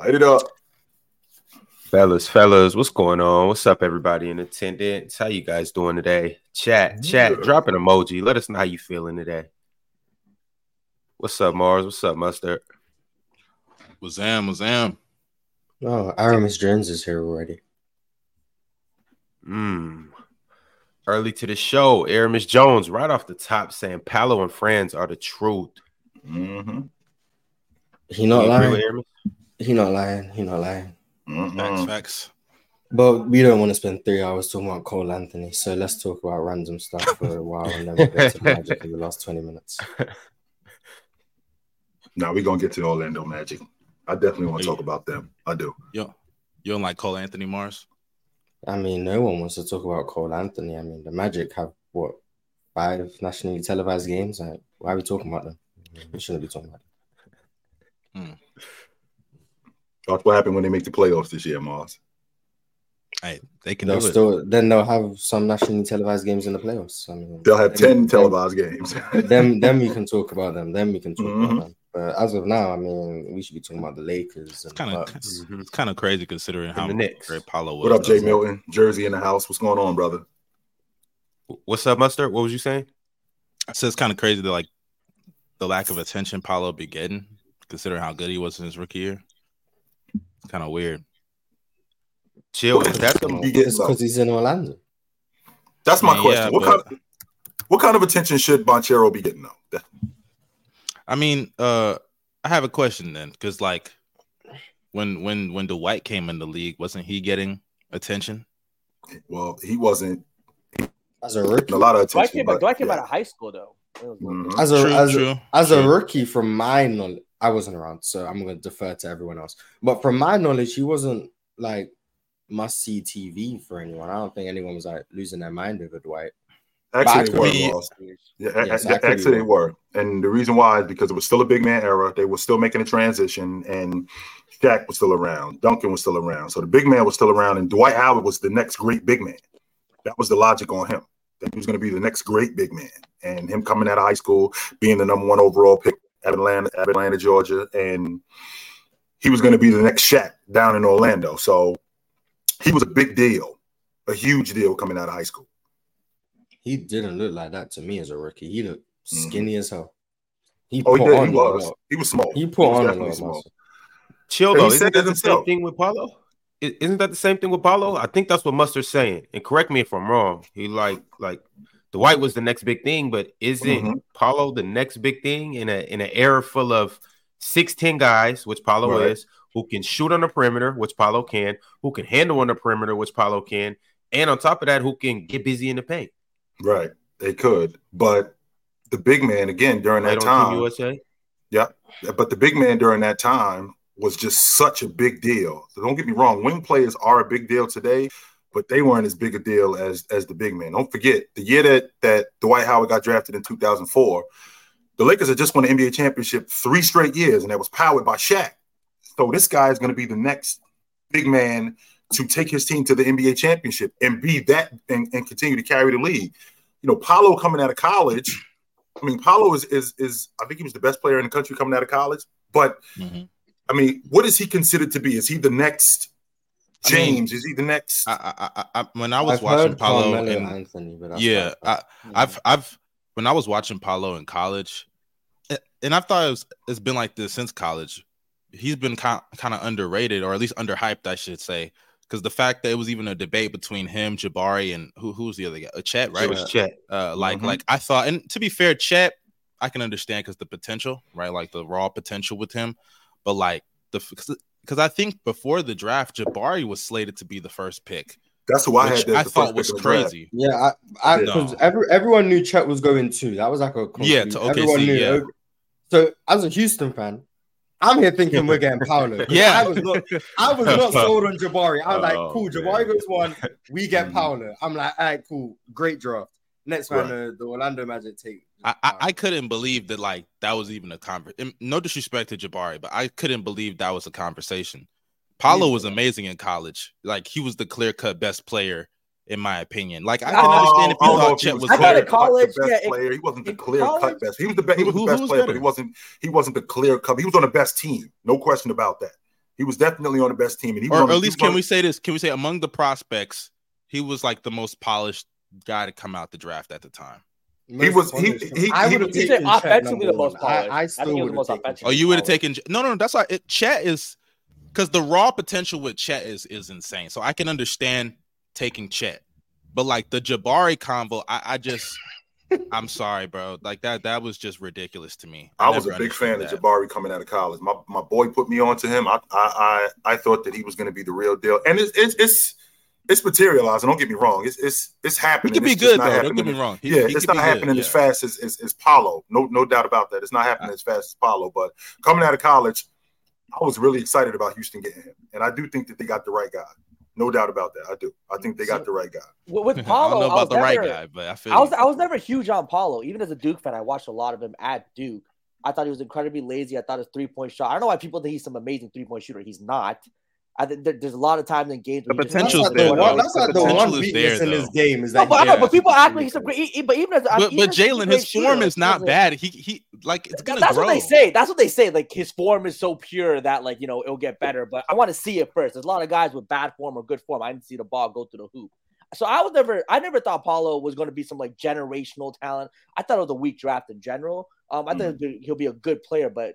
Light it up. Fellas, fellas, what's going on? What's up, everybody in attendance? How you guys doing today? Chat, chat, Good. drop an emoji. Let us know how you feeling today. What's up, Marz? What's up, Mustard? Wazam, Wazam. Oh, Aramis Jones is here already. Mm. Early to the show, Aramis Jones right off the top saying Paolo and Franz are the truth. Mm-hmm. He not You agree with lying. Aramis? He not lying. He not lying. Mm-hmm. Facts, facts. But we don't want to spend three hours talking about Cole Anthony. So let's talk about random stuff for a while and then we'll get to magic in the last 20 minutes. Now we're gonna get to the Orlando Magic. I definitely want to talk about them. I do. Yo, you don't like Cole Anthony Marz? I mean, no one wants to talk about Cole Anthony. I mean, the Magic have what five nationally televised games. Like, why are we talking about them? We shouldn't be talking about them. Watch what happened when they make the playoffs this year, Marz. Hey, they can They'll do it. still then they'll have some nationally televised games in the playoffs. I mean, They'll have then- ten televised games. Then then we can talk about them. Then we can talk Mhm. about them. But as of now, I mean, we should be talking about the Lakers and Kind of, Bucks. It's kind of crazy considering how the Knicks. great Paolo was. what up, Jay. Milton? Jersey in the house. What's going on, brother? What's up, Mustard? What was you saying? I said it's kind of crazy that like the lack of attention Paolo be getting, considering how good he was in his rookie year. It's kind of weird. Chill. Is that the He getting It's low. because he's in Orlando. That's my Yeah, question. what but- kind? What kind of attention should Banchero be getting though? I mean, uh, I have a question then, because like when when when Dwight came in the league, wasn't he getting attention? Well, he wasn't As a rookie, a lot of Dwight attention. came, but, Dwight came yeah. out of high school though. It was like- Mhm. as a True, as, true, as a rookie, from my knowledge, I wasn't around, so I'm going to defer to everyone else. But from my knowledge, he wasn't like must see TV for anyone. I don't think anyone was like losing their mind over Dwight. Actually, they were. be- Yeah, Yes, a- I a- actually they were, and the reason why is because it was still a big man era. They were still making a transition, and Shaq was still around, Duncan was still around, so the big man was still around, and Dwight Howard was the next great big man. That was the logic on him. That he was going to be the next great big man, and him coming out of high school, being the number one overall pick Atlanta, Atlanta, Georgia, and he was going to be the next Shaq down in Orlando. So he was a big deal, a huge deal coming out of high school. He didn't look like that to me as a rookie. He looked skinny as hell. He Mm-hmm. Oh, he did. on He was. He was small. He put was on a definitely lot of small. muscle. Chill he though. said Isn't that the same thing with Paolo? Isn't that the same thing with Paolo? I think that's what Mustard's saying. And correct me if I'm wrong. He like like Dwight was the next big thing, but isn't Mhm. Paolo the next big thing in a in an era full of six ten guys, which Paolo Right. is, who can shoot on the perimeter, which Paolo can, who can handle on the perimeter, which Paolo can, and on top of that, who can get busy in the paint. Right. They could. But the big man, again, during that time, USA. yeah. But the big man during that time was just such a big deal. So don't get me wrong, wing players are a big deal today, but they weren't as big a deal as as the big man. Don't forget the year that that Dwight Howard got drafted in 2004, the Lakers had just won the NBA championship three straight years, and that was powered by Shaq. So this guy is going to be the next big man to take his team to the NBA championship and be that and, and continue to carry the league. You know, Paolo coming out of college. I mean, Paolo is is is I think he was the best player in the country coming out of college. But Mhm. I mean, what is he considered to be? Is he the next I mean, James? is he the next? I, I, I, I when I was I've watching heard Paolo and Anthony, but yeah, I, I've, I've when I was watching Paolo in college, and I thought it was, it's been like this since college. He's been kind kind of underrated, or at least underhyped, I should say, because the fact that it was even a debate between him, Jabari, and who who's the other guy, a Chet, right? It was Chet. Uh, like Mhm. like I thought, and to be fair, Chet, I can understand because the potential, right? Like the raw potential with him, but like the because I think before the draft, Jabari was slated to be the first pick, That's who I had. as I the thought first was pick draft. crazy. Yeah, I, I, because No. every, everyone knew Chet was going too. That was like a Yeah, to OKC, everyone knew. yeah. So as a Houston fan, I'm here thinking we're getting Paolo. Yeah. I was not. I was not sold on Jabari. I was like, Oh, cool. man. Jabari goes one. We get Mhm. Paolo. I'm like, all right, cool, great draft. Next man, Right. the, the Orlando Magic take. I, I, I couldn't believe that like that was even a conversation. No disrespect to Jabari, but I couldn't believe that was a conversation. Paolo was amazing in college. Like he was the clear cut best player in my opinion. Like I can Oh, understand if you don't know thought Chet was was I thought clear college, cut the best yeah, player. He wasn't the in clear cut best. He was the best. He was Who- the best was player, better? but he wasn't. He wasn't the clear cut. He was on the best team. No question about that. He was definitely on the best team, and he was or on at least he was can on- we say this? Can we say among the prospects, he was like the most polished guy to come out the draft at the time? He was- he- he- I he- would have taken offensively the most polished. I, I I still think he was would the have most taken. offensive. Oh, you would have taken no, no, no. That's why it, Chet is because the raw potential with Chet is is insane. So I can understand taking Chet, but like the Jabari convo, I, I just, I'm sorry, bro. Like that, that was just ridiculous to me. I was a big fan understood of. Jabari coming out of college. My my boy put me on to him. I I I, I thought that he was going to be the real deal, and it's it's it's, it's materializing. Don't get me wrong. It's it's it's He happening. could be It's good not though. Don't get me wrong. He- yeah, he it's not be good, happening as yeah. fast as, as as Paolo. No, no doubt about that. It's not happening as fast as Paolo. But coming out of college, I was really excited about Houston getting him, and I do think that they got the right guy. No doubt about that. I do. I think they got the right guy. With, with I don't know I was about the right never- guy, but I feel I was you. I was never huge on Paolo. Even as a Duke fan, I watched a lot of him at Duke. I thought he was incredibly lazy. I thought his three point shot. I don't know why people think he's some amazing three point shooter. He's not. I think there, there's a lot of times in games The where he just- potential's That's like there, the though. one, that's The like the potential one is weakness there, in his game is No, that. but, I know, but people shoot act like he's a great. he- But even as But, even but Jalen, his form shooter, is not doesn't- bad. He he like it's gonna That's grow. what they say. That's what they say. Like his form is so pure that like you know it'll get better. But I want to see it first. There's a lot of guys with bad form or good form. I didn't see the ball go through the hoop. So I was never, I never thought Paolo was going to be some like generational talent. I thought it was a weak draft in general. Um, I Mm. think he'll be a good player, but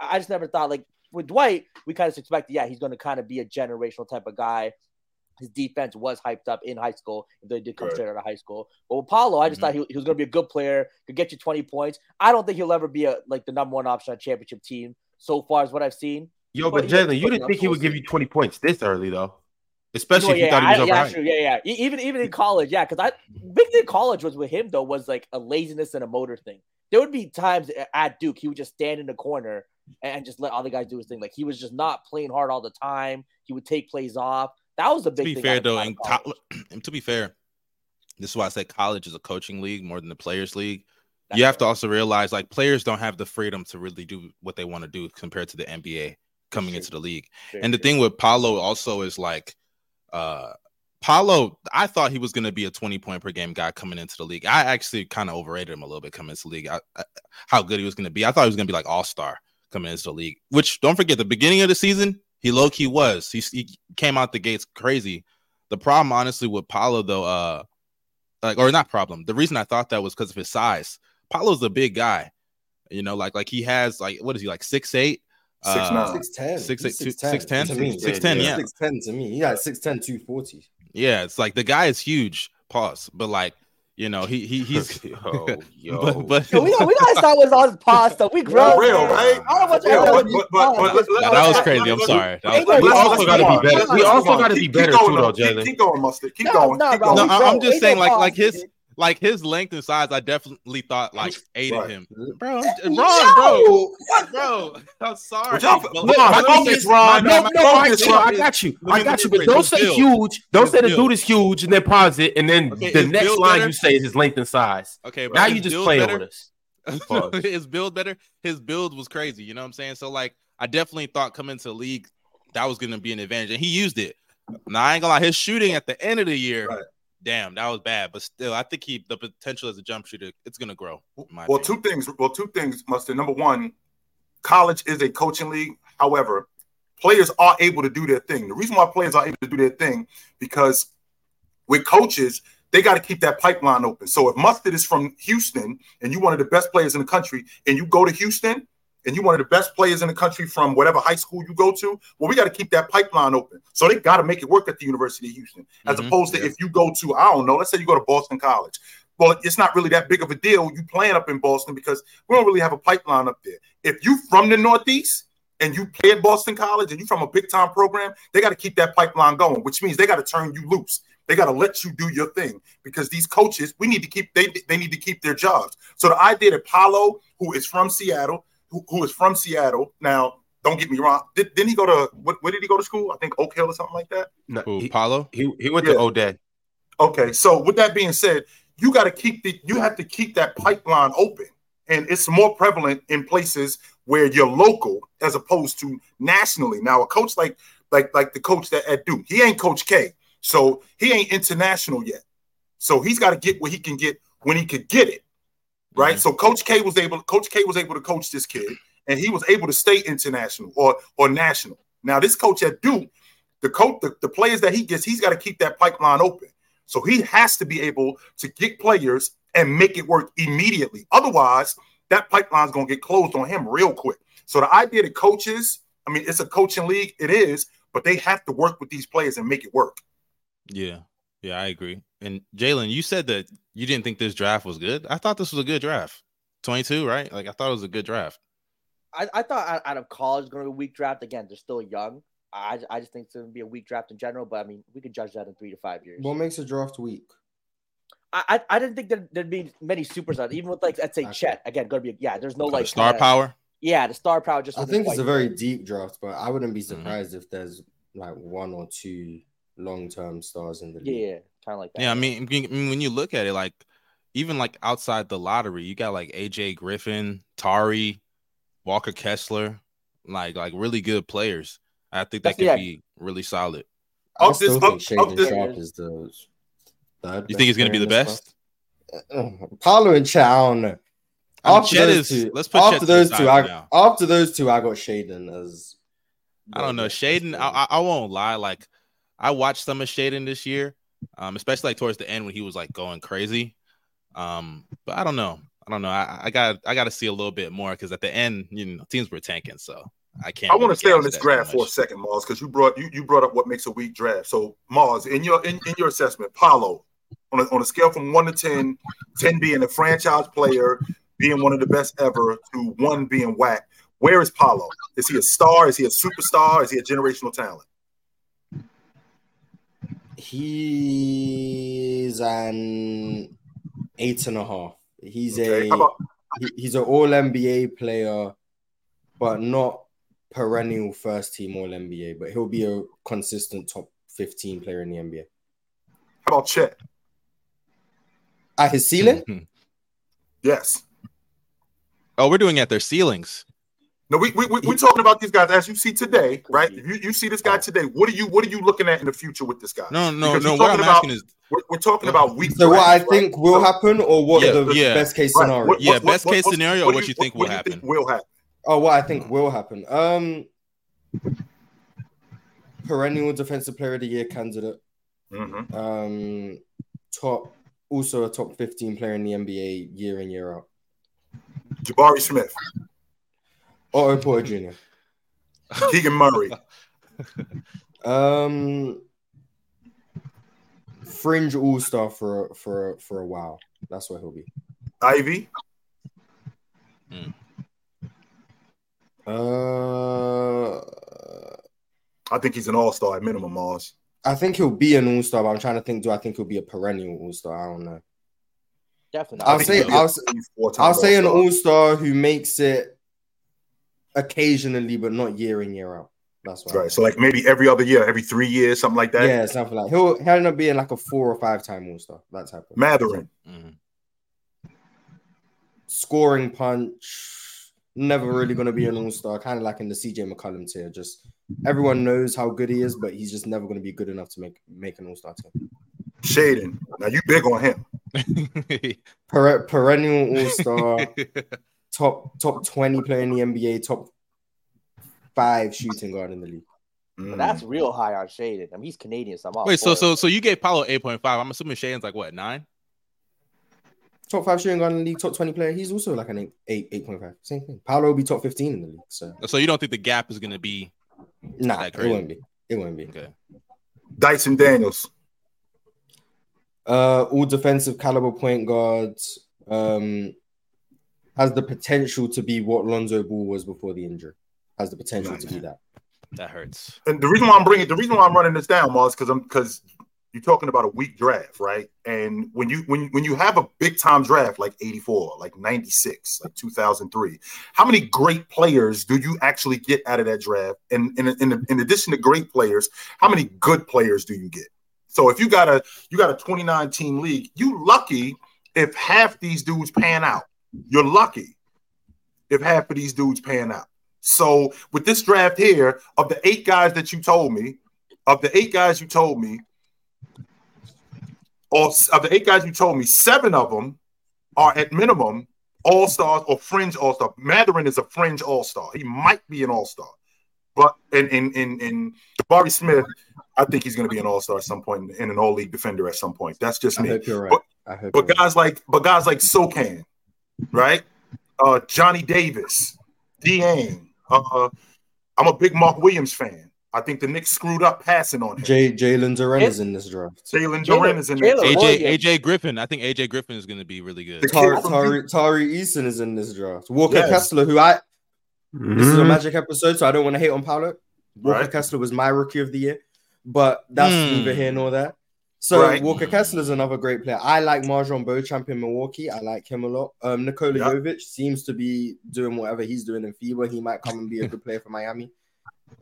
I just never thought like with Dwight, we kind of expected, yeah, he's going to kind of be a generational type of guy. His defense was hyped up in high school. If they did come Right. straight out of high school, but with Paolo, I just Mhm. thought he, he was going to be a good player, could get you 20 points. I don't think he'll ever be a like the number one option on a championship team so far as what I've seen. Yo, But but Jalen, you didn't think he would give you 20 points this early, though. Especially No, if you yeah, thought he was I- yeah, overhyped. true, yeah, yeah. Even even in college, yeah, because I big thing in college was with him though was like a laziness and a motor thing. There would be times at Duke he would just stand in the corner and just let other guys do his thing. Like he was just not playing hard all the time. He would take plays off. That was the to big be thing. fair though, out of in college. college, and to be fair, this is why I say college is a coaching league more than the players' league. That's you have right. to also realize like players don't have the freedom to really do what they want to do compared to the NBA coming into the league. And the thing with Paolo also is like, uh, Paolo, I thought he was going to be a 20 point per game guy coming into the league. I actually kind of overrated him a little bit coming into the league. I, I, how good he was going to be. I thought he was going to be like all star coming into the league, which don't forget the beginning of the season, he low key was. He, he came out the gates crazy. The problem, honestly, with Paolo, though, uh, like, or not problem, the reason I thought that was because of his size. Paolo's a big guy, you know, like, like he has, like, what is he, like six, eight? Six Uh, nine. Six ten, Six, He's eight, two- six, ten? me. Six, ten, yeah. six ten to me. Got six ten, two forty. Yeah, it's like the guy is huge. Pause. But like, you know, he he he's yo, yo. but, but Yo, we, got, we gotta start with all this pasta. We grow real, right? I don't want you Yeah, but- but- but- but let- that was crazy. I'm sorry. Was we also gotta be better. We also gotta be better keep going, too, though, Keep- Jalen. Keep going, mustard. Keep No, going. no, keep bro, going. No, I'm just saying, like- like his- dude. Like his length and size, I definitely thought like aided Right. him. Bro, I'm, bro, bro, I'm sorry. Would y'all- but- Ron, my focus, Ron. No, my- no, I, no, I got you. I got you. But don't say build. huge. Don't say the build. dude is huge and then pause it. And then Okay, the next line better? you say is his length and size. Okay, but Now you just playing better? with us. His build better. His build was crazy. You know what I'm saying? So like, I definitely thought coming to league that was going to be an advantage, and he used it. Now I ain't gonna lie, his shooting at the end of the year, Right. Damn, that was bad. But still, I think he the potential as a jump shooter, it's gonna grow. Well, opinion. two things. Well, two things, Mustard. Number one, college is a coaching league. However, players are able to do their thing. The reason why players are able to do their thing because with coaches, they got to keep that pipeline open. So if Mustard is from Houston and you one of the best players in the country, and you go to Houston and you're one of the best players in the country from whatever high school you go to, well, we got to keep that pipeline open. So they got to make it work at the University of Houston, as Mhm. opposed to Yeah. if you go to I don't know, let's say you go to Boston College. Well, it's not really that big of a deal. You playing up in Boston because we don't really have a pipeline up there. If you from the Northeast and you play at Boston College and you from a big time program, they got to keep that pipeline going, which means they got to turn you loose. They got to let you do your thing because these coaches, we need to keep they they need to keep their jobs. So the idea that Paolo, who is from Seattle, who, who is from Seattle, now don't get me wrong, did, didn't he go to what, where did he go to school? I think Oak Hill or something like that. No, Who, he, Paolo? he, he went Yeah. to O'Dea. Okay, so with that being said, you got to keep the you have to keep that pipeline open, and it's more prevalent in places where you're local as opposed to nationally. Now, a coach like like like the coach that at Duke, he ain't Coach K, so he ain't international yet. So he's got to get what he can get when he could get it, right? Mhm. So Coach K was able, Coach K was able to coach this kid, and he was able to stay international or or national. Now, this coach at Duke, the coach, the, the players that he gets, he's got to keep that pipeline open. So he has to be able to get players and make it work immediately. Otherwise, that pipeline's going to get closed on him real quick. So the idea that coaches, I mean, it's a coaching league, it is, but they have to work with these players and make it work. Yeah, yeah, I agree. And Jalen, you said that you didn't think this draft was good. I thought this was a good draft. 22, right? Like I thought it was a good draft. I, I thought out of college going to be a weak draft. Again, they're still young. I, I just think it's going to be a weak draft in general. But I mean, we could judge that in three to five years. What makes a draft weak? I, I, I didn't think there, would be many supers superstars, even with like I'd say okay. Chet again. Going to be yeah. There's no like star kinda, power. Yeah, the star power. Just I think it's a very deep draft, but I wouldn't be mm-hmm. surprised mm-hmm. if there's like one or two long term stars in the league. Yeah, kind of like that. Yeah, I mean, I mean, when you look at it, like even like outside the lottery, you got like AJ Griffin, Tari, Walker Kessler, like like really good players. I think that could yeah. be really solid. I up still this, think up, Shaedon Sharpe is the third. You think he's going to be the best? Uh, Paolo and Chet, I don't know. After Chet those is, two, let's put after Chet those two, I, now. after those two, I got Shaedon as. I don't know Shaedon. I, I won't lie. Like I watched some of Shaedon this year, um, especially like towards the end when he was like going crazy. Um, but I don't know. I don't know. I, I got I got to see a little bit more because at the end, you know, teams were tanking, so I can't. I want to stay on this draft for a second, Marz, because you brought you, you brought up what makes a weak draft. So Marz, in your in, in your assessment, Paolo, on a, on a scale from one to 10, 10 being a franchise player, being one of the best ever, to one being whack, where is Paolo? Is he a star? Is he a superstar? Is he a generational talent? He's an eight and a half. He's okay. a about- he, he's an all NBA player, but not perennial first team all NBA. But he'll be a consistent top 15 player in the NBA. How about Chet? At his ceiling? yes. Oh, we're doing at their ceilings. No, we we we are talking about these guys as you see today, right? If you, you see this guy today, what are you what are you looking at in the future with this guy? No, no, because no. What I'm about, asking is we're, we're talking about week. So what I think will happen, or what yeah, the yeah. best case scenario? Right. What, yeah, what, best case scenario, or what you think will happen? Think will happen? Oh, what I think will happen. Um, perennial defensive player of the year candidate. Mm-hmm. Um, top, also a top fifteen player in the NBA year in year out. Jabari Smith. Otto Porter Jr. Keegan Murray. um, fringe all star for for for a while. That's what he'll be. Ivey. Mm. Uh, I think he's an all star at minimum, Marz. I think he'll be an all star, but I'm trying to think. Do I think he'll be a perennial all star? I don't know. Definitely. I'll say I'll, I'll say an all star who makes it occasionally, but not year in year out. That's right. So like maybe every other year, every three years, something like that. Yeah, something like he'll he'll end up being like a four or five time All Star. That type of Mathurin. Mm-hmm. Scoring punch, never really gonna be an All Star. Kind of like in the CJ McCollum tier. Just everyone knows how good he is, but he's just never gonna be good enough to make make an All Star team. Shaedon. Now you big on him. per- perennial All Star. top top 20 player in the NBA, top five shooting guard in the league. Mm. That's real high on Shaedon. I mean, he's Canadian, so I'm all Wait, so so so you gave Paolo 8.5. I'm assuming Shaedon's like what nine? Top five shooting guard in the league, top 20 player. He's also like an 8, 8, 8.5. Same thing. Paolo will be top 15 in the league. So So you don't think the gap is gonna be Nah, it won't be. It won't be. Okay. Dyson Daniels. Uh all defensive caliber point guards. Um has the potential to be what Lonzo Ball was before the injury. Has the potential to be that. That hurts. And the reason why I'm bringing the reason why I'm running this down, Marz, because I'm because you're talking about a weak draft, right? And when you when when you have a big time draft like 84, like 96, like 2003, how many great players do you actually get out of that draft? And in, in, in addition to great players, how many good players do you get? So if you got a you got a 29 team league, you lucky if half these dudes pan out. You're lucky if half of these dudes pan out. So with this draft here, of the eight guys that you told me, of the eight guys you told me, or of the eight guys you told me, seven of them are at minimum all stars or fringe all star. Mathurin is a fringe all star. He might be an all star, but and in in in Barry Smith, I think he's going to be an all star at some point and an all league defender at some point. That's just me. right. But, but guys like but guys like Sochan, right? Uh, Johnny Davis, Dieng. Uh, I'm a big Mark Williams fan. I think the Knicks screwed up passing on him. right. Jay Jalen Duren is in this draft. Jalen Jalen- Duren is in this Jalen- AJ Williams. AJ Griffin. I think AJ Griffin is going to be really good. The Tari, Tari, Tari Eason is in this draft. Walker Yes. Kessler, who I this is a Mhm. magic episode, so I don't want to hate on Paolo. Walker Right. Kessler was my rookie of the year, but that's Hmm. neither here nor there. So Right. Walker Kessler is another great player. I like Marjon Beauchamp in Milwaukee. I like him a lot. Um, Nikola Yeah. Jovic seems to be doing whatever he's doing in FIBA. He might come and be a good player for Miami.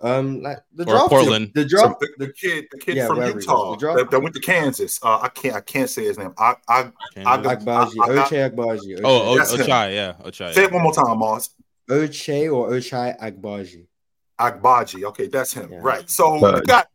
Um, like the Or Portland. the So draft, the, the kid, the kid Yeah, from wherever Utah. The draft- that, that went to Kansas. Uh, I can't, I can't say his name. I, I Can I you- got- Agbaji, I- I got- Ochai Agbaji. oh, o- That's him. Ochai, yeah, Ochai. say it one more time, Marz. Ochai or Ochai Agbaji. Agbaji. Okay, that's him. Yeah. Right. So Uh, you got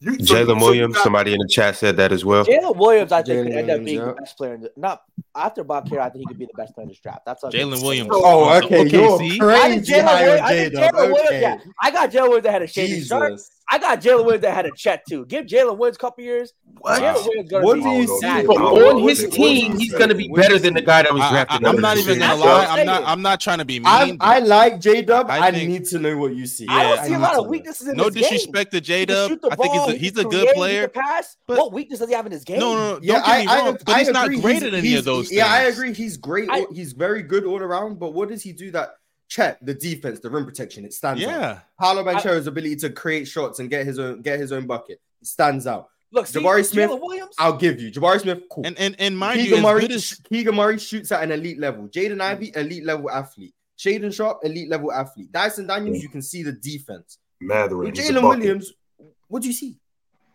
you. so- so Jalen you Williams. got- Somebody in the chat said that as well. Jalen Williams, I think, Jalen could end up being yeah. the best player. In the, not after Bob Care, I think he could be the best player in this draft. That's what I'm Jalen. Williams. Oh, Also, okay. OKC? You're I think crazy Jalen Williams. I think J-Dub. Jalen Williams. Okay. Yeah, I got Jalen Williams ahead of Shaedon Sharpe. Jesus. I got Jalen Williams ahead of Chet too. Give Jalen Williams a couple years. Jalen Williams What do you Oh, see? no, But no, on his no, team, he's no, going to be no, better than the guy that was drafted. I, drafted. am not even gonna lie. I'm I'm not. I'm not trying to be mean. I, I like J Dub. I I, need to know what you see. I don't see a lot of weaknesses in no his game. disrespect to J Dub. I think he's a, he's a good player. pass. what weakness does he have in his game? No, no, no. Yeah, Don't get me I, wrong. I, but I he's not agree. great He's- at any of those Yeah, I agree. He's great. I- he's very good all around. But what does he do that? Check the defense, the rim protection. It stands out. Yeah. Paolo Banchero's ability to create shots and get his own get his own bucket stands out. Look, see, Jabari Smith, Williams. I'll give you Jabari Smith. Cool. And and and mind you, Keegan as Murray, as Keegan Murray shoots at an elite level. Jaden Ivey, mm. elite level athlete. Shaedon Sharpe, elite level athlete. Dyson Daniels, Yeah. you can see the defense. Mathurin. With he's a Jalen. Williams, what do you see?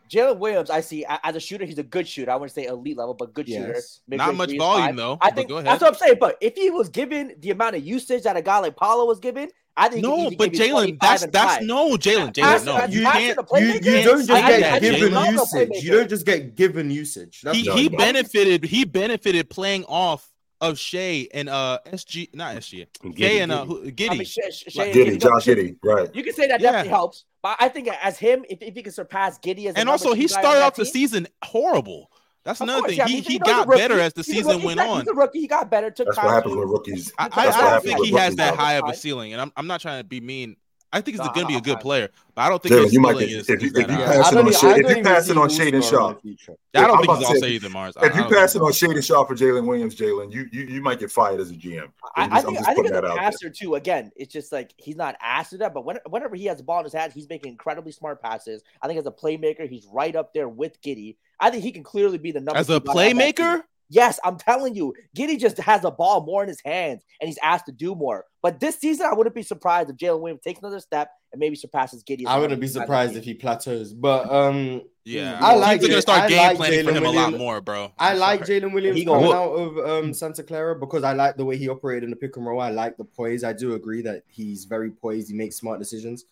Jalen Williams, I see as a shooter, he's a good shooter. I wouldn't say elite level, but good shooter. Yes. Mid-range not much volume fine. though. I think go ahead. that's what I'm saying. But if he was given the amount of usage that a guy like Paolo was given, I think he could No, but Jalen, that's that's five. no Jalen. Jalen, no. pass- You can't. You, you don't just I- I- get I- given Jalen- usage. You don't just get given usage. That's He he benefited. He benefited playing off of Shai and uh SG, not SG, Giddey, Shai and uh Giddey. who- I Giddey. mean, Shai- Shai Like and Giddey, Giddey, Josh Giddey, right? You can say that Yeah. definitely helps, but I think as him, if, if he can surpass Giddey as a and also he started off the team- season horrible. That's Of another course, thing. yeah, I he mean, he you know, he's a got better as the He's season rookie. went He's on. He's a rookie. He got better. Took That's time what happens to- when rookies. I, I, I don't think he has that high of a ceiling, and I'm, I'm not trying to be mean. I think he's Nah, going to be a good fine. player, but I don't think Jalen, his you might get is, if you if you high. pass it on Shade, if you even pass it on Shade and in the Sharp, future. I don't think he's all say, say either, Marz. If you don't pass it on Shade and Sharp for Jalen Williams, Jalen, you you you might get fired as a GM. I, I'm I just, think I'm just I think as that a out there. passer too. Again, it's just like he's not asked to that, but when, whenever he has the ball in his hands, he's making incredibly smart passes. I think as a playmaker, he's right up there with Giddey. I think he can clearly be the number As a guy on that team. playmaker, Yes, I'm telling you, Giddey just has the ball more in his hands, and he's asked to do more. But this season, I wouldn't be surprised if Jalen Williams takes another step and maybe surpasses Giddey. I wouldn't be number two guy on surprised if he plateaus. But um, yeah, I like Teams are Jay- gonna start I game like planning for Jalen him a lot more, bro. I like. Jalen Williams He coming gonna- out of um, Santa Clara because I like the way he operated in the pick and roll. I like the poise. I do agree that he's very poised. He makes smart decisions,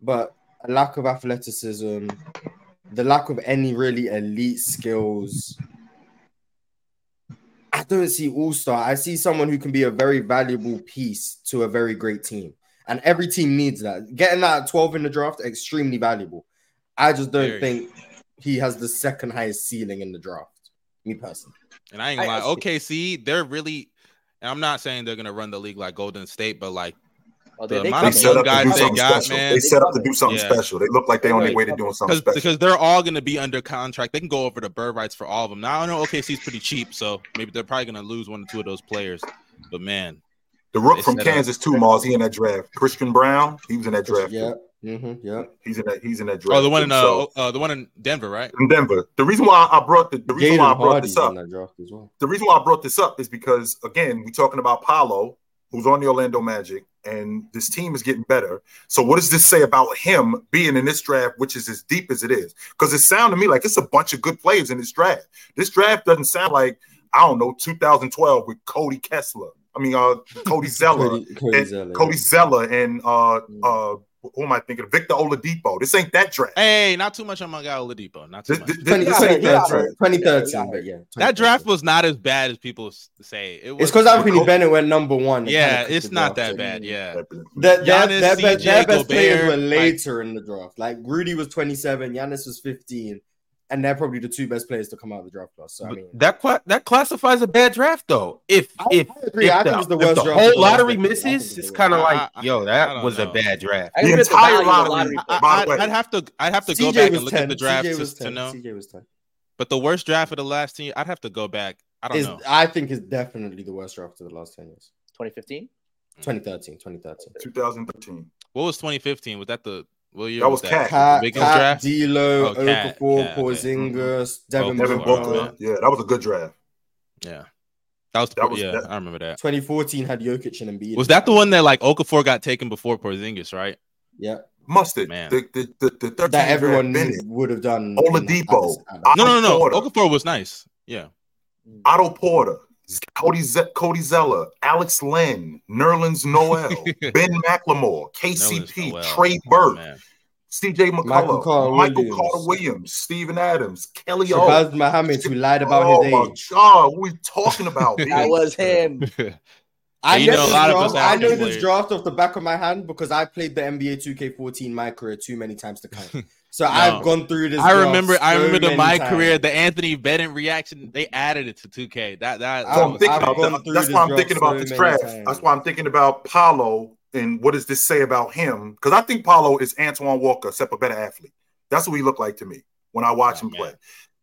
but a lack of athleticism, the lack of any really elite skills. I don't see all star. I see someone who can be a very valuable piece to a very great team, and every team needs that. Getting that at twelve in the draft extremely valuable. I just don't Very. think he has the second highest ceiling in the draft. Me personally. And I ain't I- gonna lie, OKC, they're really. And I'm not saying they're gonna run the league like Golden State, but like Oh, the they, they amount of set young up to guys do they something got, special. man. They set up to do something Yeah. special. They look like they're on their way to doing something special. because they're all going to be under contract. They can go over the bird rights for all of them. Now I know OKC's pretty cheap, so maybe they're probably going to lose one or two of those players. But man, The rook from set up- Kansas too, Marz. He in that draft. Christian Braun. He was in that draft. Yeah. Mm-hmm. Yeah. He's in that. He's in that draft. oh, the one in uh, So, uh the one in Denver, right? in Denver. The reason why I brought the, the reason Jaden why I brought Hardy's this up in that draft as well. the reason why I brought this up is because again, we're talking about Paolo, who's on the Orlando Magic, and this team is getting better. So, what does this say about him being in this draft, which is as deep as it is? Because it sounded to me like it's a bunch of good players in this draft. This draft doesn't sound like I don't know 2012 with Cody Kessler. I mean, uh, Cody Zeller, Cody, Cody and Zeller, Cody. Zeller, and uh, uh, who am I thinking? Victor Oladipo. This ain't that draft. Hey, not too much on my guy Oladipo. Not too This- much. this- 20, this- 2013, yeah, 2013, yeah, but yeah. that draft was not as bad as people say. It was, It's because Anthony Col- Bennett went number one. Yeah, kinda it's not that bad. Yeah, Their, their, Giannis, their, be- CJ, their best players Gobert, were like- later in the draft. Like Rudy was 27, Giannis was 15, and they're probably the two best players to come out of the draft class. So I mean, that cla- that classifies a bad draft though. If I- if, I agree. if I the, it's the if the draft whole lottery decade. Misses, it's it's kind of like, I- I- yo, that don't was a bad draft. The, the entire, entire lottery. lottery I, I, I'd have to I'd have to go back and look 10. at the draft CJ to, was to 10. know. CJ was 10. But the worst draft of the last team, I'd have to go back. I don't Is, know. I think is definitely the worst draft of the last 10 years. 2015. Mm. 2013, 2013. 2013. What was 2015? Was that the what year That was that? Cat. Cat, biggest Cat draft? D'Lo, Oh, Okafor, Cat, okay. Porzingis, mm-hmm. Devin Booker. Devin Booker. Booker. Uh-huh. Yeah, that was a good draft. Yeah, that was, That was- yeah. that- I remember that. 2014 had Jokic and Embiid. Was that the one that like Okafor got taken before Porzingis, right? Yeah, Mustard. Man. The, the, the, the 13 that everyone would have done. Oladipo. at the- at the- No, no, no, no. Porter. Okafor was nice. Yeah. Otto Porter, Cody, Z- Cody Zeller, Alex Len, Nerlens Noel, Ben McLemore, KCP, Noel. Trey Oh, Burke, man. CJ Michael McCullough, Carter Michael Williams. Carter Williams, Steven Adams, Kelly O. Shabazz Muhammad, who lied about oh his my age. God, what we talking about? That was him. I And you know, know, a this lot draft, us I know this draft off the back of my hand because I played the NBA 2K14 my career too many times to count. So I've gone through this. I draft remember. I remember the my times. career, the Anthony Bennett reaction. They added it to 2K. That that. I've- So that I'm was- thinking about gone that. That's this why I'm draft thinking about this draft. times. That's why I'm thinking about Paolo and what does this say about him? Because I think Paolo is Antoine Walker, except a better athlete. That's what he looked like to me when I watch Oh, him man. play.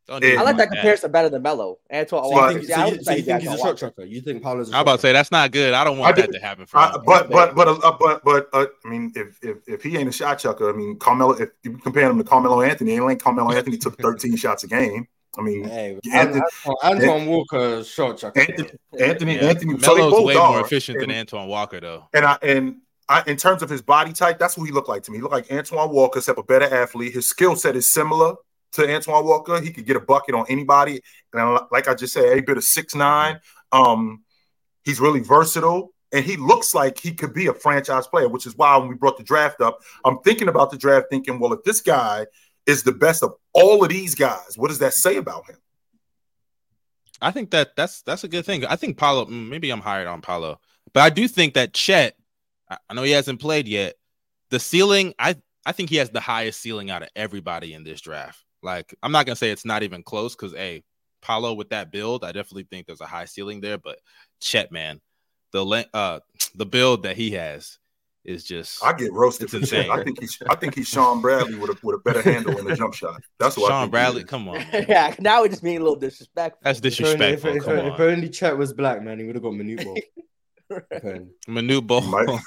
Don't I do I like that that. comparison better than Melo. Antoine. So But- you think, yeah, so I you, would so say you think he's a Antoine shot Walker. tracker? You think Paolo's a I'm shot about to say that's not good. I don't want I that to happen for I, him. but but but uh, but but uh, I mean, if if if he ain't a shot chucker, I mean, Carmelo. If you compare him to Carmelo Anthony, it ain't Carmelo Anthony took 13 shots a game. I mean, Hey, Anthony- Antoine, Antoine Walker shot chucker. Anthony, Anthony, Yeah. Anthony. Melo's both way are. more efficient than Antoine Walker, though. and I and I, in terms of his body type, that's what he looked like to me. He looked like Antoine Walker, except a better athlete. His skill set is similar to Antoine Walker. He could get a bucket on anybody. And like I just said, a bit of six nine. Um, he's really versatile, and he looks like he could be a franchise player. Which is why when we brought the draft up, I'm thinking about the draft, thinking, well, if this guy is the best of all of these guys, what does that say about him? I think that that's that's a good thing. I think Paolo. mm, Maybe I'm hired on Paolo, but I do think that Chet. I I know he hasn't played yet. The ceiling, I I think he has the highest ceiling out of everybody in this draft. Like I'm not gonna say it's not even close because hey, Paolo with that build, I definitely think there's a high ceiling there. But Chet, man, the le- uh the build that he has is just I get roasted It's for Chet. insane. I think he's I think he's Shawn Bradley with a with a better handle in the jump shot. That's what I Sean think Bradley. Come on, yeah, now we're just being a little disrespectful. that's If only, if, disrespectful. if, Come if only Chet was black, man, he would have got Manute Bol. If only. Manu Ball.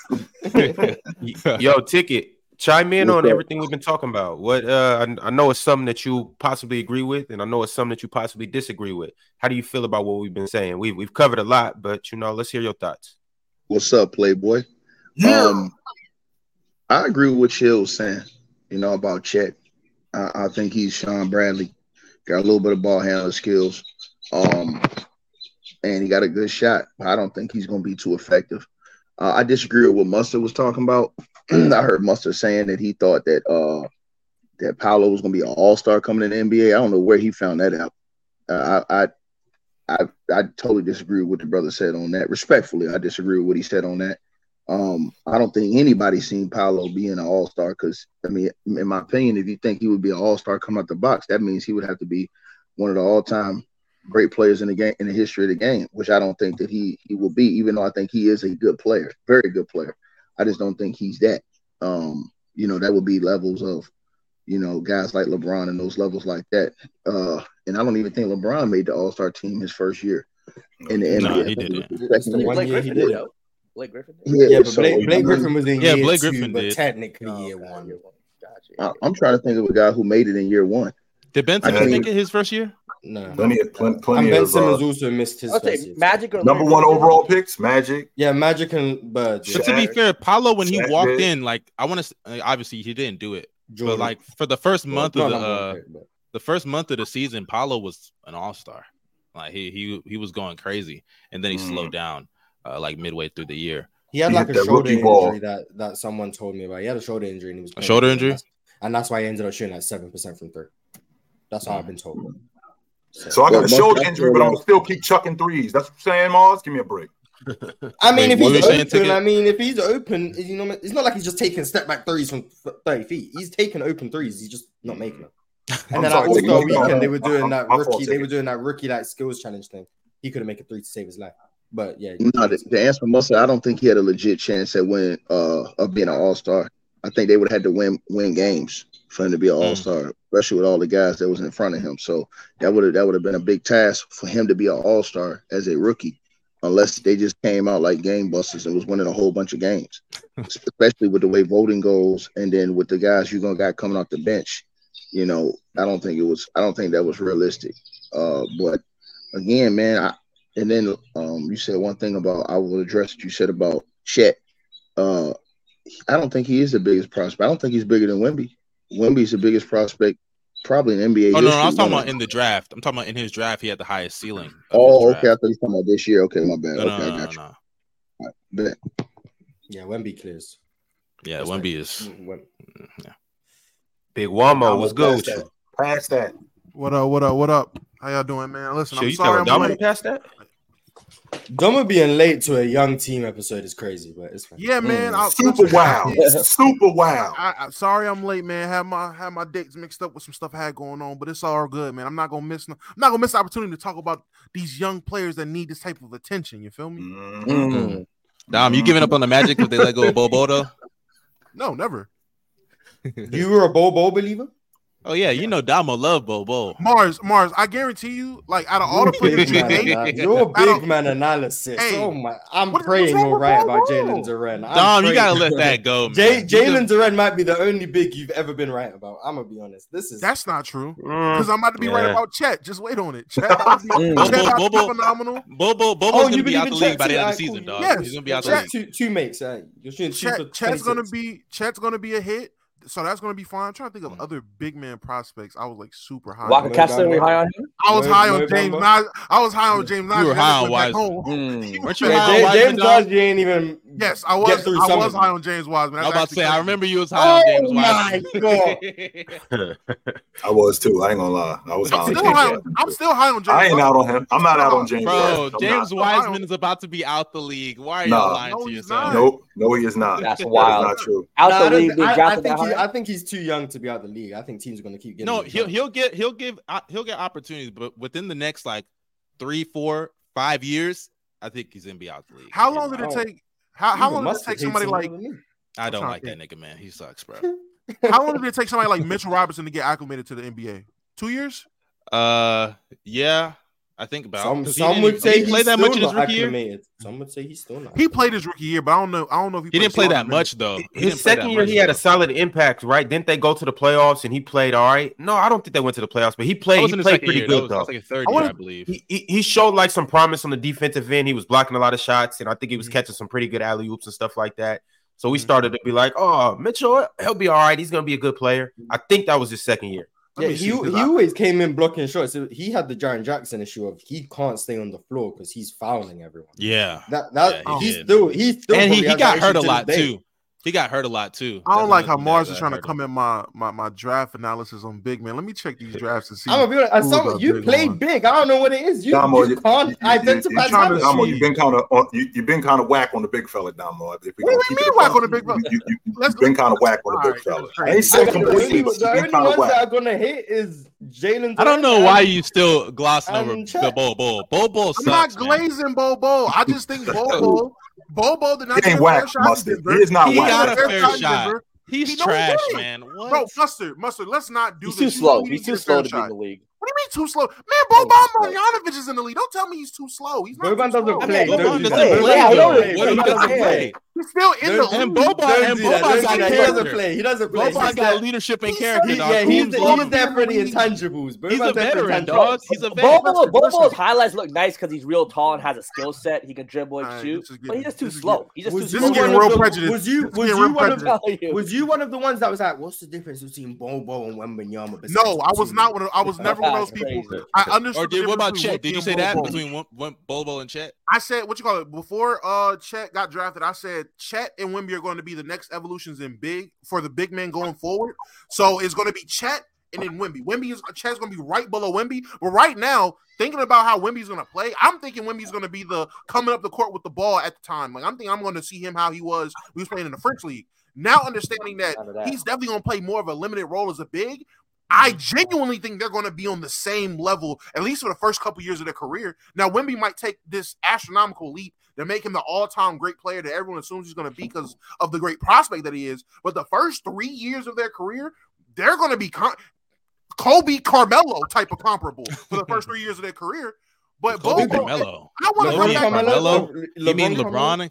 Yo, ticket. Chime in What's on up? everything we've been talking about. What uh, I, I know it's something that you possibly agree with, and I know it's something that you possibly disagree with. How do you feel about what we've been saying? We've we've covered a lot, but you know, let's hear your thoughts. What's up, Playboy? Yeah. Um, I agree with what Chill was saying, you know, about Chet. I, I think he's Shawn Bradley. Got a little bit of ball handling skills. Um, and he got a good shot. But I don't think he's going to be too effective. Uh, I disagree with what Mustard was talking about. I heard Mustard saying that he thought that uh, that Paolo was going to be an all star coming in the NBA. I don't know where he found that out. Uh, I, I I I totally disagree with what the brother said on that. Respectfully, I disagree with what he said on that. Um, I don't think anybody's seen Paolo being an all star because I mean, in my opinion, if you think he would be an all star come out the box, that means he would have to be one of the all time great players in the game in the history of the game, which I don't think that he he will be, even though I think he is a good player, very good player. I just don't think he's that. Um, you know, that would be levels of, you know, guys like LeBron and those levels like that. Uh, and I don't even think LeBron made the All Star team his first year in the No, NBA. he I it didn't. the. One Blake year Griffin he did. did. though. Blake Griffin. Yeah, Yeah, but so, Blake, Blake Griffin was in Yeah, year Blake two, Griffin but did. technically Oh, year one. year one. Gotcha. I- I'm trying to think of a guy who made it in year one. Did Ben I think- make it his first year? No. Plenty of plenty, plenty And Ben of Simmons uh, also missed his I'll first say year. Magic or number Larry one Bird. overall picks, Magic. Yeah, Magic and Bird. Yeah. But to be fair, Paolo when he Shaq walked did. in, like I want to, obviously he didn't do it, Jordan. but like for the first month Not of the uh, pick, but- the first month of the season, Paolo was an all star. Like he he he was going crazy, and then he Mm. slowed down uh, like midway through the year. He had He like hit a shoulder rookie ball. injury that, that someone told me about. He had a shoulder injury and he was playing shoulder and injury? that's- and that's why he ended up shooting at seven percent from three. That's all I've been told. So I got Well, a shoulder injury, but I'm gonna still keep chucking threes. That's what I'm saying, Marz. Give me a break. I mean, Wait, if he's were you saying, open, Ticket? I mean, if he's open, you know, it's not like he's just taking step back threes from thirty feet. He's taking open threes. He's just not making them. And I'm then sorry, at All Star Weekend, they were doing My- that my fault, rookie. They were doing that rookie like skills challenge thing. He could have made a three to save his life. But yeah, No, the, the answer must I don't think he had a legit chance at win uh of being an all star. I think they would have had to win win games for him to be an Mm. all star, especially with all the guys that was in front of him. So that would have that would have been a big task for him to be an all star as a rookie, unless they just came out like game busters and was winning a whole bunch of games. especially with the way voting goes, and then with the guys you're gonna got coming off the bench. You know, I don't think it was. I don't think that was realistic. Uh, but again, man, I, and then um, you said one thing about I will address what you said about Chet. Uh, I don't think he is the biggest prospect. I don't think he's bigger than Wemby. Wemby's the biggest prospect probably in NBA. Oh no, no, I was talking about in the draft. I'm talking about in his draft. He had the highest ceiling. of oh, his Oh, draft. okay. I thought you were talking about this year. Okay, my bad. No, no, okay, no, I no, you. no. Bet. yeah, Wemby clears. Yeah, That's Wemby like- is. Mm, Wem- Big Wamo, what's good with Pass that. Pass that. What up? What up? What up? How y'all doing, man? Listen, Shit, I'm you sorry telling I'm Dominic late. to pass that? Domo being late to a young team episode is crazy, but it's fine. Yeah, man. I, Super wow. Super wow. I, I, sorry I'm late, man. Had my had my dates mixed up with some stuff I had going on, but it's all good, man. I'm not gonna miss. no- I'm not gonna miss the opportunity to talk about these young players that need this type of attention. You feel me? Mhm. Mm. Dom, you giving up on the Magic if they let go of Bobo? No, never. You were a Bobo believer? Oh yeah, you know Damo love Bobo. Marz, Marz. I guarantee you, like out of all the Big players you man name, ana- You're I don't- big man analysis. Hey, oh my! I'm what- praying wrong you're right about Bobo? Jalen Duren. I'm Dom, you gotta let that go. man. Jay, Jalen just- Duren might be the only big you've ever been right about. I'm gonna be honest. This is that's not true. Mm. Because I'm about to be right about Chet. Just wait on it. Chet about be, Mm. Chet about to be Bobo- phenomenal. Bobo, Bobo's Oh, gonna you be out the league by the end of the season, cool. dog. Yes. He's gonna be out the league. two two makes. Uh, you're shooting two for Chet, Chet's gonna be Chet's gonna be a hit. So that's gonna be fine. I'm trying to think Mm. of other big man prospects. I was like super high. Walker. Kessler, we high on him? I was high on James. Nas, I was high on James. Nas. You were high on went Wiseman. Mm. Weren't you Yeah, high on Jay- Wiseman, James Dom? Wiseman ain't even. Yes, I was. I some was high on James Wiseman. I was about to actually say, I remember you was high on James Oh my Wiseman. I was too. I ain't gonna lie. I was high I'm on still James. high. On, I'm still high on James. I ain't Wiseman. out on him. I'm not out on James. Bro, James. Wiseman is about to be out the league. Why are you lying to yourself? Nope. No, he is not. That's That is wild. not true. Out Nah, I, the league, I- I think he. I think he's too young to be out the league. I think teams are gonna keep getting. No, he'll done. he'll get he'll give uh, he'll get opportunities, but within the next like three, four, five years, I think he's gonna be out the league. How long did it take? How, how long did it take somebody like? more than me. I don't like that nigga, man. He sucks, bro. How long did it take somebody like Mitchell Robinson to get acclimated to the NBA? Two years. Uh, yeah, I think about. Some 'cause he some didn't- would he say he played that much in his rookie year. acclimated. Some would say he's still not. He played his rookie year, but I don't know. I don't know if he, He didn't play that much though. He His second year, much, he had though. a solid impact, right? Didn't they go to the playoffs and he played all right? No, I don't think they went to the playoffs, but he played. He played pretty year. That good was, that though. was like a third I year, I believe. He, he he showed like some promise on the defensive end. He was blocking a lot of shots, and I think he was Mhm. catching some pretty good alley oops and stuff like that. So we Mhm. started to be like, "Oh, Mitchell, he'll be all right. He's gonna be a good player." I think that was his second year. Let Yeah, he, see, 'cause he I- always came in blocking shots. He had the Jaren Jackson issue of he can't stay on the floor because he's fouling everyone. Yeah, That that Yeah, he he's did. still he's still and he, he got hurt a lot this day. too. He got hurt a lot too. I don't That's like how Marz that is trying to come him. in my, my my draft analysis on big man. Let me check these drafts and see. I'm gonna be honest. as Who's Some, a you big played one? big. I don't know what it is. You, Damo, you you- can't you- you- identify you- trying to. Damo, you've been kind of uh, you, you've been kind of whack on the big fella, Damo. If we What do you mean whack on the big fella? You, you, you, Let's- have been kind of whack on the big fella. that's I ain't I saying the completely, only, the only ones that are gonna hit is Jalen. I don't know why you still glossing and over Chet. the Bobo. Bobo I'm not man. glazing Bobo. I just think Bobo, Bobo did not He get ain't a fair whack, shot in Mustard. He is not He whack. got a fair fair shot shot. He's He trash, did. man. What? Bro, mustard, mustard. Let's not do He's this. too slow. He's too slow fair to be in the league. What do you mean too slow? Man, Boban Marjanovic is in the league. Don't tell me he's too slow. He's not Boban too doesn't slow. play. Boban Don't do doesn't that. play. Yeah, I know though. that. What do you Boban doesn't doesn't play? He's still in Don't- the and league. Boba- and do. Boba's Don't got do that. He doesn't play. He doesn't play. Boba's He's got that- leadership and character. he- yeah, he's, He's the, long- he's there for the intangibles. He's a Boba's there for veteran, dog. He's a veteran. Bobo, Bobo's listen. highlights look nice because he's real tall and has a skill set. He can dribble and shoot, this is but he's just too slow. He's just Was too This is slow. getting real of the- prejudice. Was you was getting you real one of prejudice. Tell you. was you one of the ones that was like, what's the difference between Bobo and Wembanyama? besides No, I was not one. Of, I was never one of those people. I understood. Or did what about Chet? Did you say that between Wem- Wem- Bobo and Chet? I said what you call it before uh Chet got drafted. I said Chet and Wemby are going to be the next evolutions in big for the big men going forward. So it's going to be Chet and then Wemby. Wemby is Chet's going to be right below Wemby. But right now, thinking about how Wemby's going to play, I'm thinking Wemby's going to be the coming up the court with the ball at the time. Like I'm thinking I'm going to see him how he was he was playing in the French league. Now understanding that that. he's definitely going to play more of a limited role as a big. I genuinely think they're going to be on the same level, at least for the first couple years of their career. Now, Wemby might take this astronomical leap to make him the all-time great player that everyone assumes he's going to be because of the great prospect that he is. But the first three years of their career, they're going to be con- Kobe Carmelo type of comparable for the first three years of their career. But Kobe Bobo, Carmelo. I want to LeBron bring back Carmelo? Carmelo. You mean LeBron?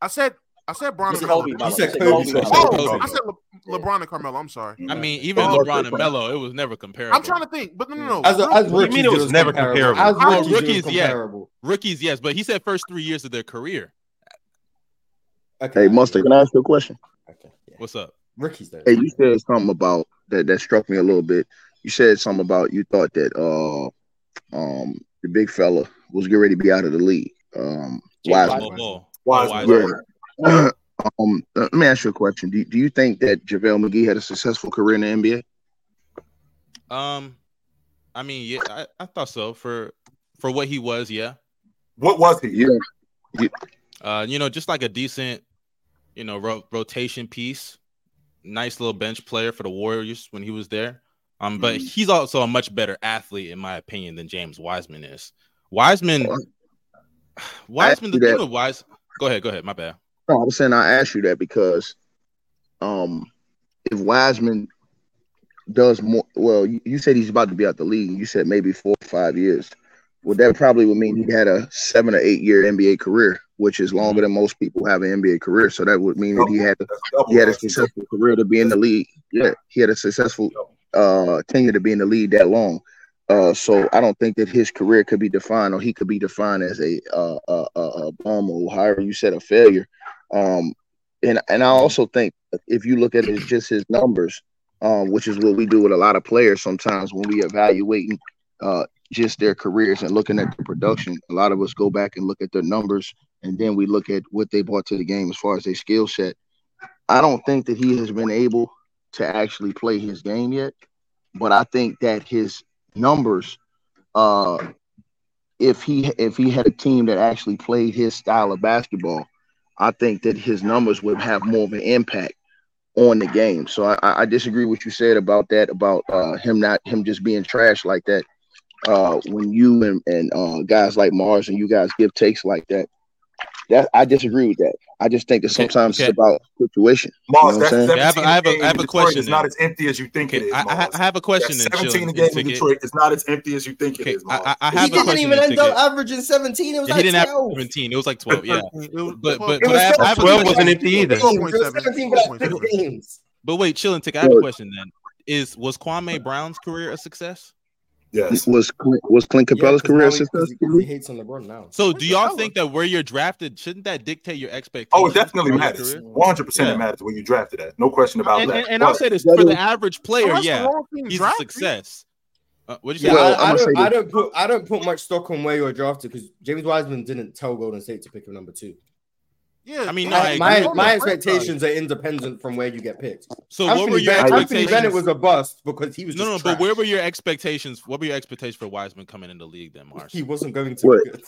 I said, I said Bron You said Kobe, You said You Kobe. Oh, I said Le- LeBron and Carmelo. I'm sorry. I mean, even Oh, LeBron and Melo, it was never comparable. I'm trying to think, but no, no, no. As, a, as Real- you rookies, mean it was never comparable? As Well, rookies, it rookies, yeah. Rookies, yes, but he said first three years of their career. Okay. Hey, Mustard, can I ask you a question? Okay. Yeah. What's up? Rookies though. Hey, you said something about that that struck me a little bit. You said something about you thought that uh um the big fella was getting ready to be out of the league. Um James Wiseman. Ball, ball. Wiseman. Wiseman. Yeah. um let me ask you a question. Do, do you think that JaVale McGee had a successful career in the NBA? Um, I mean, yeah, I, I thought so for for what he was. Yeah, What was he? Yeah. uh, you know, just like a decent, you know, ro- rotation piece. Nice little bench player for the Warriors when he was there. Um, but Mm-hmm. he's also a much better athlete, in my opinion, than James Wiseman is. Wiseman, Wiseman, the thing with Wise. Go ahead, go ahead. My bad. No, I was saying I asked you that because um if Wiseman does more well, you, you said he's about to be out the league. You said maybe four or five years. Well, that probably would mean he had a seven or eight year NBA career, which is longer than most people have an NBA career. So that would mean that he had he had a successful career to be in the league. Yeah, he had a successful uh tenure to be in the league that long. Uh, so I don't think that his career could be defined, or he could be defined as a uh, a, a, a bum, or however you said, a failure. Um, and and I also think if you look at it just his numbers, um, which is what we do with a lot of players sometimes when we evaluating uh, just their careers and looking at the production, a lot of us go back and look at their numbers, and then we look at what they brought to the game as far as their skill set. I don't think that he has been able to actually play his game yet, but I think that his numbers, uh, if he if he had a team that actually played his style of basketball, I think that his numbers would have more of an impact on the game. So I, I disagree with what you said about that about uh, him not him just being trash like that. Uh, when you and, and uh, guys like Marz and you guys give takes like that, that I disagree with that. I just think that sometimes okay. it's about situation. Marz, You know what I'm? I have a- I have a- 17 I have a question is not as empty as you think it Okay, is. I, I, I have a question. That 17 Chill, game in Detroit is not as empty as you think Okay, it is. Marz. I, I, I He a didn't even end up averaging 17. It was Yeah, like he didn't have 12. 17. It was like 12. Yeah. But- but- but I have- I have 12 wasn't empty either. It was 12.7. 17 for like 12.7. six games. But wait, chilling. Tick. I have a question then. Is was Kwame Brown's career a success? Yes. Was Clint, was Clint Capela's Yeah, 'cause career now a he- he, he hates on LeBron now. So do y'all think that where you're drafted shouldn't that dictate your expectations? Oh, it definitely matters. 100 percent Yeah. it matters where you drafted at. No question about And, that. and, and I'll say this that for the average player, yeah, he's a drafted you. success. Uh, what did you Yeah, say? Well, I, I I'ma don't. this. I don't put. I don't put much stock on where you're drafted because James Wiseman didn't tell Golden State to pick him number two. Yeah, I mean, My, my, my expectations are independent from where you get picked. So what were Anthony, your Ben- Anthony expectations? Bennett was a bust because he was no, no, just but where were your expectations? What were your expectations for Wiseman coming in the league then, Marz? he wasn't going to What? be good.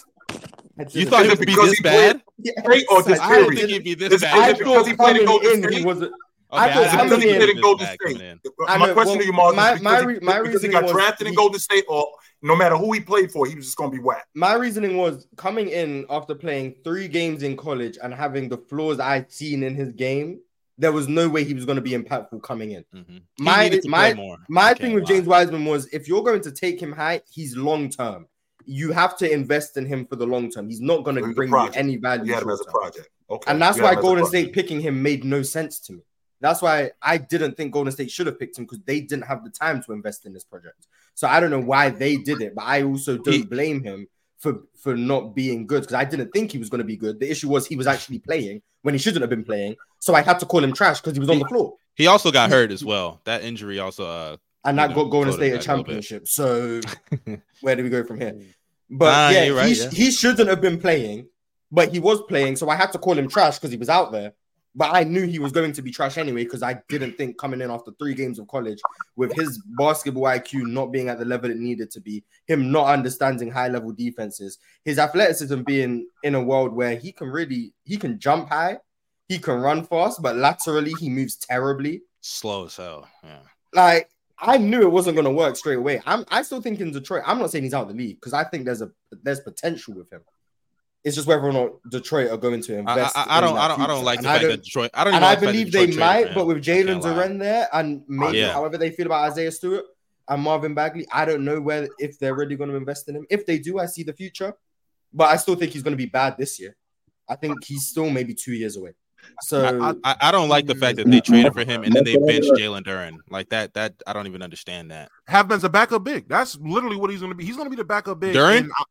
You thought he'd be because this he played- bad? Yes, or just I I didn't period? think he'd be this bad. I it because he played in coming Golden in, he State? was. Okay, I I thought didn't Because coming think he he'd played in Golden State. in. I My know, question well, to you, Marz, my- is my because, re- he- my because he got was drafted in Golden State, or no matter who he played for, he was just going to be whack. My reasoning was coming in after playing three games in college and having the flaws I'd seen in his game. There was no way he was going to be impactful coming in. Mhm. My- my- more. My I thing with lie. James Wiseman was if you're going to take him high, he's long term. you have to invest in him for the long term. He's not going to bring you any value. You had him as a project. Okay. And that's why Golden State picking him made no sense to me. That's why I didn't think Golden State should have picked him because they didn't have the time to invest in this project. So I don't know why they did it, but I also don't blame him for for not being good because I didn't think he was going to be good. The issue was he was actually playing when he shouldn't have been playing, so I had to call him trash because he was on the floor. He also got hurt as well. That injury also, uh, and that got Golden State a championship. So where do we go from here? But yeah, right, he, yeah, he shouldn't have been playing, but he was playing, so I had to call him trash because he was out there. But I knew he was going to be trash anyway because I didn't think coming in after three games of college with his basketball IQ not being at the level it needed to be, him not understanding high level defenses, his athleticism being in a world where he can really he can jump high, he can run fast, but laterally he moves terribly, slow as hell. Yeah, like I knew it wasn't going to work straight away. I'm I still think in Detroit. I'm not saying he's out of the league because I think there's a there's potential with him. It's just whether or not Detroit are going to invest. I, I, I don't. I don't. I don't like the and fact that Detroit. I don't. Even. And I believe they might, but with Jalen Duren there, and maybe yeah. however they feel about Isaiah Stewart and Marvin Bagley, I don't know where if they're really going to invest in him. If they do, I see the future, but I still think he's going to be bad this year. I think he's still maybe two years away. So I, I, don't like the fact that they traded for him and then they benched Jalen Duren like that. That I don't even understand that. Have been a backup big. That's literally what he's going to be. He's going to be the backup big. Duren. Uh,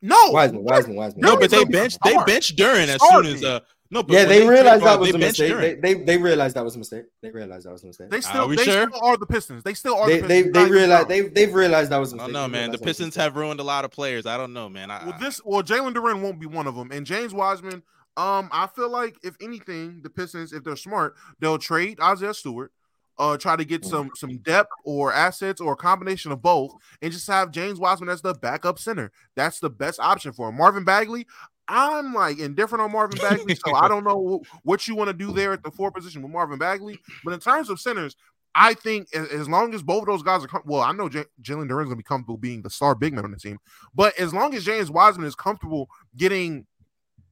No, Wiseman, Wiseman, Wiseman. No, but they benched they benched Duren as soon as uh no, yeah, they, they realized that was a mistake. They, they, they realized that was a mistake. They realized that was a mistake. They still, are they sure? still are the Pistons. They still are. They, the they, they realized they they've realized that was a mistake. No, man. The Pistons have ruined a lot of players. I don't know, man. I, well, this well, Jalen Duren won't be one of them, and James Wiseman. Um, I feel like if anything, the Pistons, if they're smart, they'll trade Isaiah Stewart uh, try to get some some depth or assets or a combination of both, and just have James Wiseman as the backup center. That's the best option for him. Marvin Bagley, I'm like indifferent on Marvin Bagley, so I don't know what you want to do there at the four position with Marvin Bagley. But in terms of centers, I think as, long as both of those guys are com- well, I know J- Jalen Duren's gonna be comfortable being the star big man on the team, but as long as James Wiseman is comfortable getting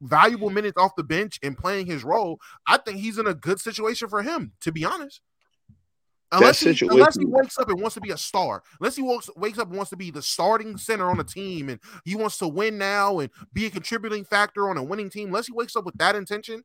valuable minutes off the bench and playing his role, I think he's in a good situation for him. To be honest. Unless he, unless he wakes up and wants to be a star, unless he wakes, wakes up and wants to be the starting center on a team and he wants to win now and be a contributing factor on a winning team, unless he wakes up with that intention,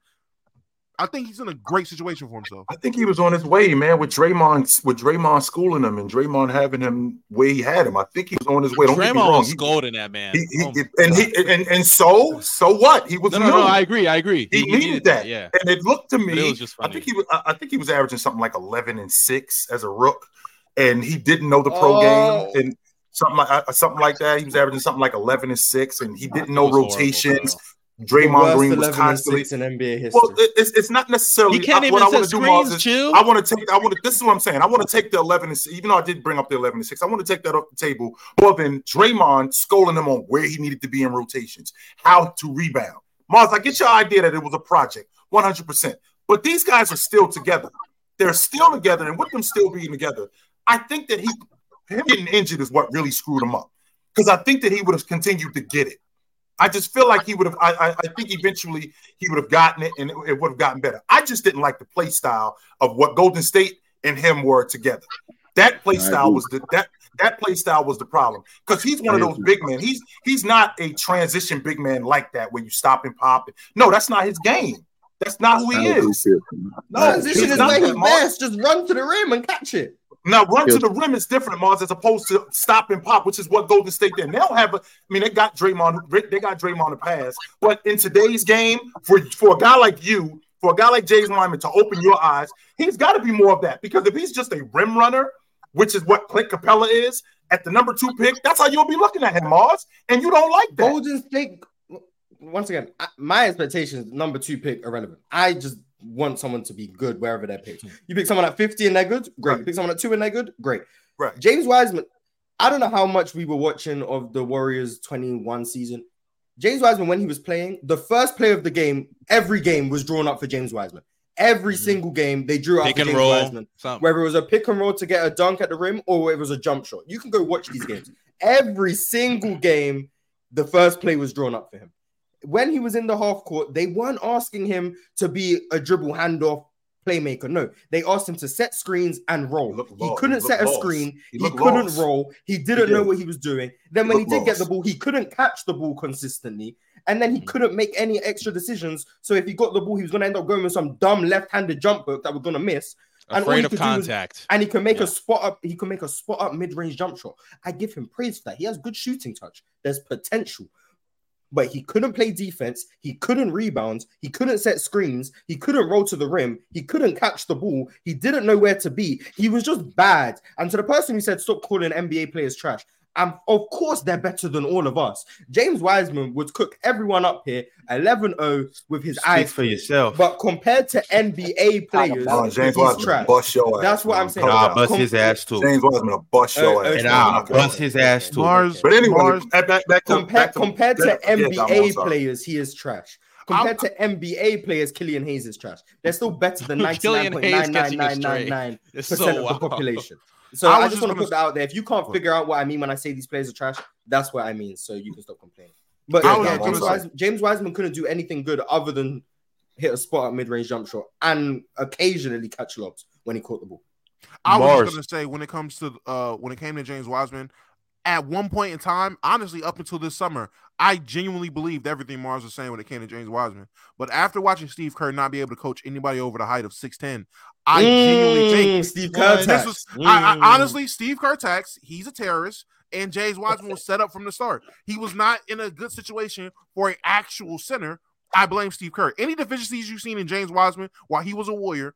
I think he's in a great situation for himself. I think he was on his way, man, with Draymond, with Draymond schooling him and Draymond having him where he had him. I think he was on his way. Don't Draymond was scolding that man, he, he, oh and he and, and so so what? He was no, no, no, I agree, I agree. He, he needed, needed that, that, yeah. And it looked to me, I think he was, I think he was averaging something like eleven and six as a rook, and he didn't know the pro oh. game and something like uh, something like that. He was averaging something like eleven and six, and he didn't know rotations. Horrible, Draymond Green was constantly in NBA history. Well, it's, it's not necessarily. He can't I, even set screens, Chill. I want to take. I want to. This is what I'm saying. I want to take the 11 and even though I did bring up the 11 and six, I want to take that off the table more than Draymond scolding him on where he needed to be in rotations, how to rebound. Marz, I get your idea that it was a project, 100. percent But these guys are still together. They're still together, and with them still being together, I think that he him getting injured is what really screwed him up. Because I think that he would have continued to get it. I just feel like he would have. I, I, think eventually he would have gotten it, and it, it would have gotten better. I just didn't like the play style of what Golden State and him were together. That play style was the that that play style was the problem because he's one of those big men. He's he's not a transition big man like that where you stop and pop. It. No, that's not his game. That's not who he is. No, transition is like his best. Just run to the rim and catch it. Now, run to the rim is different, Marz, as opposed to stop and pop, which is what Golden State did. They don't have a, I mean, they got Draymond, they got Draymond to pass. But in today's game, for, for a guy like you, for a guy like James Wiseman to open your eyes, he's got to be more of that. Because if he's just a rim runner, which is what Clint Capela is at the number two pick, that's how you'll be looking at him, Marz. And you don't like that. Golden State, once again, my expectations, number two pick, irrelevant. I just want someone to be good wherever they're picked. You pick someone at 50 and they're good, great. Right. Pick someone at two and they're good, great. Right. James Wiseman, I don't know how much we were watching of the Warriors 21 season. James Wiseman, when he was playing, the first play of the game, every game was drawn up for James Wiseman. Every mm-hmm. single game they drew for James roll, Wiseman. Something. Whether it was a pick and roll to get a dunk at the rim or it was a jump shot. You can go watch these games. Every single game, the first play was drawn up for him when he was in the half court, they weren't asking him to be a dribble handoff playmaker. No, they asked him to set screens and roll. He He couldn't He set a looked screen. He He, couldn't lost. roll. He didn't He know what he was doing. Then when he looked did get the ball, he couldn't catch the ball consistently. And then he mm. couldn't make any extra decisions. So if he got the ball, he was going to end up going with some dumb left-handed jump hook that we're going to miss. And all Afraid he of could do was- contact. and he can make Yeah. a spot up. He can make a spot up mid range jump shot. I give him praise for that. He has good shooting touch. There's potential, but he couldn't play defense. He couldn't rebound. He couldn't set screens. He couldn't roll to the rim. He couldn't catch the ball. He didn't know where to be. He was just bad. And to the person who said stop calling NBA players trash. And of course, they're better than all of us. James Wiseman would cook everyone up here 11 0 with his Speak eyes for yourself. But compared to NBA players, Nah, James he's Wiseman trash. bust your ass. That's what man. I'm saying. Nah, bust Com- his ass too. James Wiseman will bust your uh, ass. And. I'll I'm not gonna- bust his ass too. Marz, But anyway, Marz, back, back, back to Compared, back to, compared to yeah, Dom, NBA sorry. players, he is trash. Compared to NBA players, Killian Hayes is trash. They're still better than Killian Hayes catching a straight. 99.999% It's of so the wild. population. So I I, just just want to put that out there. If you can't figure out what I mean when I say these players are trash, that's what I mean. So you can stop complaining. But yeah, yeah, James, Wiseman, James Wiseman couldn't do anything good other than hit a spot at mid-range jump shot and occasionally catch lobs when he caught the ball. I was Marz. just gonna say when it comes to uh when it came to James Wiseman, at one point in time, honestly, up until this summer, I genuinely believed everything Marz was saying when it came to James Wiseman. But after watching Steve Kerr not be able to coach anybody over the height of six ten, I genuinely think Mm, Steve What? Kerr. this was Mm. I, honestly Steve Kerr tax. He's a terrorist, and James Wiseman was set up from the start. He was not in a good situation for an actual center. I blame Steve Kerr. Any deficiencies you've seen in James Wiseman while he was a Warrior,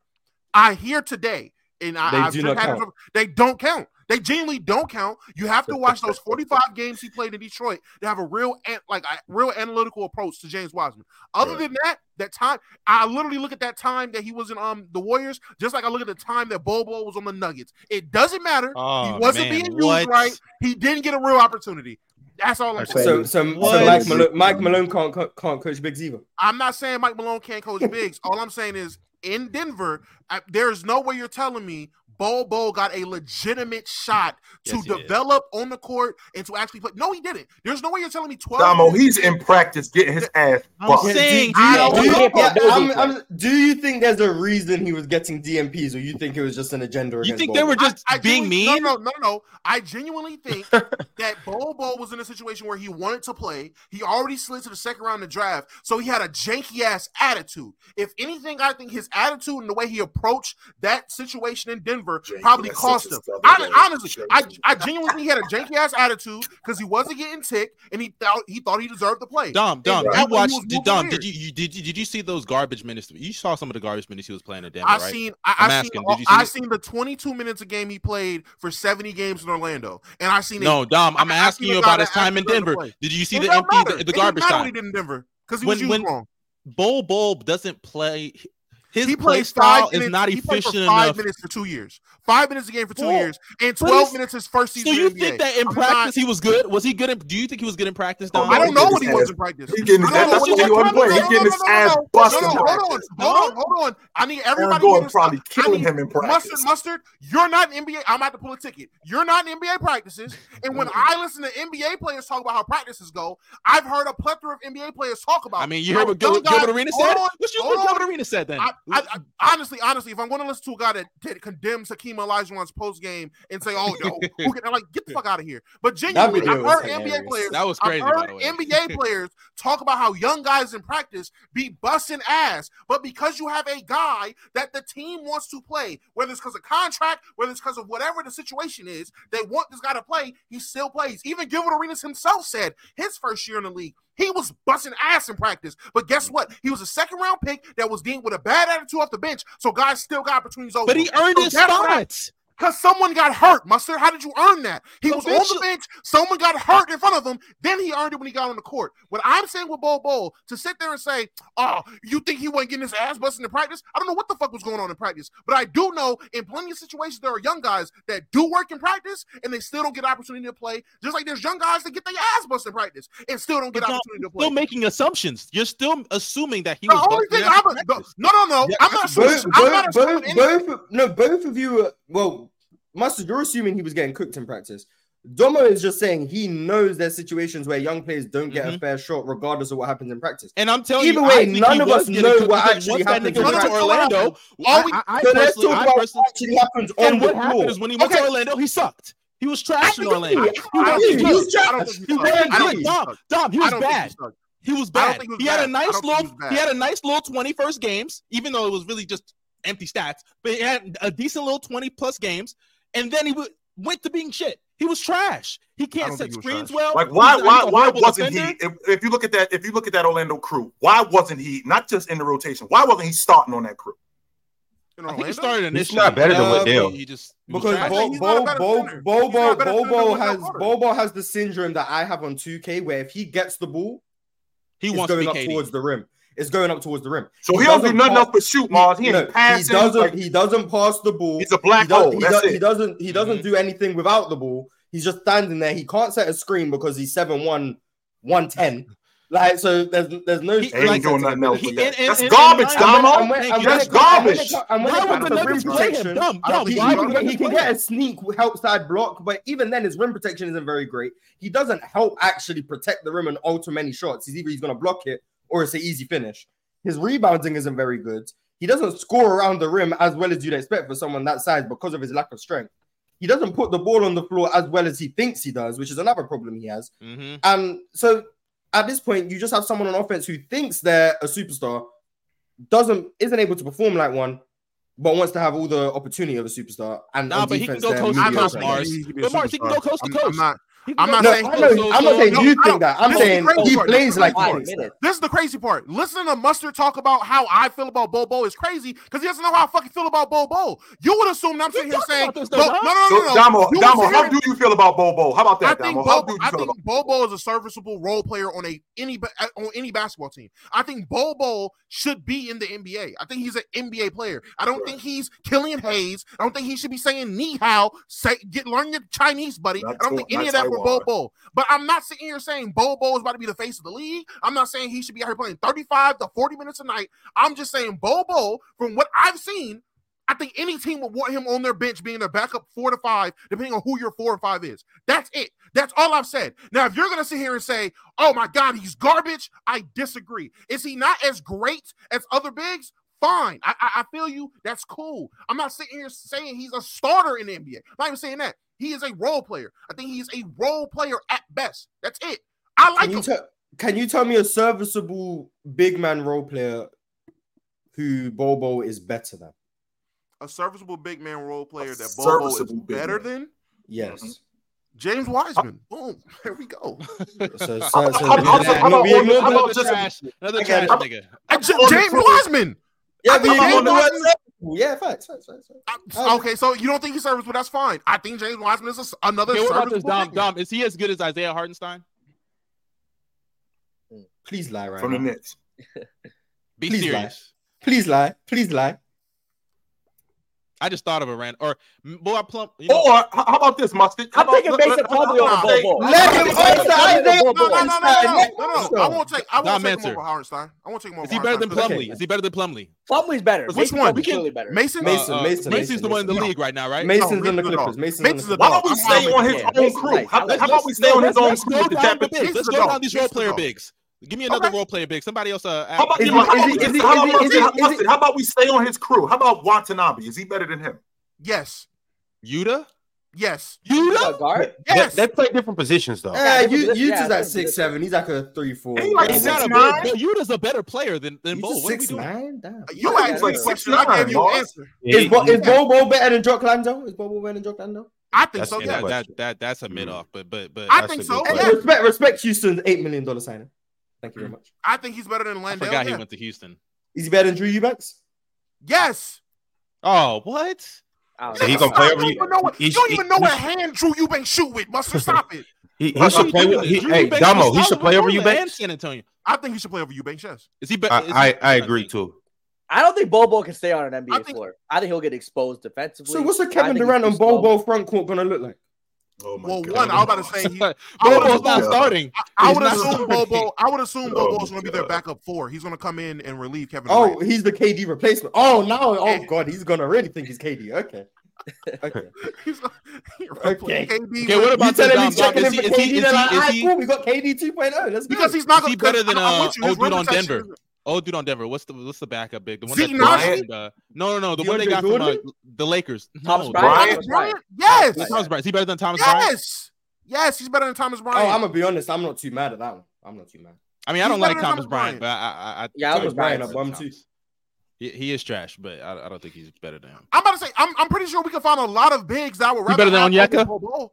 I hear today, and I, They I've do not count. with- They don't count. They genuinely don't count. You have to watch those 45 games he played in Detroit to have a real like a real analytical approach to James Wiseman. Other Right. than that, that time I literally look at that time that he was in um the Warriors, just like I look at the time that Bobo was on the Nuggets. It doesn't matter. Oh, he wasn't man, being used what? right. He didn't get a real opportunity. That's all I'm saying. So, so, so Mike Malone, Mike Malone can't can't coach Biggs either. I'm not saying Mike Malone can't coach bigs. All I'm saying is in Denver, I, there's no way you're telling me Bo Bo got a legitimate shot to Yes, he did. develop on the court and to actually play. No, he didn't. There's no way you're telling me 12. Domo, he's in practice getting his ass I'm busted. saying, do, you, I do, you, don't know. yeah, No I'm- defense. I'm- do you think there's a reason he was getting DNPs, or you think it was just an agenda? You think Bobo? they were just I being mean? No, no, no, no. I genuinely think that Bo Bo was in a situation where he wanted to play. He already slid to the second round of the draft, so he had a janky ass attitude. If anything, I think his attitude and the way he approached that situation in Denver Janky, probably cost him. southern Hon- word. honestly, I, I genuinely he had a janky ass attitude because he wasn't getting ticked and he thought he thought he deserved to play. Dom, Dom, you way watched. Did, Dom, did you, you did you did you see those garbage minutes? You saw some of the garbage minutes he was playing in Denver, I right? seen I, I'm I asking, seen did you see I it? seen the 22 minutes a game he played for 70 games in Orlando, and I seen no, it. Dom, I'm I- I asking seen you about his time in actually deserved to Denver. Did you see It the empty the, the garbage time? he did in Denver because he When- was used when- wrong. Bol Bol doesn't play. His He play played style is not he played for five enough. minutes for two years. Five minutes a game for two Bull- years, and 12 minutes his first season. So season. you in think that in I'm practice not- he was good? Was he good? In, do you think he was good in practice, oh, Dom? I don't know what he was in practice. He getting his ass. know That's what he he was- wasn't playing. He getting his no, no, ass no, no, busted. Hold on, hold on, hold on. I need everybody. to Gordon probably killing him in practice. Mustard, mustard. You're not in NBA. I'm about to pull a ticket. You're not in NBA practices. And when I listen to NBA players talk about how practices go, I've heard a plethora of NBA players talk about. I mean, you how heard what young Gil- Gilbert guys- Arenas hold said. on, What you what Gilbert on. Arenas said then? I, I, I, honestly, honestly, if I'm going to listen to a guy that, that condemns Hakeem Olajuwon's post game and say, "Oh, no, who can?" I'm like, get the fuck out of here. But genuinely, I've heard hilarious. NBA players. That was crazy. I've heard. NBA players talk about how young guys in practice be busting ass, but because you have a guy that the team wants to play, whether it's because of contract, whether it's because of whatever the situation is, they want this guy to play. He still plays. Even Gilbert Arenas himself said his first year in the league. He was busting ass in practice, but guess what? He was a second round pick that was deemed with a bad attitude off the bench, so guys still got opportunities over. But he earned So his spots. Because someone got hurt, Mustard. How did you earn that? He The was on the bench. Someone got hurt in front of him. Then he earned it when he got on the court. What I'm saying with Bo Bo to sit there and say, "Oh, you think he wasn't getting his ass busted in practice?" I don't know what the fuck was going on in practice, but I do know in plenty of situations there are young guys that do work in practice and they still don't get opportunity to play. Just like there's young guys that get their ass busted in practice and still don't get But opportunity to play. Still making assumptions. You're still assuming that he the was. only thing I'm in no, no, no, no. Yeah, I'm not assuming. Both, I'm not both, assuming both, both, no, both of you. Are, well, Mustard, you're assuming he was getting cooked in practice. Domo is just saying he knows there's situations where young players don't get mm-hmm. a fair shot, regardless of what happens in practice. And I'm telling Either you, way, none of us know what actually happens in. Orlando, all we, I, I, so let's talk about what actually happens on and what the happened is when he went okay. to Orlando, he sucked. He was trash in Orlando. He was trash. He was Dom, Dom, he was bad. He was bad. He, was he, bad. He had a nice little he had a nice little 21st games, even though it was really just empty stats, but he had a decent little 20 plus games and then he w- went to being shit. He was trash. He can't set screens well. Like why? Why? Why wasn't defender. he? If, if, you look at that, if you look at that Orlando crew, why wasn't he not just in the rotation? Why wasn't he starting on that crew? I think he started initially. He's not better than Liddell. He just he because Bo, Bo, Bo, Bobo Bobo has Bobo has the syndrome that I have on 2K, where if he gets the ball, he wants going up KD. towards the rim is going up towards the rim. So he, he don't do nothing pass, else but shoot, Marz. He, he doesn't. Like, he doesn't pass the ball. He's a black he does, hole. He, does, he doesn't. He doesn't mm-hmm. do anything without the ball. He's just standing there. He can't set a screen because he's 7'1", 110. Like so, there's there's no. He, ain't doing nothing else. He, that. and, and, that's garbage, Domo. That's garbage. And when it comes to rim protection, dumb, dumb. He, he, he can get a sneak help side block, but even then, his rim protection isn't very great. He doesn't help actually protect the rim and alter many shots. He's either he's going to block it or it's an easy finish. His rebounding isn't very good. He doesn't score around the rim as well as you'd expect for someone that size because of his lack of strength. He doesn't put the ball on the floor as well as he thinks he does, which is another problem he has. Mm-hmm. And so at this point, you just have someone on offense who thinks they're a superstar, doesn't isn't able to perform like one, but wants to have all the opportunity of a superstar. And nah, but he can go coast to coast, Marz. But Marz, he can go coast to coast. I'm not no, saying. I'm, so, not, I'm not saying no, you think that. I'm saying he part. plays like this. This is the crazy part. Listening to Mustard talk about how I feel about Bobo is crazy because he doesn't know how I fucking feel about Bobo. You would assume I'm sitting here saying, though, no, no, no, no, no. Domo, Domo, how do you feel about Bobo? How about that, I think Domo? Bobo, how do you I feel think about Bobo is a serviceable role player on a any uh, on any basketball team. I think Bobo should be in the NBA. I think he's an NBA player. I don't sure. think he's Killian Hayes. I don't think he should be saying ni hao. Say get learn your Chinese, buddy. That's I don't cool. think any That's of that over Bobo. But I'm not sitting here saying Bobo is about to be the face of the league. I'm not saying he should be out here playing 35 to 40 minutes a night. I'm just saying Bobo, from what I've seen, I think any team would want him on their bench being their backup four to five, depending on who your four or five is. That's it. That's all I've said. Now, if you're going to sit here and say, oh my God, he's garbage, I disagree. Is he not as great as other bigs? Fine. I, I, I feel you. That's cool. I'm not sitting here saying he's a starter in the NBA. I'm not even saying that. He is a role player. I think he's a role player at best. That's it. I like can you him. T- can you tell me a serviceable big man role player who Bobo is better than? A serviceable big man role player a that Bobo is better than? Yes. Mm-hmm. James Wiseman. Uh, Boom. There we go. Another nigga. James Wiseman. Yeah, yeah, facts, facts, facts. facts. Uh, okay, so you don't think he's serviceable. but that's fine. I think James Wiseman is a, another. What about this Dom? Dom, is he as good as Isaiah Hartenstein? Please lie right From now. the Nets. Be Please serious. Lie. Please lie. Please lie. I just thought of a random or boy plump. You know, or how about this, Mustard? I'm taking Mason Plumlee Bobo. Let him answer. I think no, no, no, no, no. I won't take. I won't take him over Hartenstein. I won't take him over. Is he better than Plumlee? Is he better than Plumlee? Plumlee's better. Which one? Plumlee's better. Mason. Mason. Uh, Mason. Mason's the one in the league right now, right? Mason's in the Clippers. Mason's Why don't we stay on his own crew? How about we stay on his own crew? Let's go down these role player bigs. Give me another okay. role player big. Somebody else. Uh, how about, how, about we stay on his crew? How about Watanabe? Is he better than him? Yes. Yuta? Yes. Yuta? Guard? Yes. They, they, play different positions though. Yeah, you, Yuta's yeah, at six seven. He's like a three four. Like six, nine? Yuta's a better player than than Bo. What six nine? Damn. You asked like six nine. I gave you an answer. Is, Bo, is Bo better than Jock Lando? Is Bo Bo better than Jock Lando? I think that's, so. Yeah, that, that, that that's a mid off, but but but I think so. Yeah. Respect, respect Houston's eight million dollar signing. Thank you very much. I think he's better than Landale. I forgot yeah. he went to Houston. Is he better than Drew Eubanks? Yes. Oh, what? So he's gonna play over you. Know what, he, you don't even know he, what hand Drew Eubanks shoot with, Must Stop it. He, he should play with, he, hey, Domo, he should play over Eubanks. San Antonio. I think he should play over Eubanks, yes. Is he, better? I, I, I, I agree too. I don't think Bobo can stay on an NBA I think, floor. I think he'll get exposed defensively. So what's a Kevin Durant and Bobo front court gonna look like? Oh well, God. one, I was about to say he, Bobo's not starting. I, I would assume Bobo. I would assume oh Bobo's going to be their backup four. He's going to come in and relieve Kevin. Oh, Durant. he's the KD replacement. Oh now, Oh God, he's going to really think he's KD. Okay. okay. okay. KD okay. What about you telling me um, checking in for He, like, right. We got KD 2.0. That's because good. he's not. Is he better than uh, old dude on Denver? Is- Oh, dude on Denver. What's the what's the backup big? The one Zeke that Nnaji? uh, no, no, no. The one they DeAndre got from uh, the Lakers. Thomas no, Bryant? Bryant? Thomas Bryant? Yes. Thomas Bryant. Is he better than Thomas Bryant? Yes. Yes, he's better than Thomas Bryant. Oh, I'm gonna be honest. I'm not too mad at that one. I'm not too mad. I mean, I don't like Thomas Thomas Bryant, Bryant. but I, I, I Yeah, I Thomas was Bryant Bryant's a bum too. He, he is trash, but I, I don't think he's better than him. I'm about to say, I'm, I'm pretty sure we can find a lot of bigs that would rather better than have Onyeka? Bol Bol.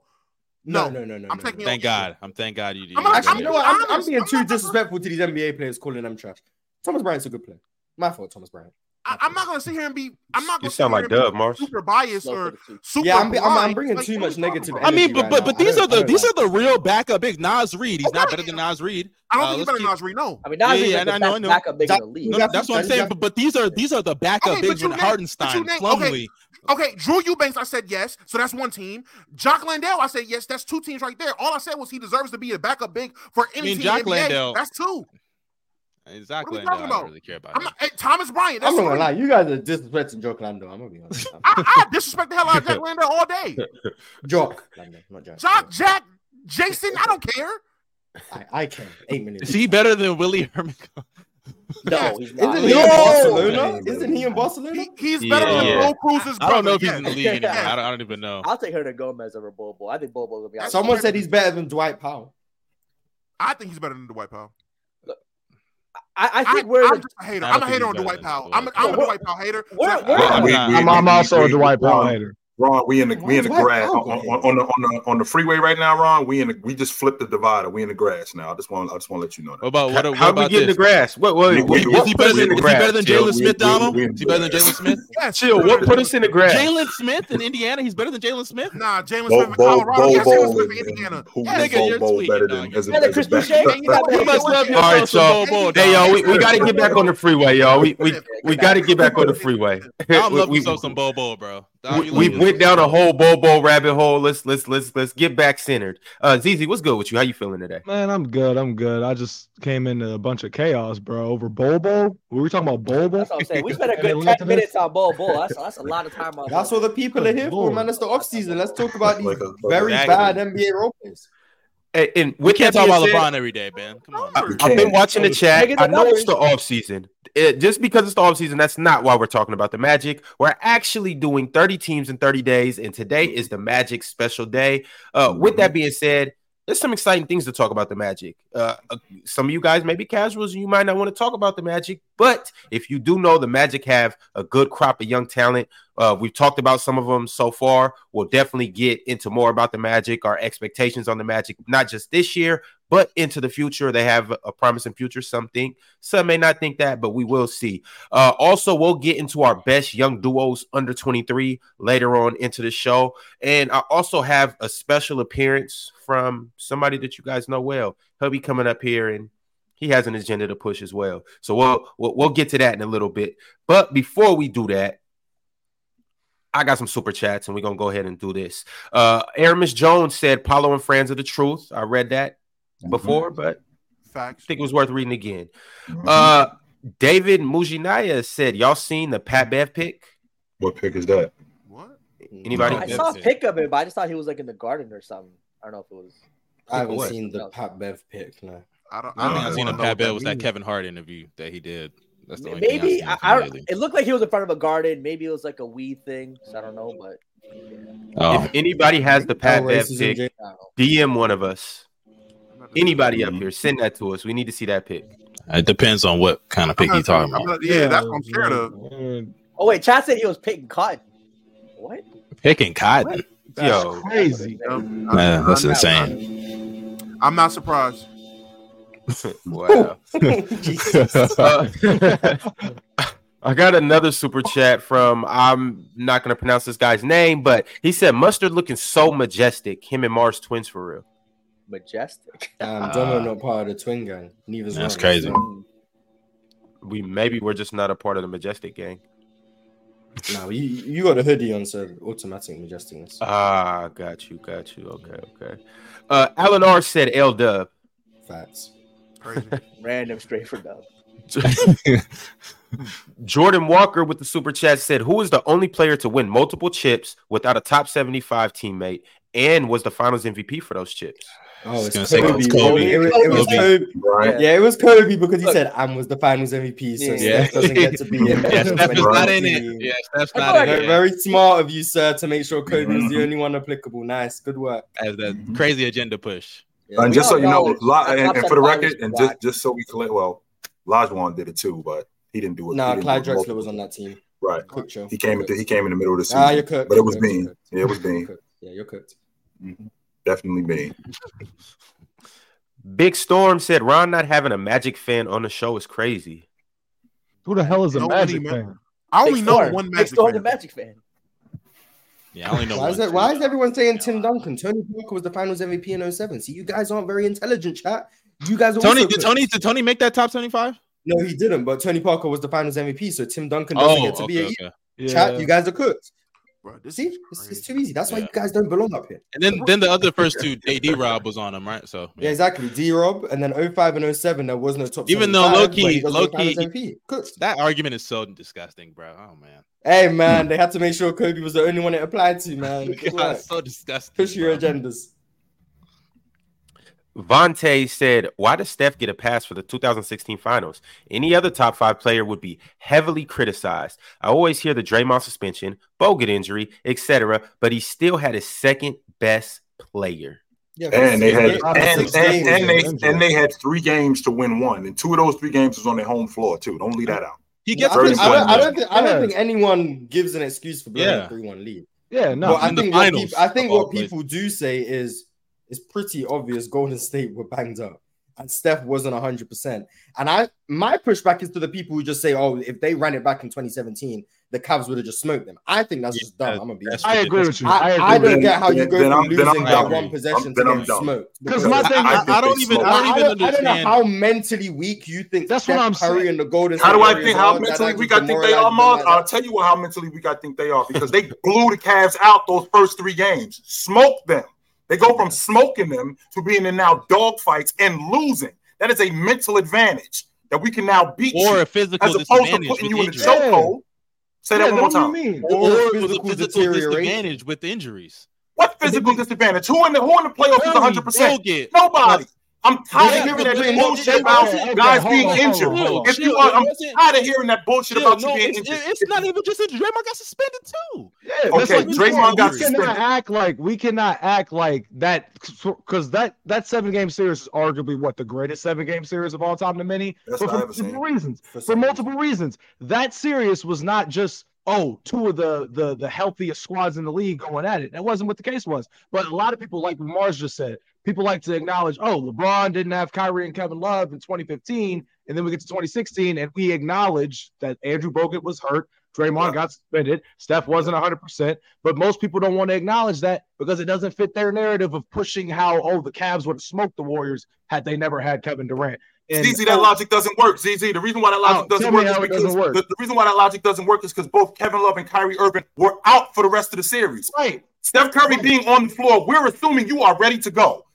No, No, no, no, no. I'm no, taking no. Thank God. I'm thank God you. you I'm not- Actually, I'm you know what? I'm, I'm being I'm too disrespectful to these NBA players calling them trash. Thomas Bryant's a good player. My fault, Thomas Bryant. I, I'm not gonna sit here and be. I'm not. You Gonna sit sound here like and be Dub, Marz. Super biased No, or for the super. Yeah, I'm be- I'm- I'm bringing Like, too much are you talking negative? I mean, energy but right but but these are the these like are the real backup big Naz Reid, he's not better than Naz Reid. I don't Uh, think he's let's better than keep- Naz Reid. No. I mean, Naz Yeah, is yeah, like the I know, I best know. backup big in the league. No, got- that's what I'm saying. got- But, but these are these are the backup Okay, bigs you with name- but you Hartenstein, name- Plumlee. Okay, Drew Eubanks, I said yes, so that's one team. Jock Landale, I said yes, that's two teams right there. All I said was he deserves to be a backup big for any team. Jock in the NBA. Landale- That's two. Exactly. we I talking don't really care about I'm not, hey, Thomas Bryant. That's I'm not gonna lie. You guys are disrespecting Jock Lando. I'm gonna be honest. I, I disrespect the hell out of Jack Landale all day. Jock Lando, not Jock. Jock, Jack, Jason, I don't care. I, I can. Eight minutes. Is he better than Willie Herman? No, he's not. Isn't he in No! Barcelona? Isn't he in Barcelona? He, he's better Yeah. than Bo Cruz's I don't know if he's brother, in the yes. league anymore. Yeah. I, don't, I don't even know. I'll take Hernangómez over Bobo. I think Bobo's gonna be out. Someone said he's better than Dwight Powell. I think he's better than Dwight Powell. I, I I think we're I'm just a hater. I I'm a hater on better Dwight than Powell. I'm a, I'm a Powell. Dwight Powell hater. We're- we're- I'm We- not. we- I'm, also a Dwight Powell hater. Ron, we in the we in the Why- why grass oh, on, on, on the on the on the freeway right now, Ron. We in the we just flipped the divider. We in the grass now. I just want I just want to let you know What that. about what, what How we about get in the grass? What what, We- what, we- what Is he better than, in the is he better than Jalen Smith, we- we- Donald? we- Is he better than Jalen Smith? Yes. Chill. What put us in the grass? Jalen Smith in Indiana, he's better than Jalen Smith. Nah, Jalen Smith in Bo Colorado. Bo Yes, Jalen Bo Smith in Indiana. who Yes. Nigga, you're Bo Bo tweaking, better than as a, Yeah, the as a Chris. Boucher, you got You that- must love All right, yourself some y'all. Bobo, Hey, y'all, we, we got to get back on the freeway, y'all. We we, we got to get back on the freeway. I'm loving we, some Bobo, bro. Dog, we, you we went down a some whole Bobo rabbit hole. Let's let's let's let's get back centered. Uh, ZZ, what's good with you? How you feeling today? Man, I'm good. I'm good. I just came into a bunch of chaos, bro. Over Bobo. Were we were talking about Bobo. That's what I'm saying. We spent a good ten minutes on Bobo. That's that's a lot of time on. That's what the people are here for, man. It's the off season. Let's talk about these Like a- very bad NBA role players. And, and We can't talk about said, LeBron every day, man. Come on. I, I've been watching the chat. I know it's the off season. It, just because it's the off season, that's not why we're talking about the Magic. We're actually doing 30 teams in 30 days, and today is the Magic special day. Uh, With that being said, there's some exciting things to talk about the Magic. Uh, uh, some of you guys may be casuals and you might not want to talk about the Magic, but if you do know the Magic have a good crop of young talent, uh, we've talked about some of them so far. We'll definitely get into more about the Magic, our expectations on the Magic, not just this year, but into the future. They have a promising future. Some think, some may not think that, but we will see. Uh, also, we'll get into our best young duos under 23 later on into the show. And I also have a special appearance from somebody that you guys know well. He'll be coming up here and he has an agenda to push as well. So we'll, we'll we'll get to that in a little bit. But before we do that, I got some super chats and we're gonna go ahead and do this. Uh Aramis Jones said Paolo and Franz of the Truth. I read that before, but I think it was worth reading again. Mhm. Uh David Mujinaya said, Y'all seen the Pat Bev pick? What pick is that? What? Anybody? No. I saw a pic of it, but I just thought he was like in the garden or something. I don't know if it was. I haven't what? seen the Pat Bev pick. No. I don't. I I think don't I seen know a Pat that Bell was that. Kevin Hart interview that he did. That's the only thing I've Maybe seen I, I him don't. It looked like he was in front of a garden. Maybe it was like a weed thing. So I don't know, but Oh, If anybody has the Pat No Bev racism, pick, Jay. I don't know. DM one of us. Anybody up Mhm. here, send that to us. We need to see that pick. it depends on what kind of pick you're talking I'm about. not- yeah, that's what I'm scared of. Uh, Oh wait, Chad said he was picking cotton. What? Picking cotton. That's Yo. crazy. Um, Man, that's I'm not- insane. I'm not surprised. Wow. Uh, I got another super chat from I'm not gonna pronounce this guy's name, but he said mustard looking so majestic. Him and Marz twins for real. Majestic. Um, Domo not part of the twin gang. Neither's That's Ron. crazy. So, We maybe we're just not a part of the majestic gang. no, you you got a hoodie on, so automatic majesticness. Ah, got you, got you. Okay, okay. Uh Alan R said L Dub. Facts. Crazy. Random straight for dub. Jordan Walker with the super chat said, "Who is the only player to win multiple chips without a top seventy-five teammate, and was the Finals MVP for those chips?" Oh, it's gonna say Kobe. it's Kobe. It, was, it was Kobe. Kobe. Right. Yeah, it was Kobe because he said "Am was the Finals MVP, so Yeah. Steph doesn't get to be in. Yeah, there. Steph is not in it. 2019. Yeah, Steph's I not in it. Very, very smart of you, sir, to make sure Kobe was Mhm. the only one applicable. Nice, good work. As that Mhm. crazy agenda push. Yeah. And just so you know, La- and, and for the record, and just just so we collect, well, Lajuan did it too, but he didn't do it. Nah, Clyde do Drexler multiple. was on that team. Right. Cooked show. He came into he came in the middle of the season, Ah, you're cooked. but it was cooked, you're mean. cooked. Yeah, it was You're mean. cooked. Yeah, you're cooked. Definitely mean. Big Storm said, "Ron not having a Magic fan on the show is crazy." Who the hell is a Magic fan? I only Big know Storm. one Big Magic Storm, fan. the Magic fan. Yeah, I only know Why is, one. that, why is everyone saying Tim Duncan? Tony Parker was the Finals MVP in 07. See, you guys aren't very intelligent, chat. You guys are Tony, did cooked. Tony, did Tony make that top 25? No, he didn't. But Tony Parker was the Finals MVP, so Tim Duncan doesn't Oh, get to be a okay. chat. You guys are cooked. Bro, this See, is it's, it's too easy. That's why Yeah. you guys don't belong up here. And then, then the other first two, D Rob was on him, right? So Yeah, exactly. D Rob, and then 05 and 07, there was no top. Even though 75, low-key- but he does go low-key- Finals MVP. Cooked. that argument is so disgusting, bro. Oh man, Hey man, they had to make sure Kobe was the only one it applied to, man. God, work. so disgusting. Push your bro. agendas. Vontae said, "Why does Steph get a pass for the 2016 Finals? Any other top five player would be heavily criticized. I always hear the Draymond suspension, Bogut injury, etc., but he still had his second best player." Yeah, And they had and, and, and they and they had three games to win one, and two of those three games was on their home floor too. Don't leave that out. He gets I, don't, I, don't, I, don't think, I don't think anyone gives an excuse for blowing Yeah. a 3 1 lead. Yeah, no. but I in the think, what people, I think what people do say is it's pretty obvious Golden State were banged up and Steph wasn't 100%. And I my pushback is to the people who just say, oh, if they ran it back in 2017, the Cavs would have just smoked them. I think that's just dumb. Yeah, I'm going to be honest. I agree with you. I, I, agree I don't get how you Then- go then from I'm- then I'm losing that one possession I'm- to then I'm getting smoked. Because Because my I- thing, I I, I don't they even. smoked. I I don't even don't, I don't know understand. how mentally weak you think That's Steph what I'm Curry saying. and the Golden How do I think? How mentally weak I think they are, them Marz? I'll tell you how mentally weak I think they are because they blew the Cavs out those first three games, smoked them. They go from smoking them to being in now dogfights and losing. That is a mental advantage that we can now beat Or you a physical as opposed to putting you in a injury. choke- chokehold. Say Yeah, that one more time. you mean? Or, Or it a physical physical disadvantage with injuries. What physical disadvantage? Who in the who in the playoffs is Curry, 100? percent Bogut. Nobody. I'm tired of hearing that bullshit but- about okay, okay, guys being on, hold on, injured. hold. If you are, I'm wasn't- tired of hearing that bullshit Yeah, about no, you being it's, injured. it's not even just injury. Draymond got suspended too. Yeah, that's Okay, like we Draymond can't- got we cannot act like we cannot act like that because that that seven game series is arguably what the greatest seven game series of all time to many, That's but for multiple reasons. For For some multiple reasons, that series was not just oh two of the the the healthiest squads in the league going at it. That wasn't what the case was. But a lot of people, like Marz just said, people like to acknowledge, oh, LeBron didn't have Kyrie and Kevin Love in 2015, and then we get to 2016, and we acknowledge that Andrew Bogut was hurt. Draymond Yeah. got suspended. Steph wasn't 100%. But most people don't want to acknowledge that because it doesn't fit their narrative of pushing how, oh, the Cavs would have smoked the Warriors had they never had Kevin Durant. And ZZ, that logic doesn't work. ZZ, the reason why that logic Oh, doesn't work is because doesn't work. The, the reason why that logic doesn't work is because both Kevin Love and Kyrie Irving were out for the rest of the series. right. Steph Curry being on the floor, we're assuming you are ready to go.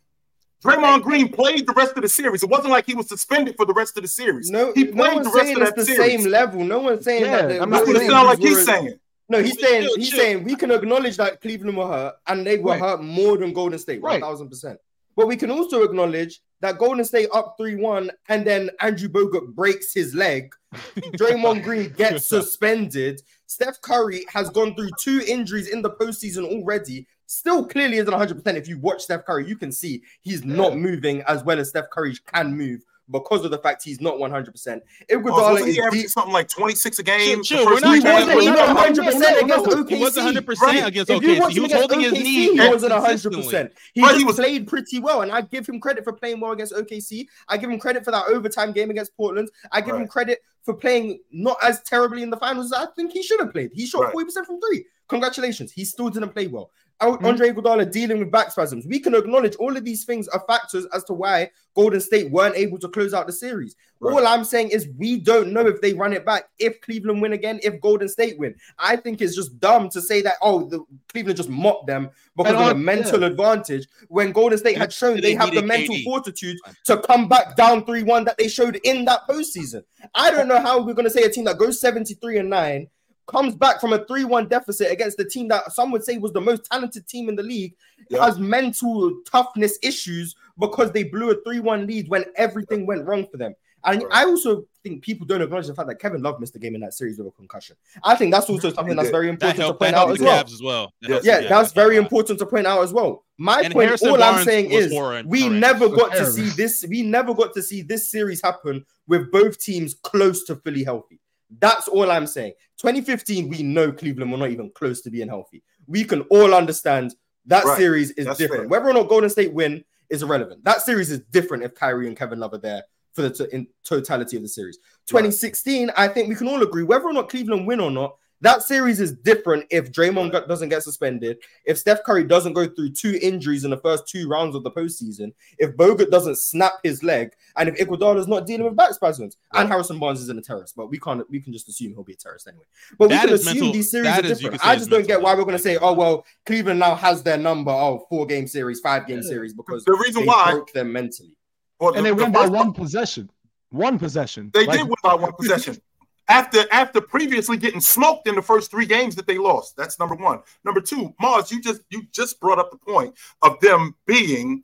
Draymond Green played the rest of the series. It wasn't like he was suspended for the rest of the series. No, he no played one's the rest saying of it's that the series. same level. No one's saying Yeah, that. the I'm not That's what it saying like he's saying. No, he's saying chill, he's chill. saying we can acknowledge that Cleveland were hurt and they were Right. hurt more than Golden State, Right. thousand percent. But we can also acknowledge that Golden State up three one and then Andrew Bogut breaks his leg. Draymond Green gets suspended. Steph Curry has gone through two injuries in the postseason already. Still clearly isn't 100%. If you watch Steph Curry, you can see he's not moving as well as Steph Curry can move because of the fact he's not 100%. Oh, Iguodala wasn't is he deep. something like 26 a game? Chill, the we're not three trying games? to- He's we're not not- 100% against He wasn't 100% against OKC. He was holding his knee. He wasn't 100%. He Right, he was- played pretty well, and I give him credit for playing well against OKC. I give him credit for that overtime game against Portland. I give him credit for playing not as terribly in the finals as I think he should have played. He shot Right. 40% from three. Congratulations. He still didn't play well. Al- Andre Iguodala dealing with back spasms. We can acknowledge all of these things are factors as to why Golden State weren't able to close out the series. Right. All I'm saying is we don't know if they run it back, if Cleveland win again, if Golden State win. I think it's just dumb to say that oh, the Cleveland just mocked them because And of the mental advantage when Golden State had shown They they have the mental KD. fortitude to come back down 3-1 that they showed in that postseason. I don't know how we're gonna say a team that goes 73 and 9 comes back from a 3-1 deficit against the team that some would say was the most talented team in the league Yeah. has mental toughness issues because they blew a 3-1 lead when everything went wrong for them. And Right. I also think people don't acknowledge the fact that Kevin Love missed the game in that series with a concussion. I think that's also something that's did. very That important to point out as well. As well. That Yes. helped Yeah, that's Cavs very important to point out as well. My And point, Harrison all I'm saying is horrend- we horrendous. never got to Terrible. see this. We never got to see this series happen with both teams close to fully healthy. That's all I'm saying. 2015, we know Cleveland were not even close to being healthy. We can all understand that Right. series is That's different. fair. Whether or not Golden State win is irrelevant. That series is different if Kyrie and Kevin Love are there for the to- in totality of the series. 2016, I think we can all agree whether or not Cleveland win or not. That series is different if Draymond got- doesn't get suspended, if Steph Curry doesn't go through two injuries in the first two rounds of the postseason, if Bogut doesn't snap his leg, and if Iguodala's not dealing with back spasms, and Harrison Barnes isn't a terrorist, but we can't we can just assume he'll be a terrorist anyway. But That we can assume mental- these series are is- different. could I just don't get why we're going to say, oh well, Cleveland now has their number, oh four game series, five game series, because The reason they why- broke them mentally. Well, And the- they the win by one possession. One possession. They Like, did win by one possession. After after previously getting smoked in the first three games that they lost. That's number one. Number two, Marz, you just you just brought up the point of them being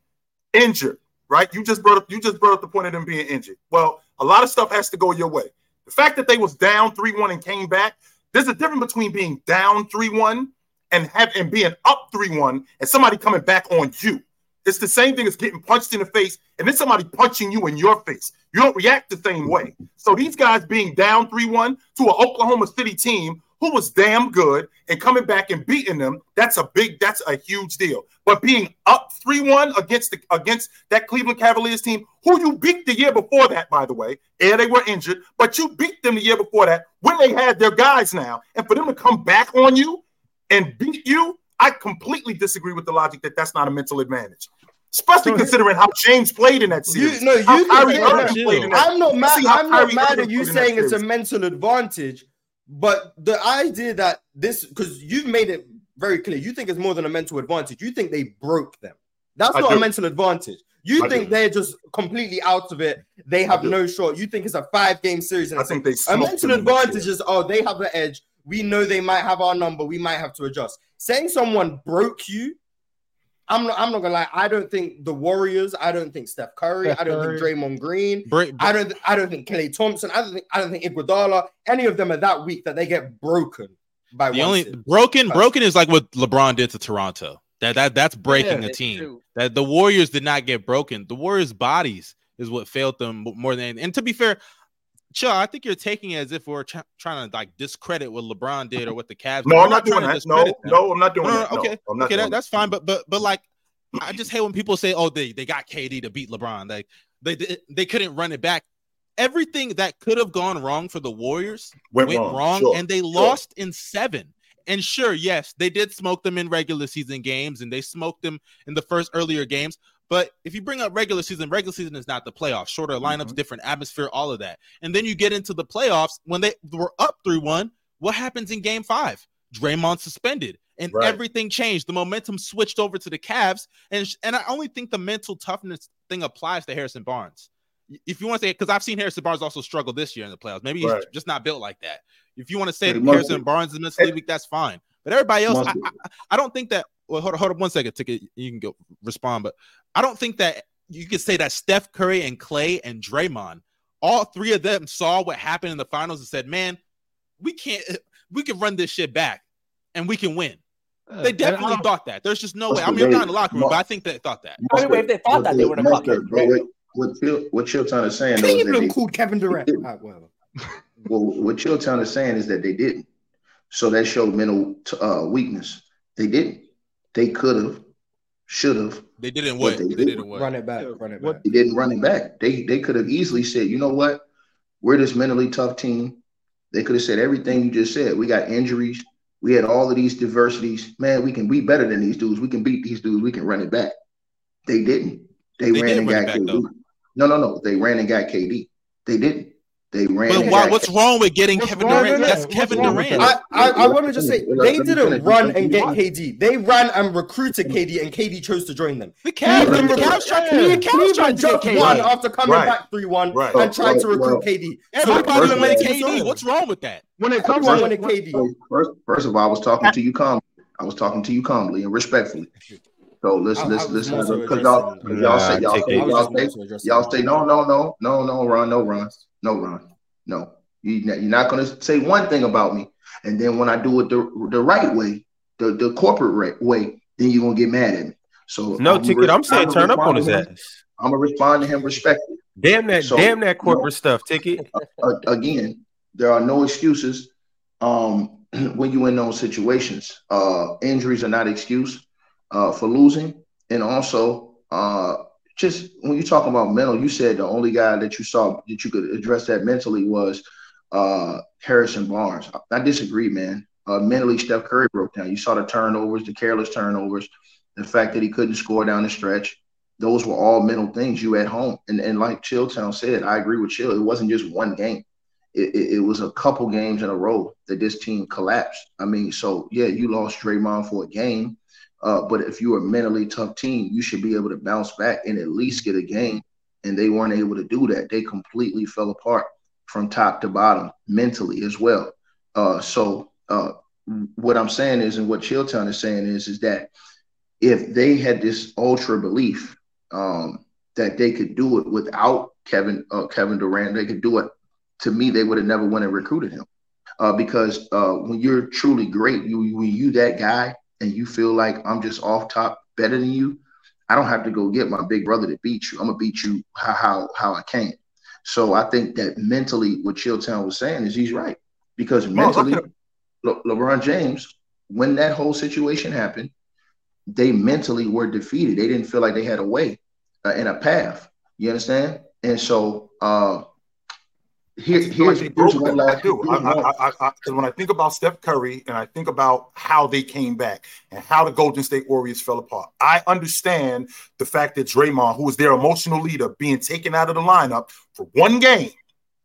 injured, right? You just brought up you just brought up the point of them being injured. Well, a lot of stuff has to go your way. The fact that they was down 3-1 and came back, there's a difference between being down 3-1 and have and being up 3-1 and somebody coming back on you. It's the same thing as getting punched in the face and then somebody punching you in your face. You don't react the same way. So these guys being down 3-1 to an Oklahoma City team who was damn good and coming back and beating them, that's a big, that's a huge deal. But being up 3-1 against the against that Cleveland Cavaliers team, who you beat the year before that, by the way, and they were injured, but you beat them the year before that when they had their guys now, and for them to come back on you and beat you, I completely disagree with the logic that that's not a mental advantage. Especially So- considering how James played in that series. You, no, you How Kyrie Irving that. played in that I'm not mad. I'm not Kyrie mad at you played in that saying it's a mental advantage, but the idea that this because you've made it very clear, you think it's more than a mental advantage. You think they broke them. That's I not do. a mental advantage. You I think do. they're just completely out of it. They have no shot. You think it's a five game series. And I think they a smoked mental them in that advantage is oh they have the edge. We know they might have our number. We might have to adjust. Saying someone broke you, I'm not. I'm not gonna lie. I don't think the Warriors. I don't think Steph Curry. Steph I don't Curry. think Draymond Green. Break, I don't. I don't think Klay Thompson. I don't think. I don't think Iguodala. Any of them are that weak that they get broken by the only series. broken Touch. broken is like what LeBron did to Toronto. That that that's breaking Yeah, a team. true. That the Warriors did not get broken. The Warriors' bodies is what failed them more than. And to be fair, Chill, I think you're taking it as if we're try- trying to like discredit what LeBron did or what the Cavs. No, I'm not doing that. No, them. no, I'm not doing No, that. no, okay, I'm not okay, that, that's fine. But but but like, I just hate when people say, "Oh, they they got KD to beat LeBron." Like they they, they couldn't run it back. Everything that could have gone wrong for the Warriors Went, went wrong, wrong, Sure. and they lost in seven. And sure, yes, they did smoke them in regular season games, and they smoked them in the first earlier games. But if you bring up regular season, regular season is not the playoffs. Shorter lineups, Mhm. different atmosphere, all of that. And then you get into the playoffs when they were up three one. What happens in Game Five? Draymond suspended, and Right. everything changed. The momentum switched over to the Cavs, and and I only think the mental toughness thing applies to Harrison Barnes. If you want to say, because I've seen Harrison Barnes also struggle this year in the playoffs. Maybe he's Right. just not built like that. If you want to say that Harrison. Barnes is mentally weak, that's fine. But everybody else, I. I, I don't think that. Well, hold on, hold on one second. Ticket, you can go respond, but I don't think that you could say that Steph Curry and Klay and Draymond, all three of them saw what happened in the finals and said, "Man, we can't. We can run this shit back, and we can win." uh, They definitely thought that. There's just no way. I That's mean, I'm the not in the locker room, way- but I think they thought that. I mean, if they thought that, they wouldn't have Mustard, fucked it. bro, What, what, Chill, what Chilltown is saying though, is that Cleveland they, called Kevin Durant. Ah, whatever. well, what Chilltown is saying is that they didn't. So that showed mental uh, weakness. They didn't. They could have, should have. They didn't What they They did. didn't win. Run it back. Run it back. They didn't run it back. They they could have easily said, you know what, we're this mentally tough team. They could have said everything you just said. We got injuries. We had all of these diversities. Man, we can be better than these dudes. We can beat these dudes. We can run it back. They didn't. They, They ran did and got back, KD. though. No, no, no. They ran and got KD. They didn't. They ran. But why, what's wrong with getting What's Kevin Durant? That's that? Kevin What's wrong with Durant. I, I, I want to just say they didn't run and get KD. They ran and recruited KD, and KD chose to join them. The Cavs, Cleveland the Cavs tried to, Cleveland, the Cavs tried to get just won KD. after coming Right. back 3 1 Right. and tried to recruit well, KD. Everybody first of wanted KD. What's wrong with that? When it comes Everyone to wanted KD. First, first of all, I was talking to you calmly. I was talking to you calmly and respectfully. So listen, I- I listen, listen, because y'all, y'all say, Nah, y'all take say, it. I y'all just more say, so y'all say, no, no, no, no, no, Ron, no, Ron, no, Ron, no. You, you're not going to say one thing about me, and then when I do it the, the right way, the, the corporate right way, then you're gonna get mad at me. So No I'm ticket. I'm saying I'ma turn up on his ass. I'm gonna respond to him respectfully. Damn that, So, damn that you know- corporate stuff. Ticket. Again, there are no excuses um, when you in those situations. Uh, injuries are not excuse uh, for losing, and also uh, just when you talk about mental, you said the only guy that you saw that you could address that mentally was uh, Harrison Barnes. I, I disagree, man. Uh, mentally, Steph Curry broke down. You saw the turnovers, the careless turnovers, the fact that he couldn't score down the stretch. Those were all mental things you at home. And, and like Chilltown said, I agree with Chill. It wasn't just one game. It, it, it was a couple games in a row that this team collapsed. I mean, so yeah, you lost Draymond for a game, uh, but if you're a mentally tough team, you should be able to bounce back and at least get a game. And they weren't able to do that. They completely fell apart from top to bottom mentally as well. Uh, so uh, what I'm saying is, and what Chilltown is saying is, is that if they had this ultra belief um, that they could do it without Kevin uh, Kevin Durant, they could do it. To me, they would have never went and recruited him uh, because uh, when you're truly great, you when you that guy and you feel like I'm just off top better than you, I don't have to go get my big brother to beat you. I'm gonna beat you how how, how I can. So I think that mentally, what Chilltown was saying is he's right because mentally, Le- LeBron James, when that whole situation happened, they mentally were defeated. They didn't feel like they had a way uh, and a path. You understand? And so uh, here, like here's, here's one them. I do. I, here's one- I, I, I, 'cause when I think about Steph Curry and I think about how they came back and how the Golden State Warriors fell apart, I understand the fact that Draymond, who was their emotional leader, being taken out of the lineup for one game,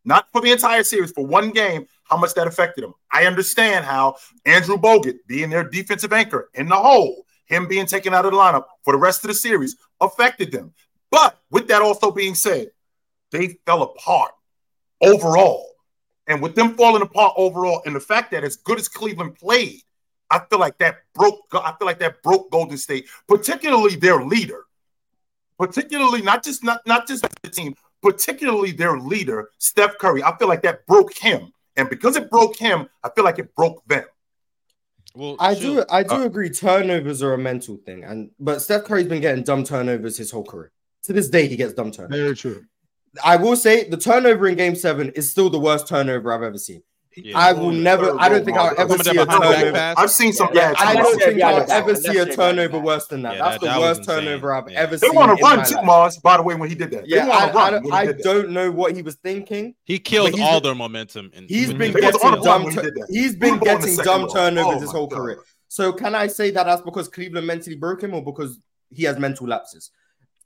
not for the entire series, for one game, how much that affected him. I understand how Andrew Bogut, being their defensive anchor in the hole, him being taken out of the lineup for the rest of the series affected them. But with that also being said, they fell apart overall. And with them falling apart overall, and the fact that as good as Cleveland played, I feel like that broke. I feel like that broke Golden State, particularly their leader, particularly not just not not just the team, particularly their leader, Steph Curry. I feel like that broke him, and because it broke him, I feel like it broke them. Well, I Chill. do I do uh, agree turnovers are a mental thing, and but Steph Curry's been getting dumb turnovers his whole career. To this day, he gets dumb turnovers. Very true. I will say the turnover in game seven is still the worst turnover I've ever seen. Yeah. I will never, I don't think I'll ever see a behind the back turnover. I've seen some Yeah, bad. I don't think I'll ever see a turnover worse than that. Yeah, That's that- the that worst turnover I've Yeah. ever They seen. want to run too. Marz. By the way, when he did that, Yeah, they I, run. I, don't, I don't know what he was thinking. He killed all been- their momentum. In, He's with been the- They was getting on the run dumb. he tur- did that. he's We been getting dumb turnovers Oh his whole career. So can I say that that's because Cleveland mentally broke him, or because he has mental lapses?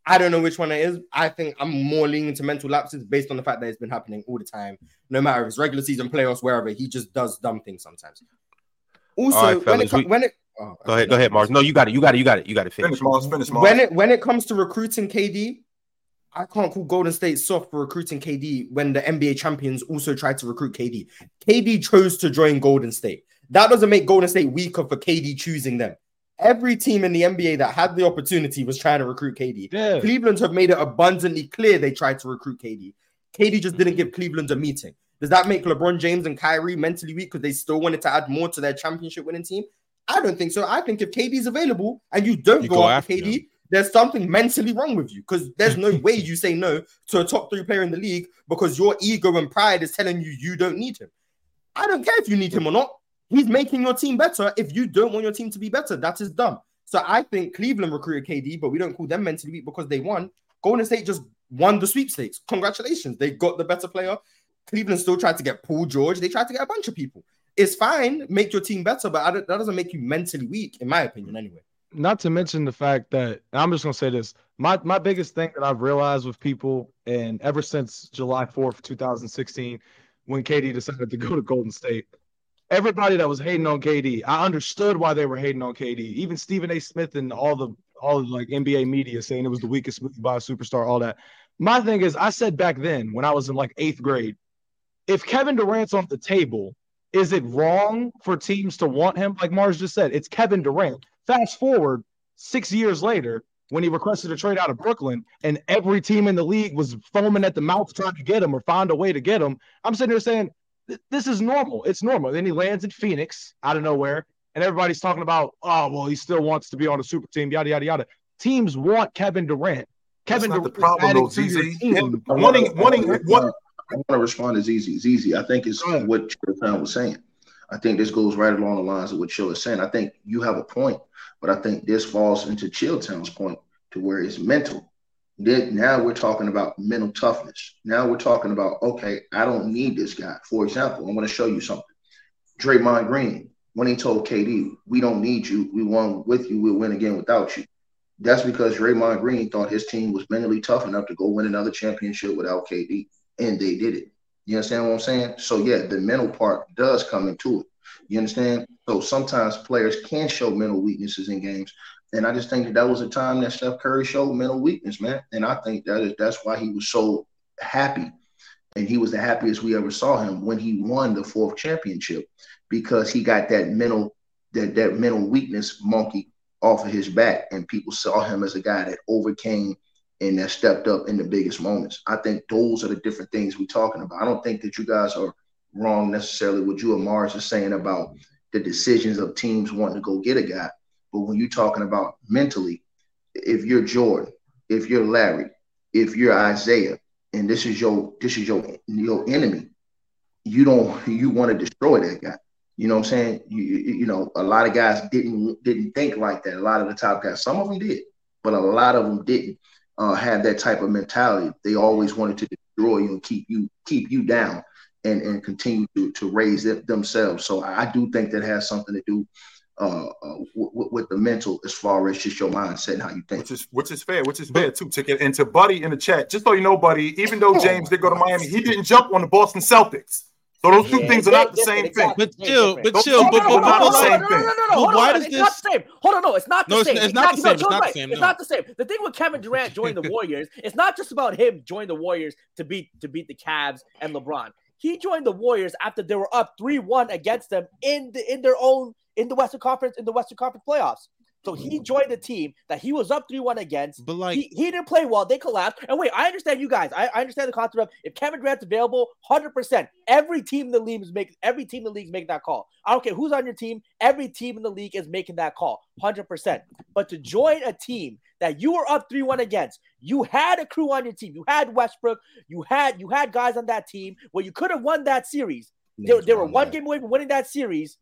I don't know which one it is. I think I'm more leaning to mental lapses based on the fact that it's been happening all the time, no matter if it's regular season, playoffs, wherever. He just does dumb things sometimes. Also, All right, when it fellas, co- we- when it oh, Go ahead, go ahead, Marz. No, you got it. You got it. You got it. You got it. finish. Finish, Marz. Finish, Marz. when it when it comes to recruiting KD, I can't call Golden State soft for recruiting KD when the NBA champions also tried to recruit KD. KD chose to join Golden State. That doesn't make Golden State weaker for KD choosing them. Every team in the NBA that had the opportunity was trying to recruit KD. Yeah. Cleveland have made it abundantly clear they tried to recruit KD. KD just didn't mm-hmm. give Cleveland a meeting. Does that make LeBron James and Kyrie mentally weak because they still wanted to add more to their championship winning team? I don't think so. I think if KD is available and you don't You go, go after KD, them. there's something mentally wrong with you because there's no way you say no to a top three player in the league because your ego and pride is telling you you don't need him. I don't care if you need him or not. He's making your team better. If you don't want your team to be better, that is dumb. So I think Cleveland recruited KD, but we don't call them mentally weak because they won. Golden State just won the sweepstakes. Congratulations. They got the better player. Cleveland still tried to get Paul George. They tried to get a bunch of people. it's fine. Make your team better, but that doesn't make you mentally weak, in my opinion, anyway. Not to mention the fact that I'm just gonna say this. My my biggest thing that I've realized with people, and ever since July 4th, 2016, when KD decided to go to Golden State, everybody that was hating on KD, I understood why they were hating on KD. Even Stephen A. Smith and all the all the like NBA media saying it was the weakest move by a superstar, all that. My thing is, I said back then when I was in like eighth grade, if Kevin Durant's on the table, is it wrong for teams to want him? Like Marz just said, it's Kevin Durant. Fast forward six years later, when he requested a trade out of Brooklyn, and every team in the league was foaming at the mouth trying to get him or find a way to get him. I'm sitting here saying, this is normal. It's normal. Then he lands in Phoenix out of nowhere, and everybody's talking about, oh, well, he still wants to be on a super team, yada, yada, yada. Teams want Kevin Durant. Kevin Durant. the problem, though, ZZ. Wanting, wanting. I want to respond easy as easy. I think it's what Chill was saying. I think this goes right along the lines of what Chill is saying. I think you have a point, but I think this falls into Chilltown's point to where it's mental. Now we're talking about mental toughness. Now we're talking about okay, I don't need this guy. For example, I'm going to show you something. Draymond Green, when he told KD, "We don't need you. We won with you. We'll win again without you." That's because Draymond Green thought his team was mentally tough enough to go win another championship without KD, and they did it. You understand what I'm saying? So yeah, the mental part does come into it. You understand? So sometimes players can show mental weaknesses in games, and I just think that that was a time that Steph Curry showed mental weakness, man. And I think that is that's why he was so happy, and he was the happiest we ever saw him when he won the fourth championship because he got that mental that that mental weakness monkey off of his back, and people saw him as a guy that overcame and that stepped up in the biggest moments. I think those are the different things we're talking about. I don't think that you guys are wrong necessarily what you and Marz are saying about the decisions of teams wanting to go get a guy. But when you're talking about mentally, if you're Jordan, if you're Larry, if you're Isiah, and this is your this is your your enemy, you don't you want to destroy that guy. You know what I'm saying? You, you know, a lot of guys didn't didn't think like that. A lot of the top guys, some of them did, but a lot of them didn't uh, have that type of mentality. They always wanted to destroy you and keep you keep you down and, and continue to, to raise themselves. So I do think that has something to do uh, uh w- with the mental as far as just your mindset and how you think. Which is which is fair, which is fair too. To and to Buddy in the chat, just so you know, Buddy, even though James did go to Miami, he didn't jump on the Boston Celtics. So those two yeah, things are not the same thing. But chill, but chill, but but not the same thing. No, no, no, no. Why does this? Not the same. Hold on, no, it's not the same. It's not the same. It's not the same. It's not the same. The thing with Kevin Durant joining the Warriors, it's not just about him joining the Warriors to beat to beat the Cavs and LeBron. He joined the Warriors after they were up three one against them in the in their own in the Western Conference in the Western Conference playoffs. So he mm-hmm. joined the team that he was up 3 1 against. But like, he, he, didn't play well. They collapsed. And wait, I understand you guys. I, I understand the concept of if Kevin Durant's available, 100%. Every team in the league is making every team in the league is making that call. I don't care who's on your team. Every team in the league is making that call, 100%. But to join a team that you were up 3 1 against, you had a crew on your team. You had Westbrook. You had you had guys on that team where you could have won that series. They, they were one game away from winning that series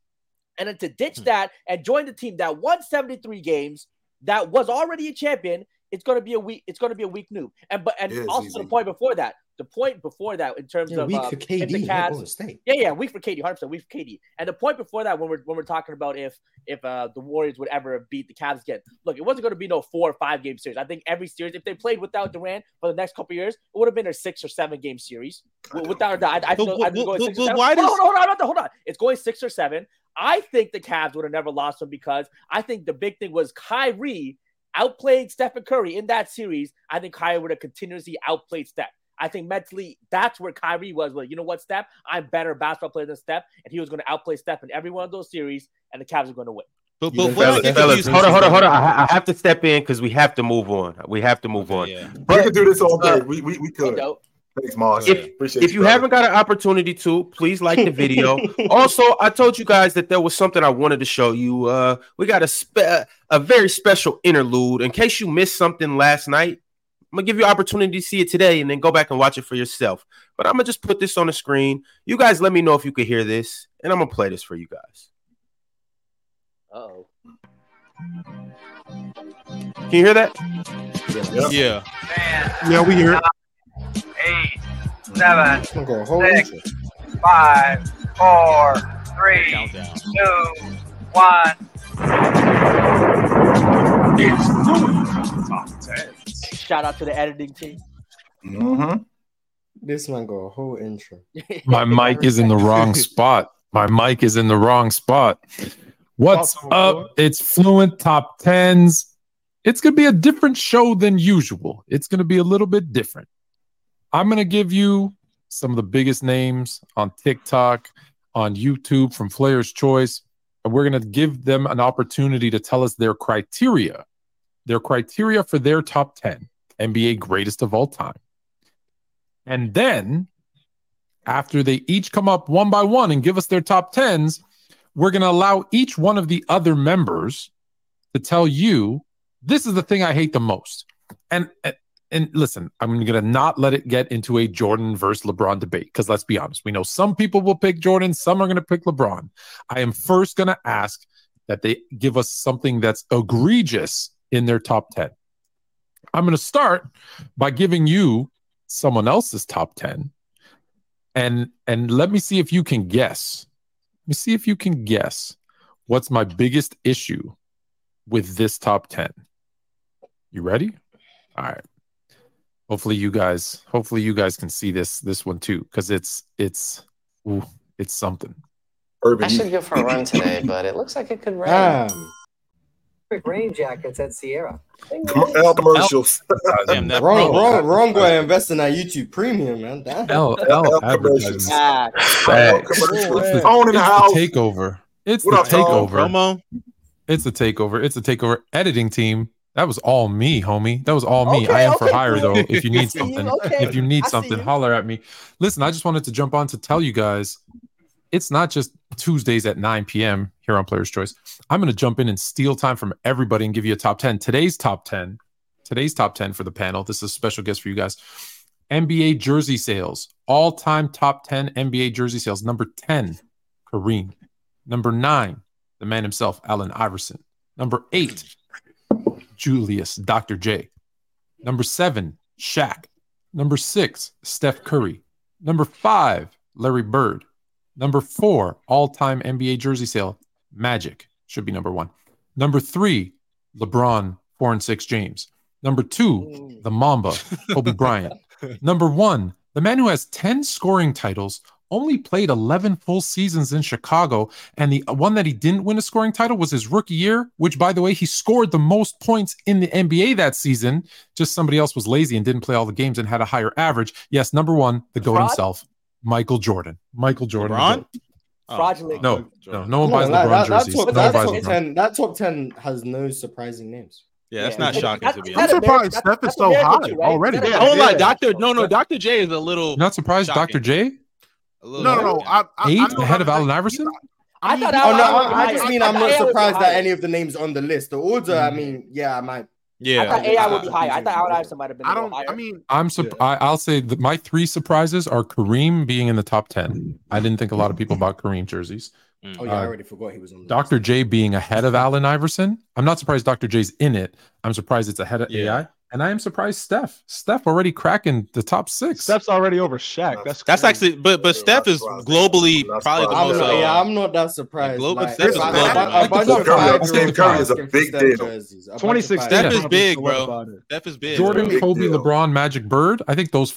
and then to ditch hmm. that and join the team that won 73 games that was already a champion it's going to be a week it's going to be a weak noob and but and also easy. the point before that the point before that in terms yeah, of week um, for KD, Cavs, yeah yeah week for KD 100% week for KD and the point before that when we're when we're talking about if if uh, the Warriors would ever beat the Cavs again look it wasn't going to be no four or five game series I think every series if they played without Durant for the next couple years it would have been a six or seven game series without I, I, I, I, I going six or seven. Why does... hold, on, hold on hold on hold on it's going six or seven I think the Cavs would have never lost them because I think the big thing was Kyrie outplayed Stephen Curry in that series. I think Kyrie would have continuously outplayed Steph. I think mentally that's where Kyrie was. Well, you know what, Steph? I'm better basketball player than Steph, and he was going to outplay Steph in every one of those series, and the Cavs are going to win. But, but fellas, fellas, hold on, hold on, hold on. I, I, have to step in because we have to move on. We have to move on. Yeah. But, we could do this all day. Uh, we, we, we could. Thanks, Marz. If, if you, you haven't got an opportunity to, please like the video. also, I told you guys that there was something I wanted to show you. Uh, we got a spe- a very special interlude. In case you missed something last night, I'm gonna give you opportunity to see it today and then go back and watch it for yourself. But I'm gonna just put this on the screen. You guys let me know if you could hear this, and I'm gonna play this for you guys. Oh. Can you hear that? Yeah. Yeah, yeah we hear it eight, seven, six, five, four, Three, Countdown. two, one. Oh, Shout out to the editing team. Mm-hmm. This one got a whole intro. My mic is in the wrong spot. My mic is in the wrong spot. What's Awesome, up? It's Fluent Top Tens. It's going to be a different show than usual. It's going to be a little bit different. I'm going to give you some of the biggest names on TikTok, on YouTube from Player's Choice, and we're going to give them an opportunity to tell us their criteria, their criteria for their top 10 NBA greatest of all time. And then after they each come up one by one and give us their top 10s, we're going to allow each one of the other members to tell you this is the thing I hate the most. And and, listen, I'm going to not let it get into a Jordan versus LeBron debate because let's be honest, we know some people will pick Jordan, some are going to pick LeBron. I am first going to ask that they give us something that's egregious in their top 10. I'm going to start by giving you someone else's top 10 and and let me see if you can guess. Let me see if you can guess what's my biggest issue with this top 10 you ready? All right. Hopefully you guys hopefully you guys can see this this one too because it's it's ooh, it's something. Urban, I should go for a run today, but it looks like it could rain. Damn. Quick rain jackets at Sierra. Com- L commercials. Damn, that Wrong, promo. wrong, wrong guy investing that YouTube premium, man. Damn. L, L L commercials. advertising. Ah, Facts. It's the- Tone in the it's house. the takeover it's What the up, Tone? takeover Promo. It's a takeover. It's a takeover. Editing team. That was all me, homie. That was all me. Okay, I am for hire though. If you need see you, something, okay. if you need I something, you. holler at me. Listen, I just wanted to jump on to tell you guys, it's not just Tuesdays at 9 p.m. here on Player's Choice. I'm going to jump in and steal time from everybody and give you a top 10. Today's top 10. Today's top 10 for the panel. This is a special guest for you guys. NBA jersey sales, all time top 10 NBA jersey sales. Number 10, Kareem. Number nine, the man himself, Allen Iverson. Number eight, Julius, Dr. J. Number seven, Shaq. Number six, Steph Curry. Number five, Larry Bird. Number four, all time NBA jersey sale, Magic. Should be number one. Number three, LeBron, four and six James. Number two, the Mamba, Kobe Bryant. Number one, the man who has 10 scoring titles, only played 11 full seasons in Chicago. And the one that he didn't win a scoring title was his rookie year, which, by the way, he scored the most points in the NBA that season. Just somebody else was lazy and didn't play all the games and had a higher average. Yes, number one, the GOAT himself, Michael Jordan. Michael Jordan. LeBron? GOAT. Oh, Fraudulent. No, no, no one No, buys that, LeBron that, that jerseys. top, No that, one buys top LeBron. 10, that top 10 has no surprising names. Yeah, that's Yeah. not shocking to That's- be I'm surprised Steph is that's so high right? already. That's I won't. Doctor. No, no, Doctor J is a little. You're not surprised, Dr. J? a little No, no, no. yeah. I, I, Eight I ahead of Allen Iverson? I thought Oh no, I, I just mean I I'm not AI would be surprised that any of the names on the list. The order, I mm. mean, yeah, I might. Yeah, I thought AI would be higher. I thought Allen Iverson might have been. I don't. I mean, I'm sup- I, I'll say that my three surprises are Kareem being in the top 10. I didn't think a lot of people bought Kareem jerseys. Oh yeah, I Uh, already forgot he was on. The Dr. J being ahead of Allen Iverson. I'm not surprised Dr. J's in it. I'm surprised it's ahead of Yeah. AI. And I am surprised Steph. Steph already cracking the top six. Steph's already over Shaq. That's that's crazy. actually, but but Steph is globally Not probably the most. not, uh, yeah, I'm not that surprised. Glo- Like, Steph is a- global, a, man. a bunch Steph Curry- Steph Curry is a big Steph deal. jerseys. A bunch of 26. Steph is big, What bro. about? Steph is big. Jordan, Kobe. LeBron, Magic, Bird. I think those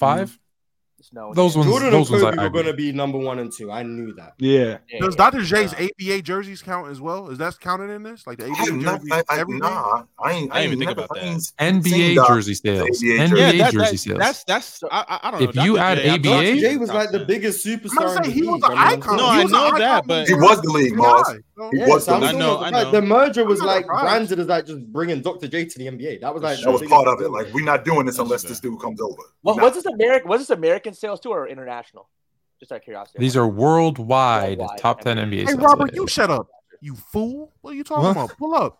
five. No, Those ones. Jordan those and ones Kobe I, I were going to be number one and two. I knew that. Yeah. Yeah, does. Dr. J's ABA jerseys count as well? Is that counted in this? Like the ABA ain't not, jerseys? I, I, everything? nah, I ain't. I didn't even think about I ain't that. seen NBA Doc- jersey sales. NBA NBA jersey. Yeah, that, jersey that, sales. that's that's. I, I- I don't know. If you add J, I'm ABA? not- Dr. J was like the 10. biggest I'm superstar gonna say he was an icon. No, I know that, but- He was the league, Yeah, Marz. so- He was the I'm I league. still know, I know. The merger was like surprised. branded as like just bringing Dr. J to the NBA. That was like That was part of it. Like, we're not doing this unless this dude comes over. What, was this American? Was this American sales too or international? Just out of curiosity. These are worldwide, Worldwide, top 10 NBA. NBA Hey, sales. Robert, Yeah, you shut up. You fool. What are you talking What? about? Pull up.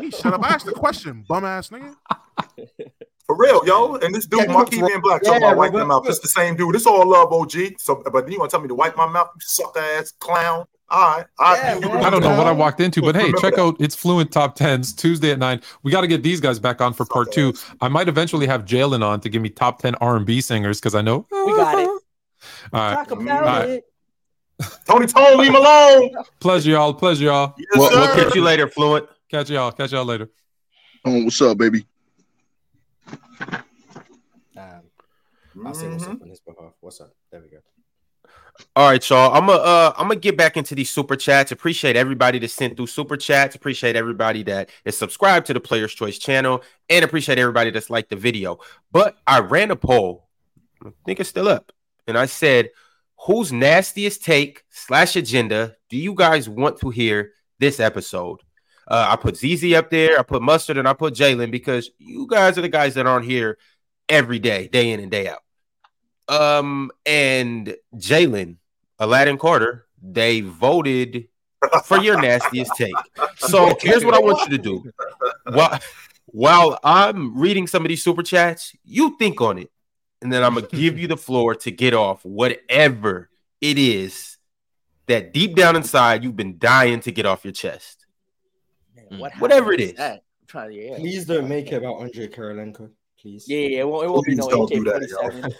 You shut up. I asked the question, bum ass nigga. For real, yo. And this dude, Yeah, Marquis look, being black, yeah, talking about wiping Robert- my mouth. This the same dude. This all love, OG. So, but then you want to tell me to wipe my mouth, you suck ass clown? All right. All right. Yeah, man. I don't know what I walked into, but hey, check out it's Fluent Top Tens Tuesday at nine. We got to get these guys back on for part two. I might eventually have Jalen on to give me top ten R and B singers because I know We got it. All right, Talk about alright. it. Tony Tone, leave him alone. Pleasure, y'all. Pleasure, y'all. Yes, We'll, we'll catch you later, Fluent. Catch y'all. Catch y'all later. Oh, what's up, baby? Um, I'll say what's up on his behalf. What's up? There we go. All right, y'all. I'm gonna uh, I'm gonna get back into these super chats. Appreciate everybody that sent through super chats. Appreciate everybody that is subscribed to the Players Choice channel, and appreciate everybody that's liked the video. But I ran a poll. I think it's still up, and I said, "Whose nastiest take slash agenda do you guys want to hear this episode?" Uh, I put ZZ up there. I put Mustard, and I put Jalen because you guys are the guys that aren't here every day, day in and day out. Um, and Jalen, Aladdin Carter, they voted for your nastiest take. So here's what I want you to do. While, while I'm reading some of these super chats, you think on it, and then I'm gonna give you the floor to get off whatever it is that deep down inside you've been dying to get off your chest. Man, what Whatever it is is. that? I'm trying to, yeah. Please don't make it about Andre Kirilenko, please. Yeah, yeah, it won't, it won't be Please no don't AK do that, 47.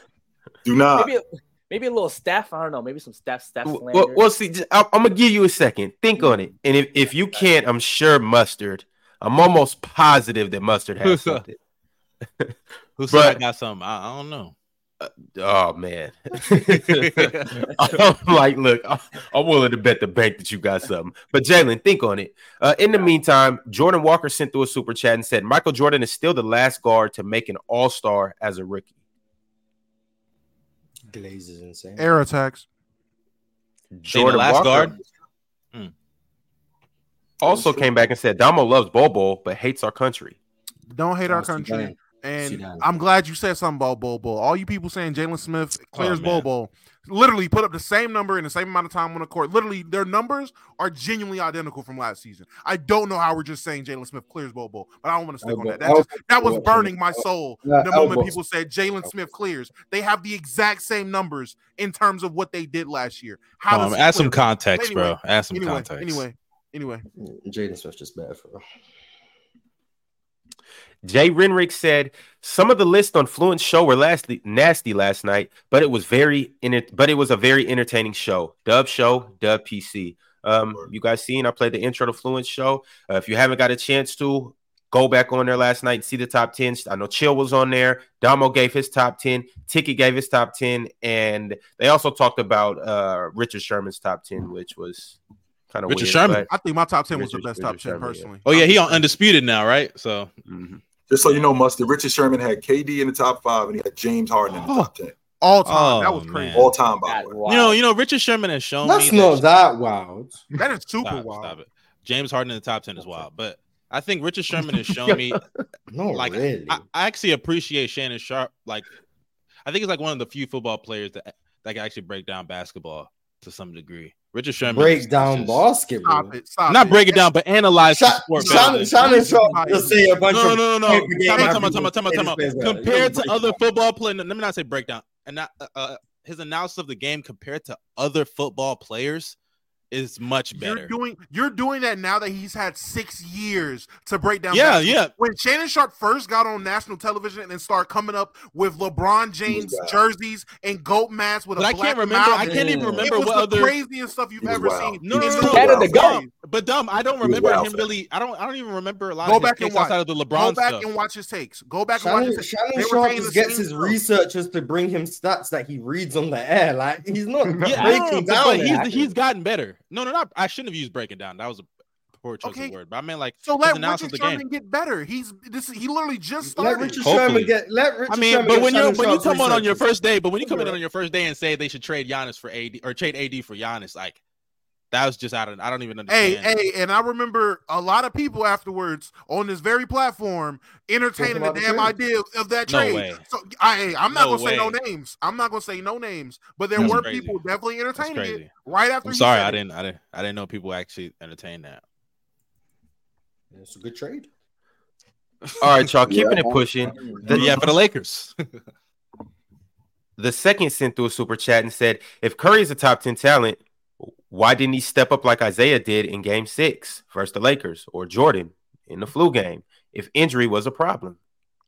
Do not. Maybe, a, maybe a little Steph. I don't know. Maybe some Steph, Steph Well, slander. well, well, see, I'm gonna give you a second. Think on it, and if, if you can't, I'm sure mustard. I'm almost positive that mustard has something. Who said I got something? I, I don't know. Oh man, I'm like, look, I'm I'm willing to bet the bank that you got something. But Jalen, think on it. Uh, in the meantime, Jordan Walker sent through a super chat and said Michael Jordan is still the last guard to make an All Star as a rookie. Glaze is insane. Air attacks. Jordan last Walker guard? Hmm. also came back and said Domo loves Bobo but hates our country. Don't hate our Oh, country. Sudan. And I'm glad you said something about Bobo. All you people saying Jalen Smith clears Oh, man. Bobo, literally put up the same number in the same amount of time on the court. Literally, their numbers are genuinely identical from last season. I don't know how we're just saying Jalen Smith clears Bobo, but I don't want to stick on that. That, just, that was burning my soul Yeah, the moment elbows. people said Jalen Smith clears. They have the exact same numbers in terms of what they did last year. How Um, does add some context, Anyway, bro. Add some anyway, context. Anyway, anyway. Jaden Smith just bad for Jay Renrick said some of the lists on Fluent's show were lastly nasty last night, but it was very in but it was a very entertaining show. Dub show, Dub PC. Um, you guys seen? I played the intro to Fluent's show. Uh, if you haven't got a chance to, go back on there last night and see the top 10. I know Chill was on there. Domo gave his top 10. Tiki gave his top 10. And they also talked about uh Richard Sherman's top 10, which was kind of Richard weird, Sherman? but- I think my top 10 was the Richard- best top 10 Sherman, yeah. personally. Oh yeah, he on undisputed now, right? So Mhm. Just so you know, Mustard, Richard Sherman had KD in the top five and he had James Harden in the Oh. top 10. all time. that Oh, was crazy. man. All time, by the way. you know, you know, Richard Sherman has shown That's me not that wild. That is super Stop, wild. stop it. James Harden in the top ten is wild, but I think Richard Sherman has shown me No, like really. I, I actually appreciate Shannon Sharpe. Like, I think he's like one of the few football players that that can actually break down basketball to some degree. Richard Sherman is- Break down just- basketball. Stop it. Stop Not it. break it down, but analyze the Sha- sport. Shannon, better. Shannon Sharpe just say a bunch No, of no, no, no. Time out, time out, time out, time out. Compared to other football players, let me not say breakdown. And not, uh, uh, his analysis of the game compared to other football players is much better. You're doing you're doing that now that he's had six years to break down. Yeah, basketball. yeah. When Shannon Sharpe first got on national television and then started coming up with LeBron James wild. jerseys and goat masks with But a I black can't remember. I can't even remember it was what the other. craziest stuff you've ever wild. seen. No, no, He's no, the no, Canada no, go. no. But dumb, I don't remember him really. I don't. I don't even remember a lot Go of his back and watch. outside of the LeBron. Go back stuff. and watch his takes. Go back and watch Shannon, his. Shannon They were Sharpe just gets same his researchers to bring him stats that he reads on the air. Like he's not Yeah, breaking down. but he's he's gotten better. No, no, not. I shouldn't have used breaking down. That was a poor choice Okay. of word. But I mean, like So his let analysis of Richard the game. Sherman get better. He's this. He literally just let started. Richard Hopefully. Sherman get. Let Richard I mean, Sherman but when you when you come on on your first day, but when you come in on your first day and say they should trade Giannis for AD or trade AD for Giannis, like that was just out of I don't even Hey, understand. hey, hey, and I remember a lot of people afterwards on this very platform entertaining the damn idea of that No trade. way. So I, hey, I'm not No gonna say no names. I'm not gonna say no names, but there That's were crazy. people definitely entertaining it right after. I'm he sorry, said I didn't, I didn't, I didn't know people actually entertain that. It's a good trade. All right, y'all, keeping it pushing. The- yeah, for the Lakers. The second sent through a super chat and said, if Curry is a top 10 talent, why didn't he step up like Isaiah did in game six versus the Lakers or Jordan in the flu game if injury was a problem?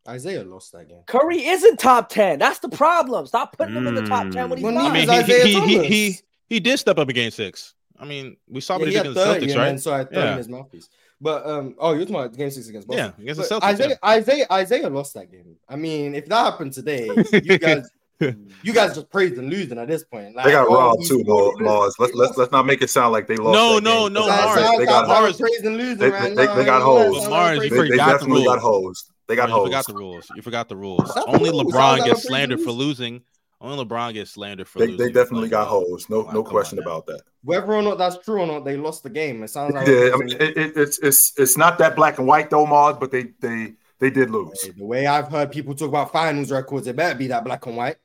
Isaiah lost that game. Curry isn't top 10. That's the problem. Stop putting him in the top 10 when he's Mm. not. I mean, he, he, he, he, He did step up in game six. I mean, we saw Yeah, what he he did had against the 30 Celtics, and right? then so I had 30 in his mouthpiece. But um, oh, you're talking about game six against Boston. Yeah, against the Celtics, Isaiah, yeah. Isaiah, Isaiah lost that game. I mean, if that happened today, you guys, you guys just praised and losing at this point. Like, They got oh, robbed too, scored Marz. Let's let's let's not make it sound like they lost. No, no, game. no, That's- Marz. They got Sounds like praised and losing They, right they, now. they got Yeah, hosed. Marz, you They, they forgot the definitely got rules. hosed. They got you hosed. forgot the rules. You forgot the rules. That's Only rules. LeBron gets slandered for losing. losing. Only LeBron gets slandered for They, losing. they definitely got hosed. No come no question about that. Whether or not that's true or not, they lost the game. It sounds like Yeah, I mean, it, it, it's it's it's not that black and white though, Marz, but they they they did lose. the way I've heard people talk about finals records, it better be that black and white.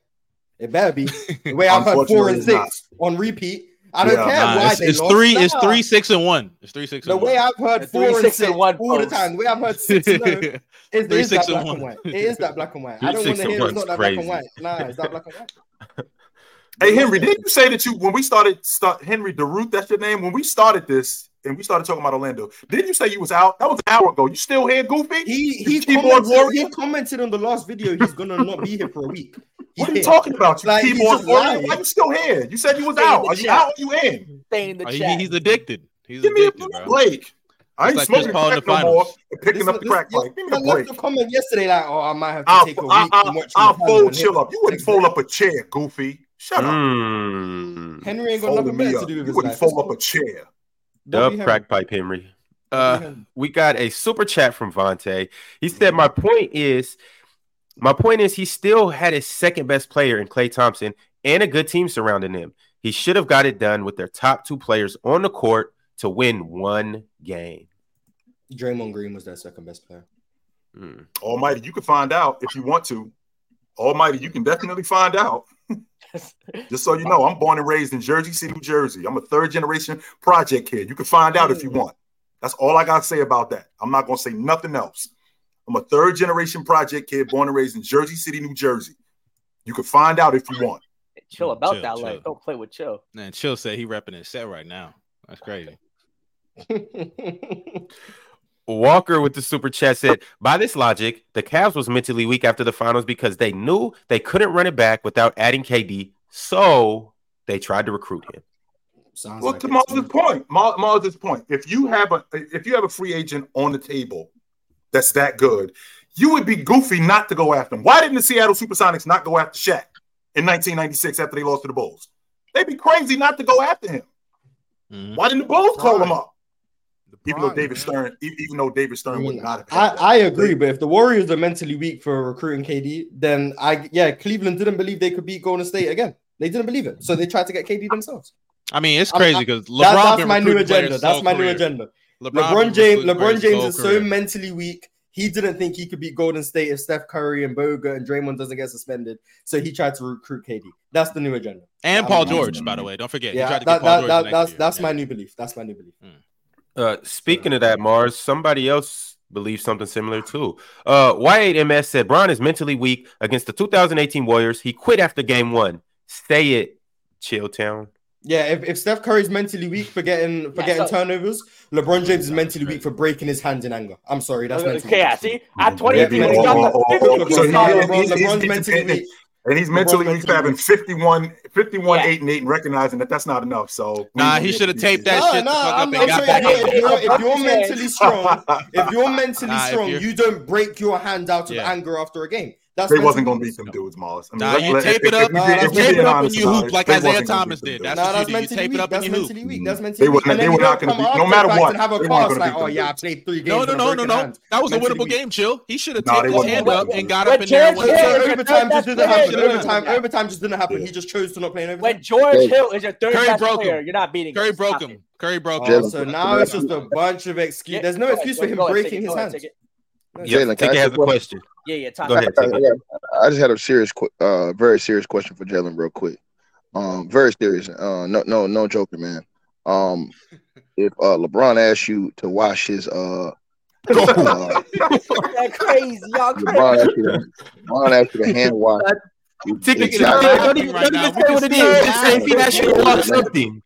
It better be. The way I've heard four and it's not. six on repeat. I don't Yeah. care Nah, why it's, they it's lost. three. It's three, six, and one. It's three, six, The and way one. I've heard The four three, and six, six, and one all the time. The way I've heard six and oh, is, Three, it is six, that and black and one. white. It is that black and white. Three, I don't want to hear it's not that black and white. Nah, it's that black and white. Hey Henry, didn't you say that you when we started start Henry DeRuth, that's your name? When we started this and we started talking about Orlando, didn't you say you was out? That was an hour ago. You still here, Goofy? He he keyboard commented, he commented on the last video he's gonna not be here for a week. What are you Yeah. talking about? You Like, he's keyboard warrior? lying. Why you still here? You said you was Stay out. the Are you chat. out or you in? Stay in the he- chat. he's addicted. He's Give me a addicted, bro. break. I ain't like smoking Paul crack the no more. and Picking This- up the this- crack this- pipe. Give me a man left break. a comment yesterday like, oh, I might have to I'll, take a week I'll, and I'll, watch I'll fold chill up. You wouldn't fold up a chair, Goofy. Shut up. Mm. Henry ain't got Folding nothing me better to do with You his wouldn't fold up a chair. Dub crack pipe Henry. Uh, we got a super chat from Vontae. He said, "My point is, my point is, he still had his second best player in Klay Thompson and a good team surrounding him. He should have got it done with their top two players on the court to win one game." Draymond Green was their second best player. Mm. Almighty, you can find out if you want to. Almighty, you can definitely find out. Just so you know, I'm born and raised in Jersey City, New Jersey. I'm a third generation project kid. You can find out if you mm. want. That's all I got to say about that. I'm not going to say nothing else. I'm a third generation project kid born and raised in Jersey City, New Jersey. You can find out if you want. chill about Chill, that chill. life. Don't play with chill. Man, Chill said he repping his set right now. That's crazy. Walker with the super chat said, by this logic, the Cavs was mentally weak after the finals because they knew they couldn't run it back without adding KD, so they tried to recruit him. Sounds Well, like to it to me. point, Mar- point, if you have a if you have a free agent on the table that's that good, you would be goofy not to go after him. Why didn't the Seattle Supersonics not go after Shaq in 1996 after they lost to the Bulls? They'd be crazy not to go after him. Mhm. Why didn't the Bulls call him up? The Even though David. Stern, even though David I, Stern would not have. I. I agree, but if the Warriors are mentally weak for recruiting KD, then I yeah, Cleveland didn't believe they could beat Golden State again. They didn't believe it, so they tried to get KD themselves. I mean, it's I'm- crazy I'm- because LeBron. That- that's been my new agenda. That's whole my new agenda. LeBron, LeBron James, LeBron James whole is so career. mentally weak. He didn't think he could beat Golden State if Steph Curry and Bogut and Draymond doesn't get suspended. So he tried to recruit KD. That's the new agenda. and I'm- Paul I'm- George, by the way. Don't forget, he Yeah, tried to that, get Paul that, George that, that's that's Yeah. my new belief. That's my new belief. Hmm. Uh, speaking of that, Marz, somebody else believes something similar too. Uh, Y8MS said Bron is mentally weak against the 2018 Warriors. He quit after game one. Stay it, Chilltown. Yeah, if, if Steph Curry's mentally weak for getting for Yeah, getting so- turnovers, LeBron James is mentally weak for breaking his hands in anger. I'm sorry, that's mentally okay, yeah, see, at 20 Yeah, people, got oh, the oh, oh, so LeBron, he- dollars. LeBron, he's- LeBron's mentally weak. And he's mentally he's having weak. 51, 51 Yeah. 8 and 8 and recognizing that that's not enough. So Nah, he should have taped that Nah, shit. the nah, up I'm, and I'm got saying back if you're, if you're mentally strong, if you're mentally Nah, strong, you're- you don't break your hand out of Yeah. anger after a game. That's They wasn't going to beat them dudes, Marz. I mean, Nah, you let- tape it up, we Nah, being- that's if we tape it up and you about hoop like Isiah Thomas did. That's Nah, what that's you do. You tape it weak. up That's and you hoop. mentally weak. That's They mentally wouldn't- weak. And they then were you not don't gonna come beat- no matter what, have a they weren't cast gonna like, oh yeah, I played three games. No, no, no, no, no. That was a winnable game, chill. He should have Nah, taped his hand up and got up in there and George won Hill the is game. your Overtime just didn't happen. Overtime, overtime just didn't happen. He just chose to not play in overtime. When George Hill is your third Curry best broke player, him. you're not beating Curry him. broke him. Curry broke him. So now it's just a bunch of excuses. Yeah, There's no excuse for him breaking his go ahead, hands. take Jalen, can Take I it ask has you a a question. Yeah, yeah, time. Go ahead, I, I it. got- I just had a serious, uh, very serious question for Jalen, real quick. Um, very serious. Uh, no, no, no joking, man. Um, if uh LeBron asks you to wash his uh, uh That crazy, y'all LeBron crazy. asks you to, LeBron asks you to hand wash. Ticket is don't even, don't even say what it is. Just say if he asked you to watch something.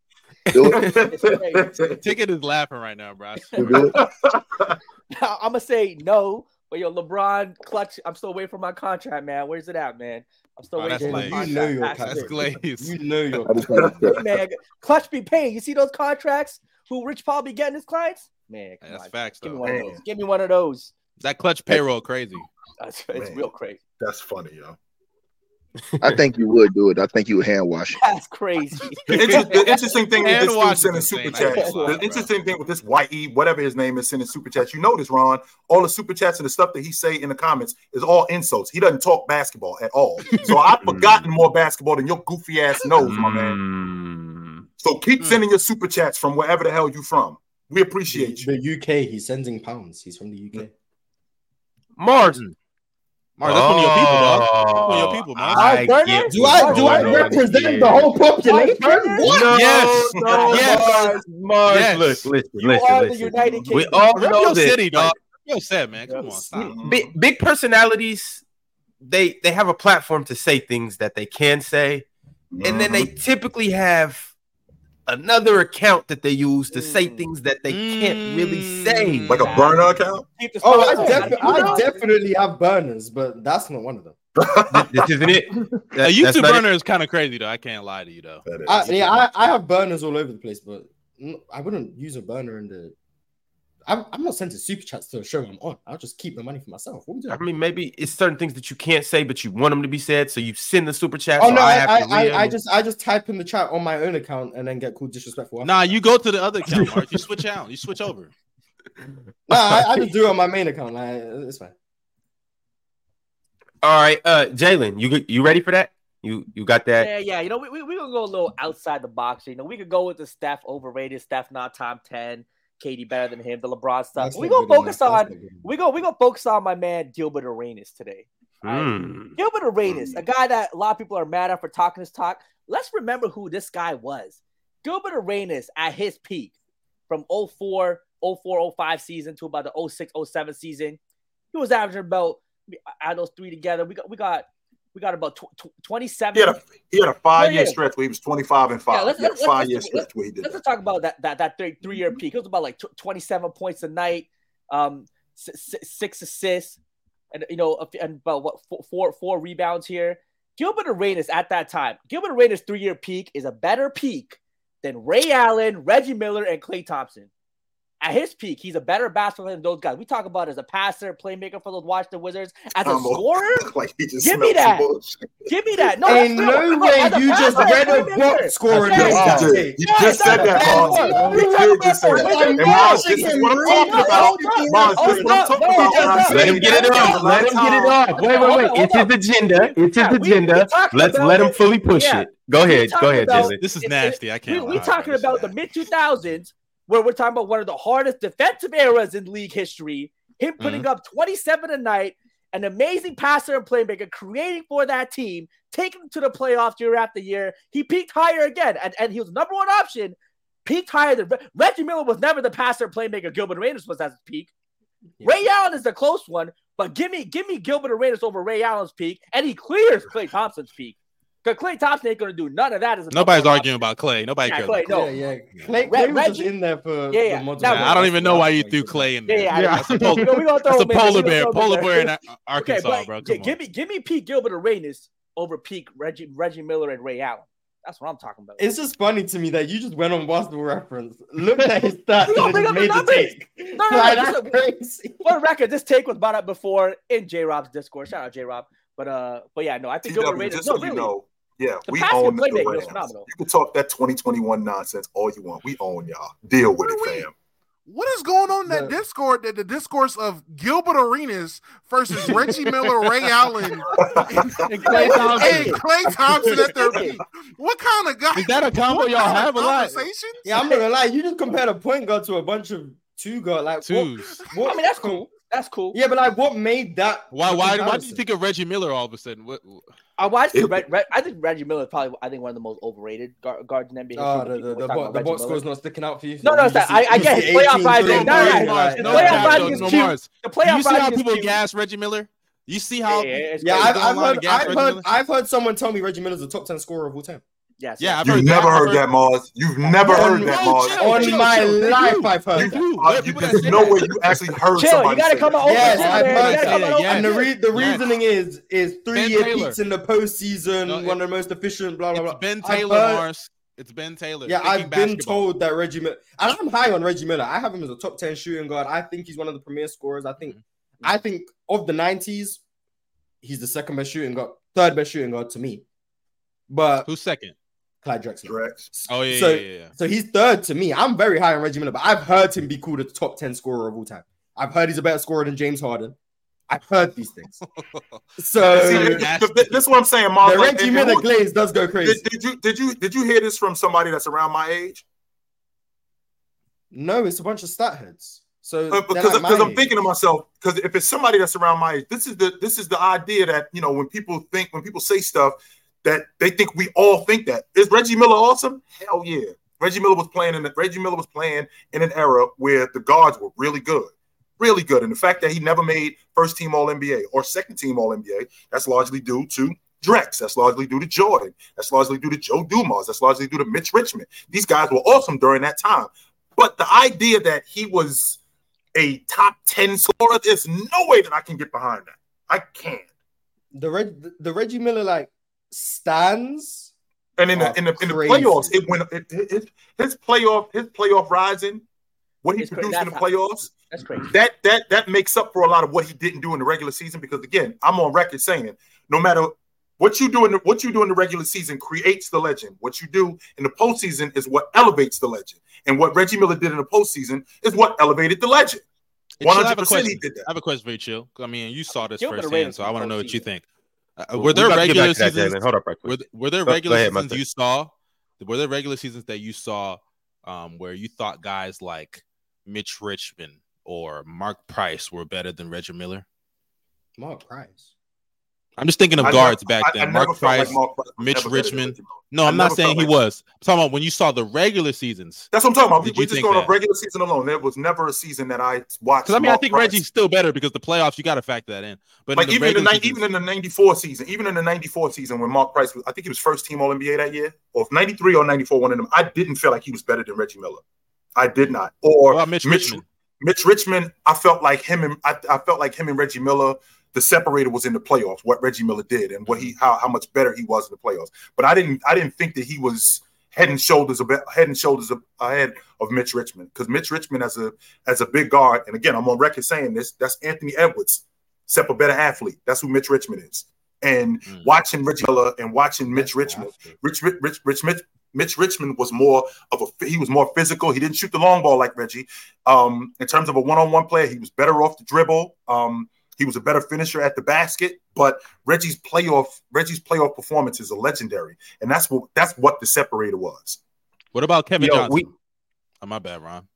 Do it. It's crazy. Ticket is laughing right now, bro. I You swear. do it. Now, I'm gonna say no, But yo, LeBron, clutch. I'm still waiting for my contract, man. Where's it at, man? I'm still Oh, waiting that's for my You know your contract. That's. Glaze. You know your I just wanted to- Hey, man, clutch be paying. You see those contracts? Who Rich Paul be getting his clients? Man, come That's on. facts Give me though. one of those. Give me one of those. That clutch payroll crazy. That's it's Man. real crazy. That's funny, yo. I think you would do it. I think you would hand wash it. That's crazy. The, inter- the interesting thing with this dude sending super I chats, lie, the bro. interesting thing with this YE, whatever his name is, sending super chats, you notice, Ron, all the super chats and the stuff that he say in the comments is all insults. He doesn't talk basketball at all. So I've forgotten more basketball than your goofy ass knows, my man. Mm. So keep Mm. sending your super chats from wherever the hell you from. We appreciate you. The UK, he's sending pounds. He's from the UK. Marz. Marz, that's one of your people, dog. That's one of Oh, your people, man. Oh, I Burner? get Do I- do I going represent the whole population? What? No, Yes. no, Yes. Marz, Marz. Yes. Look, listen, You listen, are the listen. United We all Rep know your this. city, dog. like, Yo, said, man. Come on, stop. Big, big personalities, they they have a platform to say things that they can say, and then they mm-hmm. typically have another account that they use to say Mm. things that they can't really say. Mm. like a burner account. Oh, I, spot on. defi- I definitely have burners, but that's not one of them. this isn't it. A That- that's YouTube burner is kind of crazy, though. I can't lie to you, though. I, yeah, I, I have burners all over the place, but I wouldn't use a burner in the. I'm, I'm not sending super chats to a show I'm on. I'll just keep the money for myself. What are we I mean, maybe it's certain things that you can't say, but you want them to be said, so you send the super chat. Oh so no, I I, have I, to I, I just I just type in the chat on my own account and then get called disrespectful. Nah, you go to the other account, Mark. You switch out. You switch over. Nah, I, I just do it on my main account. Like, it's fine. All right, uh, Jalen, you you ready for that? You you got that? Yeah, yeah. You know, we we we gonna go a little outside the box. You know, we could go with the Steph overrated, Steph not top ten, KD better than him, the LeBron stuff. That's we not gonna focus enough. on That's not good enough. we go we gonna focus on my man Gilbert Arenas today. Mm. Gilbert Arenas, a guy that a lot of people are mad at for talking his talk. Let's remember who this guy was. Gilbert Arenas at his peak from 04, 04, 05 season to about the 06, 07 season. He was averaging about add those three together. We got we got we got about tw- tw- 27. He had a he had a five year stretch where he was twenty five and five. Yeah, let's- he had a let's- five year stretch where he did Let's that. talk about that that that three three year peak. It was about like tw- 27 points a night, um, s- six assists, and you know, and about what four, four four rebounds here. Gilbert Arenas at that time, Gilbert Arenas three year peak is a better peak than Ray Allen, Reggie Miller, and Klay Thompson. At his peak, he's a better basketball player than those guys. We talk about as a passer, playmaker for those Washington Wizards. As a Combo. scorer, like he just Give me that. give me that. No, Ain't that's real. no way you just passer, read a playmaker. box score and Yes, made You did. take. You Yeah, just said that, a Marz. passer. You did just say that. And ball. Marz, this is what I'm talking about. Marz, this is what I'm talking about. Let him get it that off. Let him get it off. Wait, wait, wait. It's his agenda. It's his Yeah, we- we agenda. Let's let him fully push it. Go ahead. Go ahead, about- Jalen. This is nasty. I can't we lie. talking about the mid 2000s, where we're talking about one of the hardest defensive eras in league history. Him mm-hmm. putting up 27 a night, an amazing passer and playmaker, creating for that team, taking them to the playoffs year after year. He peaked higher again, and, and he was number one option. Peaked higher than Reggie Miller was never the passer and playmaker. Gilbert Arenas was at his peak. Ray Allen is the close one, but give me give me Gilbert Arenas over Ray Allen's peak, and he clears Klay Thompson's peak. Because Klay Thompson ain't gonna do none of that as a Nobody's arguing about Klay. Nobody Yeah, cares. Klay, about Klay. no. Yeah, yeah. Klay, Re- Klay was just Reggie- in there for Yeah, yeah. the Now- I don't even know why you threw Klay in Yeah, there. yeah, Yeah. That's a polar, We gonna- throw that's a him in there. polar bear. Polar bear in Ar- Okay, Arkansas, but bro. gi- Come give me give me Pete Gilbert Arenas over peak Reggie Reggie Miller and Ray Allen. That's what I'm talking about. It's just funny to me that you just went on basketball reference, looked at his stats, We gonna and bring just up the made the numbers. take. No, no, no, Like, that's crazy. For the record, this take was brought up before in J Rob's Discord. Shout out J Rob. But uh, but yeah, no, I think Gilbert TW, Arenas. just No, so you really. know, yeah, The we own the playmaking was Rams. phenomenal. You can talk that 2021 nonsense all you want. We own y'all. Deal with What are it, fam. What is going on in that The- Discord? That the discourse of Gilbert Arenas versus Reggie Miller, Ray Allen, And Klay Thompson. and Klay Thompson at their peak. What kind of guy? Is that a combo y'all have a lot? Yeah, I'm not gonna lie. You just compared a point guard to a bunch of two guard. Like what, Twos. what- I mean, that's cool. That's cool. Yeah, but like, what made that? Why? Why? Why did comparison? you think of Reggie Miller all of a sudden? What? I watched. It- Reg, Reg, I think Reggie Miller is probably. I think one of the most overrated guard, guards in NBA. Oh, ah, the, the, the, bo- the box Miller. score's not sticking out for you. No, no, You see- I- I get see it. Playoff 18 vibes, no, no, no, the no playoff cap, vibes is no cute. Marz. The Do playoff you see how people gas Reggie Miller? You see how? Yeah, yeah, it's Yeah, crazy. I've, I've heard, I've heard, I've heard someone tell me Reggie Miller's the top ten scorer of all time. Yes. Yeah, I've You've heard never that. Heard that, Marz. You've never On- heard that, no, Marz. chill, On chill, my chill. They life, do. I've heard They that. do. Uh, Let you- people that there's no way you actually heard Chill, somebody you gotta say come that. on. Yes, I've heard You that. come Yes. And the re- the Yes. reasoning is is three Ben year Taylor. peaks in the postseason, No, one of the most efficient. Blah blah It's blah. Ben Taylor, heard- Marz. It's Ben Taylor. Yeah, I've been basketball. told that Reggie Miller, and I'm high on Reggie Miller. I have him as a top 10 shooting guard. I think he's one of the premier scorers. I think, I think of the 90s, he's the second best shooting guard, third best shooting guard to me. But Who's second? Clyde Drexler. Drex. Oh yeah, So- yeah, yeah, yeah. So he's third to me. I'm very high on Reggie Miller, but I've heard him be called a top 10 scorer of all time. I've heard he's a better scorer than James Harden. I've heard these things. So See, th- th- th- this is what I'm saying, Marz. the Reggie and- Miller and glaze does go crazy. Did, did you did you did you hear this from somebody that's around my age? No, it's a bunch of stat heads. So Uh, because like because I'm age. thinking to myself, because if it's somebody that's around my age, this is the this is the idea that you know when people think when people say stuff that they think we all think that is Reggie Miller awesome? Hell yeah, Reggie Miller was playing in the, Reggie Miller was playing in an era where the guards were really good, really good, and the fact that he never made first team All NBA or second team All NBA that's largely due to Drex. That's largely due to Jordan. That's largely due to Joe Dumars. That's largely due to Mitch Richmond. These guys were awesome during that time. But the idea that he was a top 10 scorer, there's no way that I can get behind that. I can't. the Reg, the Reggie Miller like stands. And in the in the in the playoffs, it went it, it, it- his playoff his playoff rising, what he It's cra- produced in the playoffs, That's crazy. that that that makes up for a lot of what he didn't do in the regular season. Because again, I'm on record saying no matter what you do in the, what you do in the regular season creates the legend. What you do in the postseason is what elevates the legend. And what Reggie Miller did in the postseason is what elevated the legend. I have a 100% question. he did that. I have a question for you, Chill. I mean, you saw this Chill could've firsthand, so I want to know what you think. Uh, were there about to get regular back to that, seasons? Hold up, right quick. Were, were there Go- go regular ahead, seasons you saw? Were there regular seasons that you saw um, where you thought guys like Mitch Richmond or Mark Price were better than Reggie Miller? Mark Price. I'm just thinking of I guards never- back I- I then. Mark felt like Price, Mark Price Mitch ever better than Richmond. No, I I'm not saying he like- was. I'm talking about when you saw the regular seasons. That's what I'm talking about. Did We're you just going on regular season alone. There was never a season that I watched. Because I mean, I think Price. Reggie's still better because the playoffs. You got to factor that in. But like in even in the even in the '94 season, even in the '94 season when Mark Price was, I think he was first team All NBA that year, or '93 or '94, one of them. I didn't feel like he was better than Reggie Miller. I did not. Or Mitch Mitch Richmond? Mitch Richmond, I felt like him and I, I felt like him and Reggie Miller. The separator was in the playoffs. What Reggie Miller did and what he how, how much better he was in the playoffs. But I didn't I didn't think that he was head and shoulders head and shoulders ahead of Mitch Richmond because Mitch Richmond as a as a big guard and again I'm on record saying this that's Anthony Edwards, except a better athlete. That's who Mitch Richmond is. And Mm. watching Reggie Miller and watching Mitch Richmond, Rich, Rich, Rich, Rich, Mitch, Mitch Richmond was more of a he was more physical. He didn't shoot the long ball like Reggie. Um, in terms of a one-on-one player, he was better off the dribble. Um, he was a better finisher at the basket. But Reggie's playoff Reggie's playoff performances are legendary, and that's what that's what the separator was. What about Kevin Yo, Johnson? we- oh, my bad, Ron.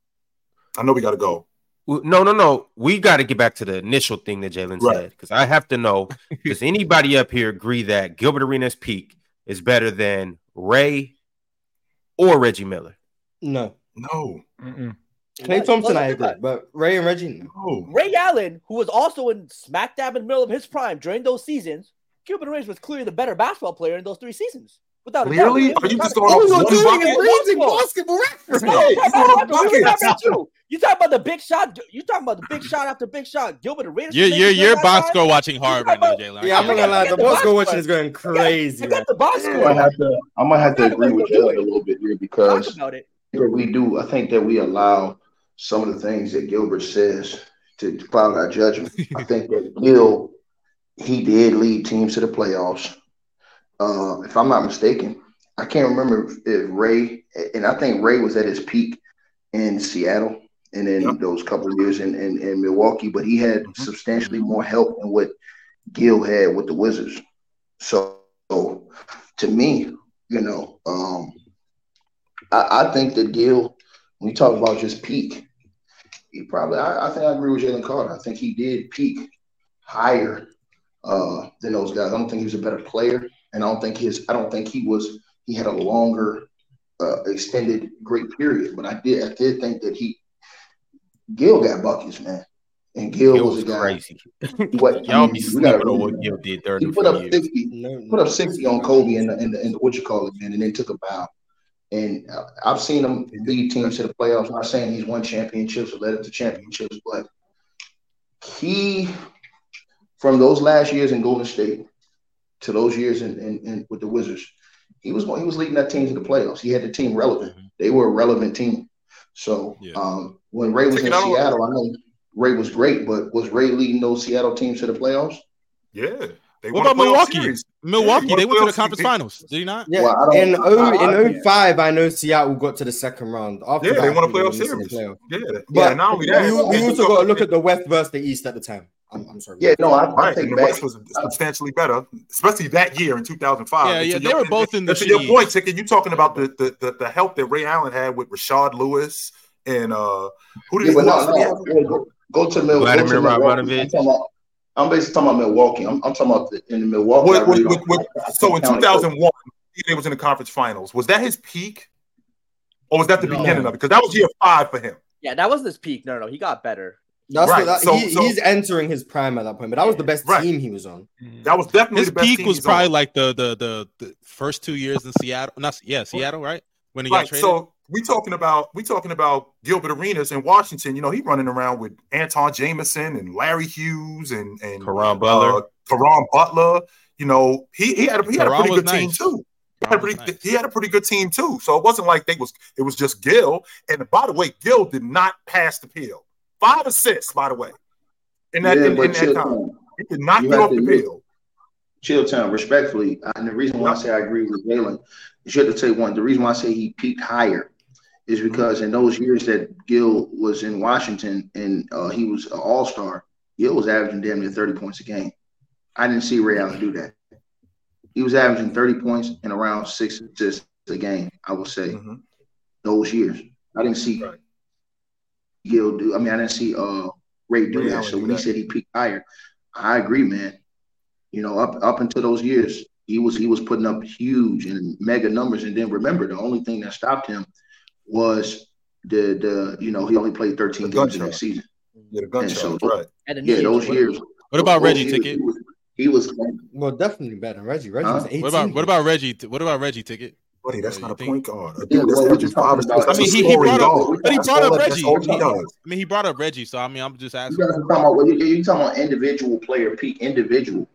I know we got to go. No, no, no. We got to get back to the initial thing that Jalen Right. said because I have to know does anybody up here agree that Gilbert Arenas peak is better than Ray or Reggie Miller? No. No, Klay What? Thompson, I agree. But Ray and Reggie, no. no. Ray Allen, who was also in smack dab in the middle of his prime during those seasons, Gilbert Arenas was clearly the better basketball player in those three seasons. Without a doubt. Are you just Talking going oh, about- off one bucket? Basketball. basketball reference. No, He's talking going about off basketball. You buckets. talking about- you talking about the big shot? You talking about the big shot after big shot? Gilbert Arenas. You're was you're making you're that box time? score watching hard right now, Jalen. Yeah, I'm not gonna lie. The boss box go score. watching is going crazy. Forget man. the box I might score. have to. I might have to agree with Jalen a little bit here because about it. yeah, we do. I think that we allow some of the things that Gilbert says to cloud our judgment. I think that Gil, he did lead teams to the playoffs. Uh, if I'm not mistaken, I can't remember if Ray, and I think Ray was at his peak in Seattle and then Yep. those couple of years in, in, in Milwaukee, but he had Mhm. substantially more help than what Gil had with the Wizards. So, to me, you know, um, I, I think that Gil, when you talk about just peak, he probably, I, I think I agree with Jalen Carter. I think he did peak higher uh, than those guys. I don't think he was a better player, and I don't think his, I don't think he was, he had a longer, uh, extended great period. But I did, I did think that he, Gil got buckets, man. and Gil Gil was was a guy. crazy. What Y'all I be mean, we gotta sleeping on what Gil did He during the put up years. sixty, put up sixty on Kobe and the, and the, and the what you call it, man, and then took a bow. And uh, I've seen him lead teams to the playoffs. I'm not saying he's won championships or led it to championships, but he, from those last years in Golden State to those years in, in, in with the Wizards, he was he was leading that team to the playoffs. He had the team relevant. They were a relevant team. So um, when Ray was Take in it out on- Seattle, I know Ray was great, but was Ray leading those Seattle teams to the playoffs? Yeah. They What about playoff Milwaukee? series. Milwaukee, Yeah, they went to the conference series. finals. Did you not? Yeah, Well, in I- O I- in 05, I know Seattle got to the second round. After Yeah, that, they I won a think they were playoff series. playoff. Yeah, But yeah. Not only that, we, we also got to talk- look at the West versus the East at the time. I'm, I'm sorry. Yeah, no, I, I Right, take and the back. West was substantially better, especially that year in 2005. Yeah, yeah, they your- were both in the and To your point, Ticket, you talking about the, the the the help that Ray Allen had with Rashard Lewis and uh who did Yeah, he but no, else did he have? no, go, go to Mil- go Vladimir to Milwaukee. Radmanovic. I'm, talking about, I'm basically talking about Milwaukee. I'm, I'm talking about the, in the Milwaukee. I What, really what, don't- what, what, I- I so in can't count it. 2001, he was in the conference finals. Was that his peak, or was that the No. beginning of it? Because that was year five for him. Yeah, that wasn't his peak. No, no, he got better. That's Right, what that, so- he, so- he's entering his prime at that point, but that was the best Right. team he was on. That was definitely His the best peak team was probably on. like the, the the the first two years in Seattle. Not yeah, Seattle, right? When he got traded. So we talking about we talking about Gilbert Arenas in Washington. You know, he running around with Antawn Jamison and Larry Hughes and and Caron Butler. uh, Caron Butler. You know, he he had a, he had a pretty was good team too. He had, a pretty, nice. he had a pretty good team too. So it wasn't like they was it was just Gil. And by the way, Gil did not pass the pill. Five assists, by the way. In that Yeah, in, in that time, town. he did not You get off the pill. Chill town, respectfully, and the reason why I say I agree with Jalen is you have to tell you one. The reason why I say he peaked higher is because in those years that Gil was in Washington and uh, he was an All Star, Gil was averaging damn near thirty points a game. I didn't see Ray Allen do that. He was averaging thirty points and around six assists a game. I would say Mhm. those years. I didn't see Right. Gil do. I mean, I didn't see uh Ray do Ray that. Allen So when he said he peaked higher, I agree, man. You know, up up until those years, he was he was putting up huge and mega numbers. And then remember, the only thing that stopped him was the the you know he only played 13 The games in that season. Yeah, the gun And so- right. Yeah, those years. what about Reggie years, Ticket? He was, he was Well, definitely better than Reggie. Reggie Huh? was 18. What about what about Reggie? What about Reggie Ticket? Buddy, that's not a think- point guard. Yeah, that's well, what just you talking about? I mean, he, he brought up, but he brought up Reggie. he He- I mean, he brought up Reggie, so I mean, I'm just You asking. guys are talking about you, you talking about individual player peak, individual.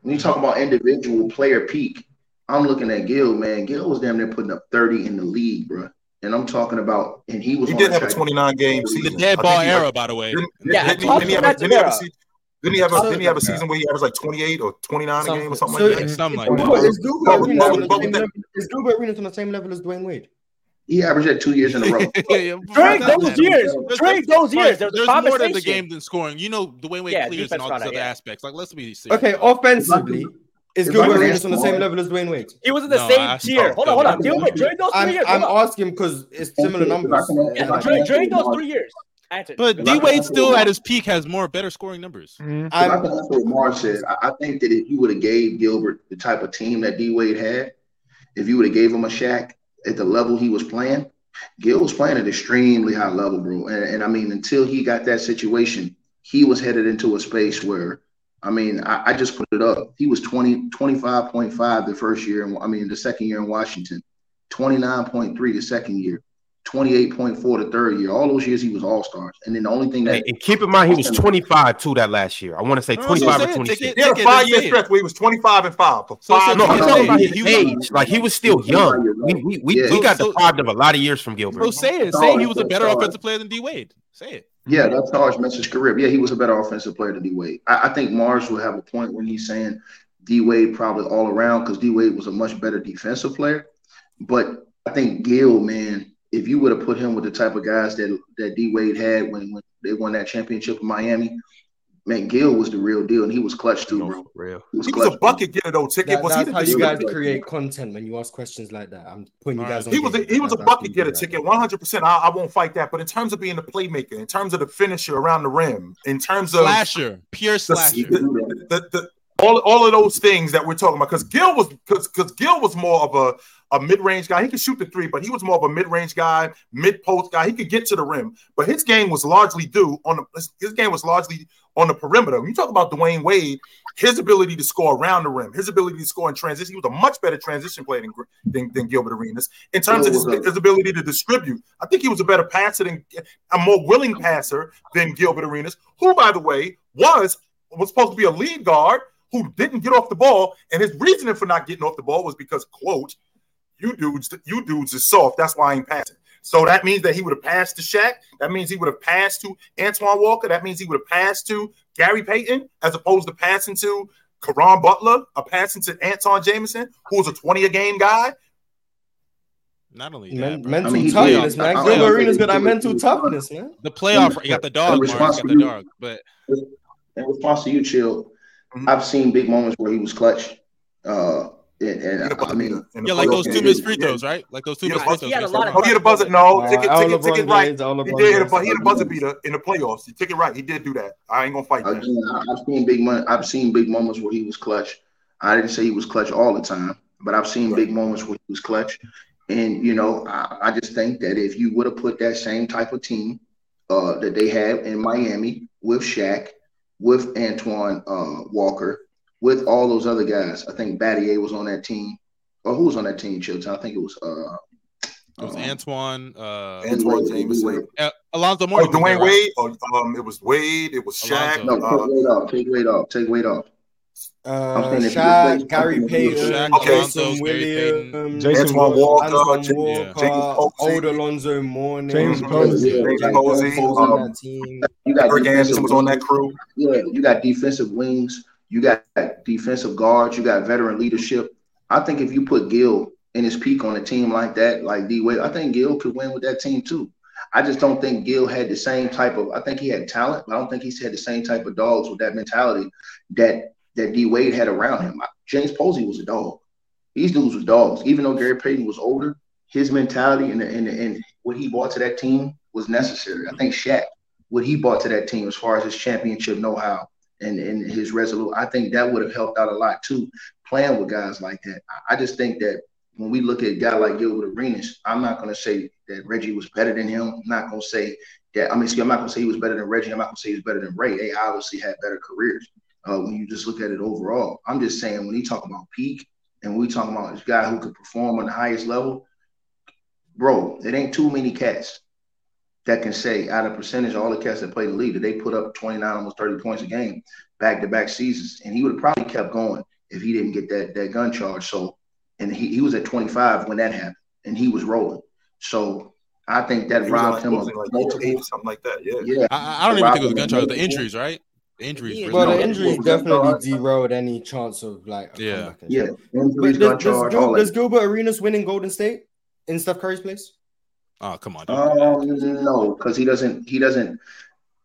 When you talk about individual player peak, I'm looking at Gil, man. Gil was damn near putting up 30 in the league, bro. And I'm talking about, and he was He on did have a 29 game The season. dead ball think he- era, by the way. Didn't, Yeah, didn't, he, didn't he have a, didn't he have a, didn't he have a, So- didn't he have a season where he averaged like 28 or 29 a game or something So like that? something like that. is Gilbert But- Arenas on the same level- is Gilbert Arenas on the same level as Dwyane Wade? He averaged that two years in a row. Yeah, During those that. years, There's- during those years, there was a there's more to the game than scoring. You know, Dwyane Wade Yeah, clears and all these other aspects. Like, let's be serious. Okay, offensively, is Gilbert can Arenas on the same level as Dwyane Wade? He was in the No, same I- tier. no, Hold on, hold on. Gilbert, during those 3 I'm, years, I'm asking because it's similar numbers. Yeah, during, during those three years. Answer. But If D I can Wade still at his peak has more better scoring numbers. If I I'm, can answer what Mark said, I, I think that if you would have gave Gilbert the type of team that D Wade had, if you would have gave him a Shaq at the level he was playing, Gil was playing at extremely high level, bro. And, and I mean, until he got that situation, he was headed into a space where, I mean, I, I just put it up. He was 20, 25.5 the first year, in, I mean, the second year in Washington, 29.3 the second year, 28.4 the third year. All those years he was all stars. And then the only thing Hey, that and keep in mind, he was 25 too that last year. I want to say 25 saying, or 26. Take it, take he had a five year say stretch where he was 25 and 5 for So- so five No, I'm Ticket, talking about his He was- age. Like he was still young. We we we, Yeah. we got So- deprived of a lot of years from Gilbert. So say it. No, Say he was a better offensive player than D Wade. Say it. Yeah, mm-hmm. that's Marz Mess's career. Yeah, he was a better offensive player than D Wade. I, I think Marz will have a point when he's saying D Wade probably all around because D Wade was a much better defensive player. But I think Gil, man, if you would have put him with the type of guys that that D Wade had when, when they won that championship in Miami, man, Gil was the real deal, and he was clutch too, bro. Real. He was, He was a bucket getter though. Ticket that, was he that's the how you guys distributor? create content when you ask questions like that. I'm putting you guys on. He was a, he was a bucket you getter do ticket, one hundred percent. I I won't fight that. But in terms of being a playmaker, in terms of the finisher around the rim, in terms of Slasher. Pure slasher. the, the, the all, all of those things that we're talking about. Because Gil was because because Gil was more of a a mid-range guy. He could shoot the three, but he was more of a mid-range guy, mid-post guy. He could get to the rim, but his game was largely due on the his game was largely on the perimeter. When you talk about Dwyane Wade, his ability to score around the rim, his ability to score in transition, he was a much better transition player than, than, than Gilbert Arenas. In terms of his, his, ability to distribute, I think he was a better passer than a more willing passer than Gilbert Arenas, who, by the way, was was supposed to be a lead guard who didn't get off the ball, and his reasoning for not getting off the ball was because, quote, you dudes, you dudes is soft. That's why I ain't passing. So that means that he would have passed to Shaq. That means he would have passed to Antoine Walker. That means he would have passed to Gary Payton as opposed to passing to Caron Butler, a passing to Antawn Jamison, who was a 20 a game guy. Not only that, bro. mental I mean, toughness, man. I- I- Gilbert I- Arenas got that mental toughness, man. the playoff, you got the dog, In Mark. You got the you- dog, but in response to you, Chill, Mhm. I've seen big moments where he was clutch. Uh, and, and I mean, yeah, like those two he missed free throws, right? Like those two Yeah, missed but free he had throws. a lot of Oh, he had a buzzer. No, ticket, all ticket, LeBron ticket right. He did hit a, he hit a buzzer beater in the playoffs. You it right. He did do that. I ain't gonna fight that. I- I've seen big mon- I've seen big moments where he was clutch. I didn't say he was clutch all the time, but I've seen big moments where he was clutch. And you know, I, I just think that if you would have put that same type of team uh, that they have in Miami with Shaq, with Antoine uh, Walker, with all those other guys, I think Battier was on that team. Or who was on that team, Chilton? I think it was uh, It was um, Antoine, uh, Antoine Jameson. uh, Alonzo Oh, Mourning. was Dwyane right? Wade. Oh, um, it was Wade. It was Shaq. Alonzo. No, Uh, take weight off. Take weight off. Take weight off. Uh, saying if Shaq, Gary Payton, Shaq, Okay. Jason Gary Payton. Williams, Jason Antoine Walker, Antoine James- Walker, James Posey. Old Alonzo Mourning, James. Posey. James Posey, Posey on um, that team. You got Eric Anderson was on that crew. Yeah, you got defensive wings. You got defensive guards. You got veteran leadership. I think if you put Gil in his peak on a team like that, like D Wade, I think Gil could win with that team too. I just don't think Gil had the same type of. I think he had talent, but I don't think he had the same type of dogs with that mentality that that D Wade had around him. James Posey was a dog. These dudes was dogs. Even though Gary Payton was older, his mentality and and, and what he brought to that team was necessary. I think Shaq, what he brought to that team as far as his championship know-how and, and his resolute, I think that would have helped out a lot too, playing with guys like that. I- just think that when we look at a guy like Gilbert Arenas, I'm not going to say that Reggie was better than him. I'm not going to say that. I mean, I'm not going to say he was better than Reggie. I'm not going to say he was better than Ray. They obviously had better careers uh, when you just look at it overall. I'm just saying when he talk about peak and we talking about this guy who could perform on the highest level, bro, it ain't too many cats that can say out of percentage all the cats that played the league that they put up 29, almost 30 points a game back to back seasons. And he would have probably kept going if he didn't get that that gun charge. So and he, he was at 25 when that happened and he was rolling. So I think that He robbed on him of like multiple. eight something like that. Yeah. Yeah. I, I don't even think it was a gun charge. The injuries, right? The injuries. Yeah, Well, No, the did. injuries definitely derailed any chance of like Yeah. Yeah. But Injuries, does, gun does, charge, Gil, all does. Gilbert Arenas win in Golden State in Steph Curry's place? Oh, come on. don't do that. Um, no, because he doesn't. He doesn't.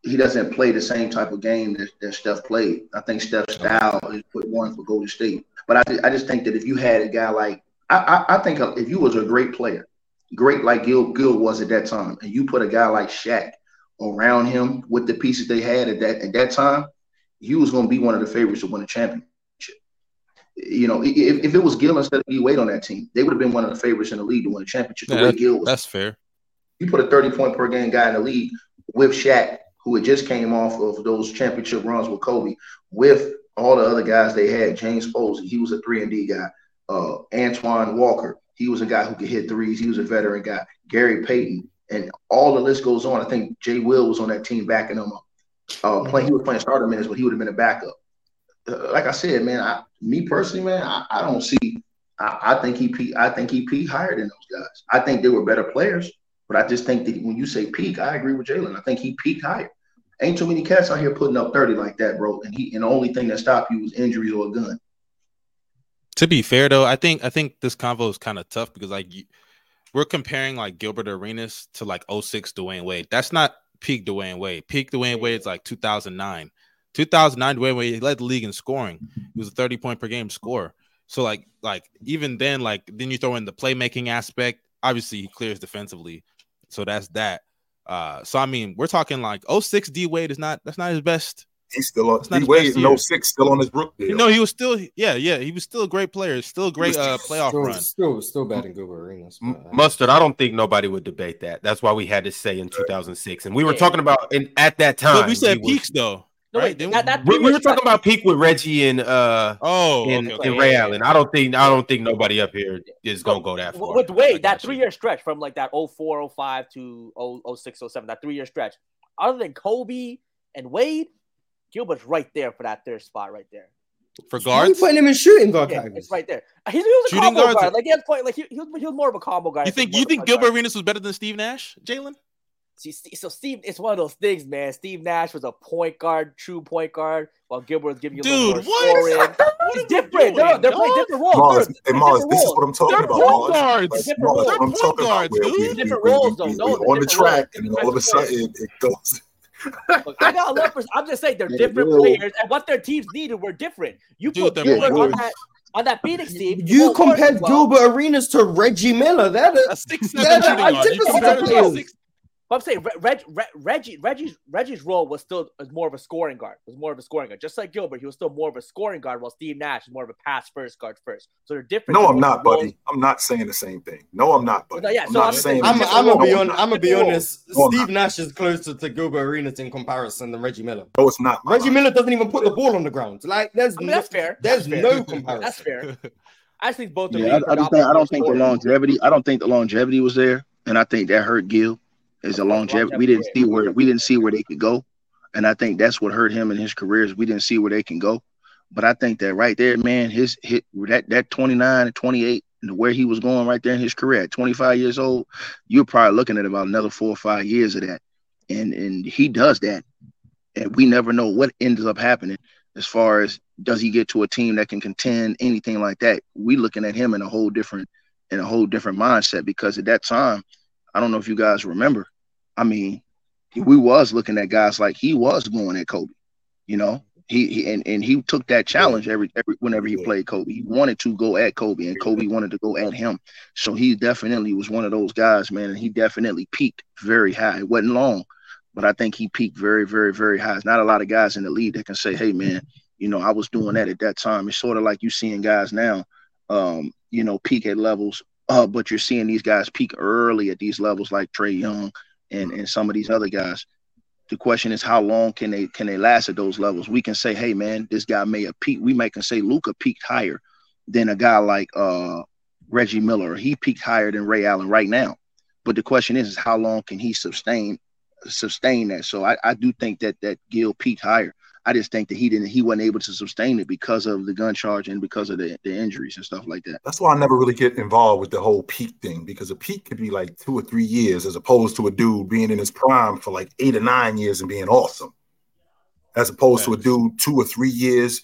He doesn't play the same type of game that, that Steph played. I think Steph's style is put one for Golden State. But I, I just think that if you had a guy like I, I, I think if you was a great player, great like Gil Gil was at that time, and you put a guy like Shaq around him with the pieces they had at that at that time, he was going to be one of the favorites to win a championship. You know, if, if it was Gil instead of D Wade on that team, they would have been one of the favorites in the league to win a championship. The Yeah, way that- Gil was That's fair. You put a 30 point per game guy in the league with Shaq, who had just came off of those championship runs with Kobe, with all the other guys they had, James Posey, he was a three and D guy. Uh, Antoine Walker, he was a guy who could hit threes. He was a veteran guy. Gary Payton, and all the list goes on. I think Jay Will was on that team backing him up. Uh, playing, he was playing starter minutes, but he would have been a backup. Uh, like I said, man, I, me personally, man, I, I don't see. I, I think he. I think he peaked higher than those guys. I think they were better players. But I just think that when you say peak, I agree with Jalen. I think he peaked higher. Ain't too many cats out here putting up 30 like that, bro. And he and the only thing that stopped you was injuries or a gun. To be fair though, I think I think this convo is kind of tough because like we're comparing like Gilbert Arenas to like 06 Dwyane Wade. That's not peak Dwyane Wade. Peak Dwyane Wade is like 2009. 2009 Dwyane Wade he led the league in scoring. He was a 30 point per game scorer. So like like even then like then you throw in the playmaking aspect. Obviously he clears defensively. So that's that. Uh so I mean we're talking like 06 D Wade is not that's not his best He's still on. It's D his Wade no 06 still on his Brook deal. You know, he was still, yeah, yeah, he was still a great player, still a great uh, playoff still, run. Still, still better than Gilbert Arenas. M- but, uh, Mustard, I don't think nobody would debate that. That's why we had to say in 2006, and we were Yeah. talking about in at that time. But we said he was- peaks though, No, right? wait, that, that We, we were talking about peak with Reggie and uh Oh, and, okay, and okay. Ray Allen. I don't think I don't think nobody up here is gonna go that far. with I Wade, that three year stretch from like that 04, 05 to 0, 06, 07, that three year stretch, other than Kobe and Wade, Gilbert's right there for that third spot right there. for why are you putting him in shooting guard Yeah, it's right there. He, he was a Shooting combo guard. Like he had point, like he, he, was, he was more of a combo guy. You think you think Gilbert Arenas was better than Steve Nash, Jalen? See, so Steve, it's one of those things, man. Steve Nash was a point guard, true point guard, while Gilbert was giving you a Dude, little more what? scoring. It's different. They're, they're playing different roles. Marz, hey Marz, this is what I'm talking They're about. point Marz. guards. Like, Different Marz, roles. what I'm They're talking point guards, about. where dude. we- we- Different we- roles, we- though. we- we on the different roles. track, and all of a sudden it goes. Look, I got love for. I'm just saying they're Yeah, different well- players, and what their teams needed were different. You put they're Gilbert on that on that Phoenix team. You won't compared as well. Gilbert Arenas to Reggie Miller. That is A is, six Yeah, seven no, shooting I'm guard. You compared him to a six- But I'm saying Reg, Reg, Reg, Reggie, Reggie's Reggie's role was still was more of a scoring guard. Was more of a scoring guard, just like Gilbert. He was still more of a scoring guard, while Steve Nash is more of a pass first guard first. So they're different. No, I'm different not, roles. buddy. I'm not saying the same thing. No, I'm not, buddy. No, yeah, I'm so not I'm saying. saying- I'm. I'm No, gonna be I'm on. I'm gonna be Different honest. No, I'm Steve Nash is closer to Gilbert Arenas in comparison than Reggie Miller. No, it's not. Reggie Miller doesn't even put the ball on the ground. Like there's I mean, no, that's fair. there's That's no fair. comparison. That's fair. I think both of Yeah, them. I, I just think I don't think the longevity. I don't think the longevity was there, and I think that hurt Gil. Is a longevity? We didn't see where we didn't see where they could go, and I think that's what hurt him in his career. Is we didn't see where they can go. But I think that right there, man, his hit that that 29 and 28 and where he was going right there in his career at 25 years old, you're probably looking at about another four or five years of that. And and he does that. And we never know what ends up happening as far as does he get to a team that can contend, anything like that. We looking at him in a whole different in a whole different mindset because at that time, I don't know if you guys remember. I mean, we was looking at guys like he was going at Kobe, you know. He, he and, and he took that challenge every every whenever he played Kobe. He wanted to go at Kobe, and Kobe wanted to go at him. So he definitely was one of those guys, man. And he definitely peaked very high. It wasn't long, but I think he peaked very, very, very high. There's not a lot of guys in the league that can say, "Hey, man, you know, I was doing that at that time." It's sort of like you seeing guys now, um, you know, peak at levels, uh, but you're seeing these guys peak early at these levels, like Trae Young and and some of these other guys. The question is, how long can they can they last at those levels? We can say, "Hey, man, this guy may have peaked." We may can say Luka peaked higher than a guy like uh, Reggie Miller. He peaked higher than Ray Allen right now. But the question is, is how long can he sustain sustain that? So I, I do think that that Gil peaked higher. I just think that he didn't he wasn't able to sustain it because of the gun charge and because of the, the injuries and stuff like that. That's why I never really get involved with the whole peak thing because a peak could be like two or three years as opposed to a dude being in his prime for like eight or nine years and being awesome, as opposed to a dude two or three years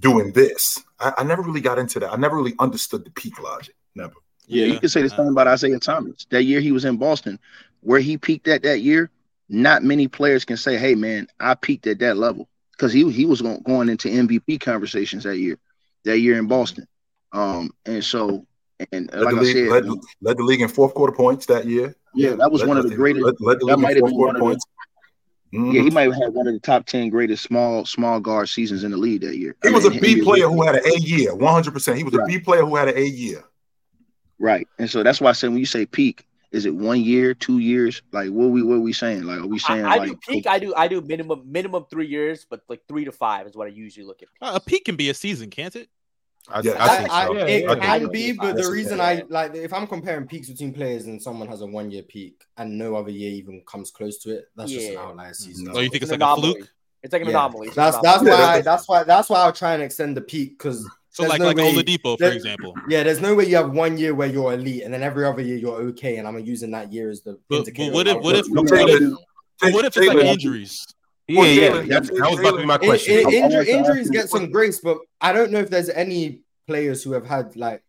doing this. I, I never really got into that. I never really understood the peak logic. Never. Yeah, you can say the same about Isaiah Thomas. That year he was in Boston, where he peaked at that year, not many players can say, "Hey, man, I peaked at that level," because he he was going, going into MVP conversations that year, that year in Boston. Um, and so, and Led, like the, I league, said, led, led the league in fourth quarter points that year. yeah, that was Led- one of the greatest. Led, the that might have fourth been quarter one of the- points. Mhm. Yeah, he might have had one of the top ten greatest small small guard seasons in the league that year. He I was a B player who had an A year, 100%. He was a Right. B player who had an A year. Right, and so that's why I said when you say peak, is it one year, two years? Like what we what we saying? Like are we saying I, I like do peak. I do. I do minimum minimum three years, but like three to five is what I usually look at. Uh, a peak can be a season, can't it? I, Yeah. I think I, so. I, it yeah, can yeah. be, but the reason. I like if I'm comparing peaks between players and someone has a one year peak and no other year even comes close to it, that's just an outlier season. No. Oh, you think It's it's an like a anomaly. fluke? It's like an Yeah. anomaly. It's an That's anomaly. that's why that's- that's why that's why I'll try and extend the peak because So There's like no like way- Oladipo, for there- example. yeah, there's no way you have one year where you're elite and then every other year you're okay, and I'm using that year as the But- indicator. but what if- what if- good Let me you what if- ask you- But what if it's like injuries? Yeah, yeah. Jalen, That, that was about to be my question. in- I injury- wanted to ask injuries get some grace, but I don't know if there's any players who have had like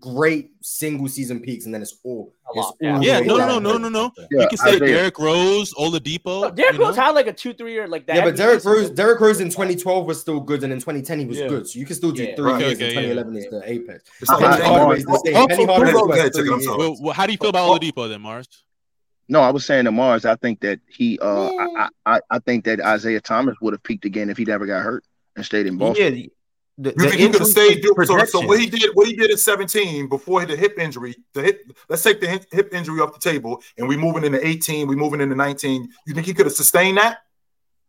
great single season peaks and then it's all. It's yeah. all Yeah, no, no, no, no, no, no. Yeah, you can say Isaiah. Derrick Rose, Oladipo. No, Derrick you know? Rose had like a two, three year like that. Yeah, but Derrick Rose, Derrick Rose in 2012 was still good, and in 2010 he was Yeah. good. So you can still do Yeah. three Right. years. Okay, in yeah. 2011 is the apex. It's Penny Right. Hardaway is the same. Also, Penny Go Hardaway ahead, was check it, three I'm years. sorry. Well, well, how do you feel about Oladipo then, Marz? No, I was saying to Marz. I think that he. Uh, I, I I think that Isaiah Thomas would have peaked again if he never got hurt and stayed in Boston. Yeah, the, You think he could have stayed? So, so what he did, what he did at 17 before the hip injury, the hip. Let's take the hip, hip injury off the table, and we moving into 18. We moving into 19. You think he could have sustained that?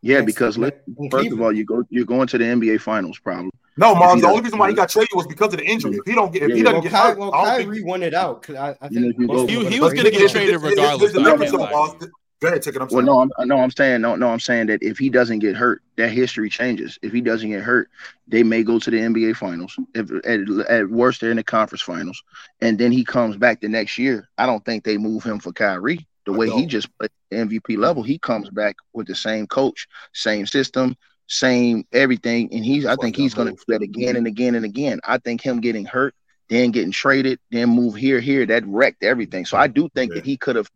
Yeah, because let, first of all, you go you're going to the NBA Finals, probably. No, If Marz. he The only reason why he got traded was because of the injury. If he don't get, if he Yeah, doesn't Well, get Ky- hurt, well, I don't think Kyrie won it out. 'cause I, I think you most go- people He- he was gonna get traded There's- regardless, There's a but I difference, can't though, lie. Marz. Go ahead, take it. I'm Well, no, I'm no, I'm saying no, no, I'm saying that if he doesn't get hurt, that history changes. If he doesn't get hurt, they may go to the NBA Finals. If at, at worst, they're in the conference finals, and then he comes back the next year. I don't think they move him for Kyrie. The I way he don't. just played MVP level, he comes back with the same coach, same system, same everything, and he's. I That's think he's going to do that again and again and again. I think him getting hurt, then getting traded, then move here, here, that wrecked everything. So I do think Yeah. that he could have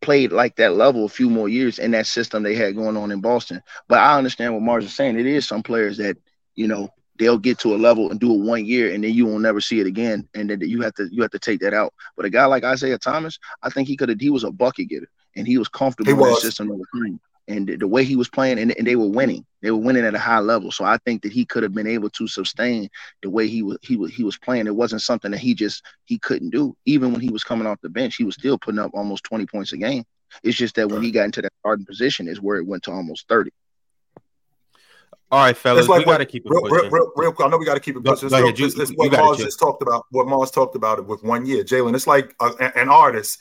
played like that level a few more years in that system they had going on in Boston. But I understand what Marz is saying. It is some players that, you know, they'll get to a level and do it one year and then you will never see it again. And then you have to you have to take that out. But a guy like Isaiah Thomas, I think he could have he was a bucket getter and he was comfortable He in that was. system they were playing. And the, the way he was playing and, and they were winning. They were winning at a high level. So I think that he could have been able to sustain the way he was he was he was playing. It wasn't something that he just he couldn't do. Even when he was coming off the bench, he was still putting up almost 20 points a game. It's just that when he got into that starting position is where it went to almost 30. All right, fellas, It's like we what- got to keep it real, real, pushing. real, real quick. I know we got to keep it pushing. go It's, ahead, you- it's, it's what got Marz just talked about. What Marz talked about it with one year, Jalen. It's like uh, a, an artist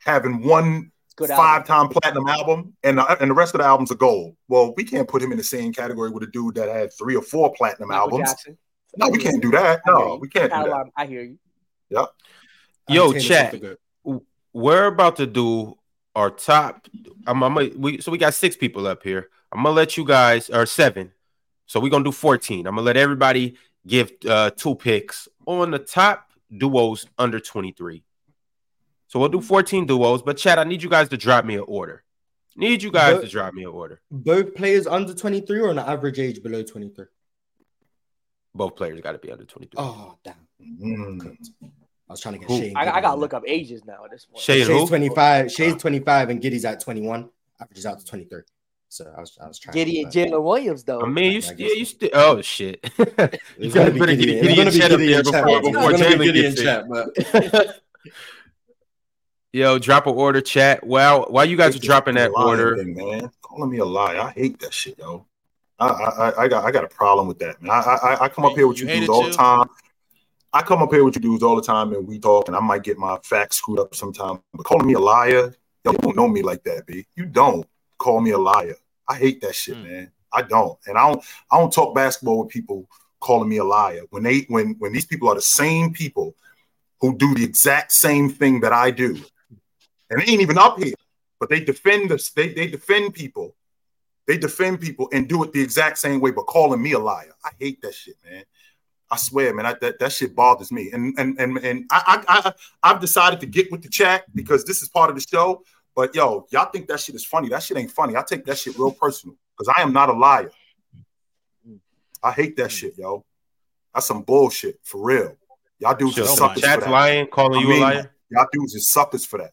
having one Good five-time platinum album, and the, and the rest of the albums are gold. Well, we can't put him in the same category with a dude that had three or four platinum Michael albums. Jackson. No, we can't do that. No, we can't do that. I hear you. Yep. Yo, Taylor chat. Swift the GOAT. We're about to do our top. I'm, I'm gonna- we so we got six people up here. I'm gonna let you guys or seven. So we're gonna do 14. I'm gonna let everybody give uh two picks on the top duos under 23. So we'll do 14 duos, but Chad, I need you guys to drop me an order. Need you guys But- to drop me an order. Both players under 23 or an average age below 23? Both players got to be under 23. Oh, damn. Mm. I was trying to get Who? Shai. I, I gotta look up ages now at this point. Shea and Shai's who? 25. Shai's 25 and Giddey's at 21. Averages out to 23. So I was, I was trying. Giddey to and Jalen Williams though. I mean, you, I st- guess yeah, you still. Oh shit! you gotta be put a Giddey. Giddey, Giddey gonna and be Chet up there before, before Jalen Giddey gets and it. Chet, but Yo, drop an order, chat. Well, while you guys are dropping that order, thing, man. Calling me a lie. I hate that shit, yo. I, I, I- I got, I got a problem with that, man. I, I, I come up here with You you, dudes all Chill? the time. I come up here with you dudes all the time, and we talk, and I might get my facts screwed up sometime. But calling me a liar, yo, you don't know me like that, b. You don't call me a liar. I hate that shit, Mm. man. I don't, and I don't, I don't talk basketball with people calling me a liar. When they, when, when these people are the same people who do the exact same thing that I do, and they ain't even up here, but they defend us. They, they defend people. They defend people and do it the exact same way, but calling me a liar. I hate that shit, man. I swear, man, I, that, that shit bothers me. And and and and I, I I I've decided to get with the chat because this is part of the show. But yo, y'all think that shit is funny? That shit ain't funny. I take that shit real personal because I am not a liar. I hate that shit, yo. That's some bullshit for real. Y'all dudes Chill. are So oh suckers for chat's that. lying, calling I you mean, a liar. Y'all dudes are suckers for that.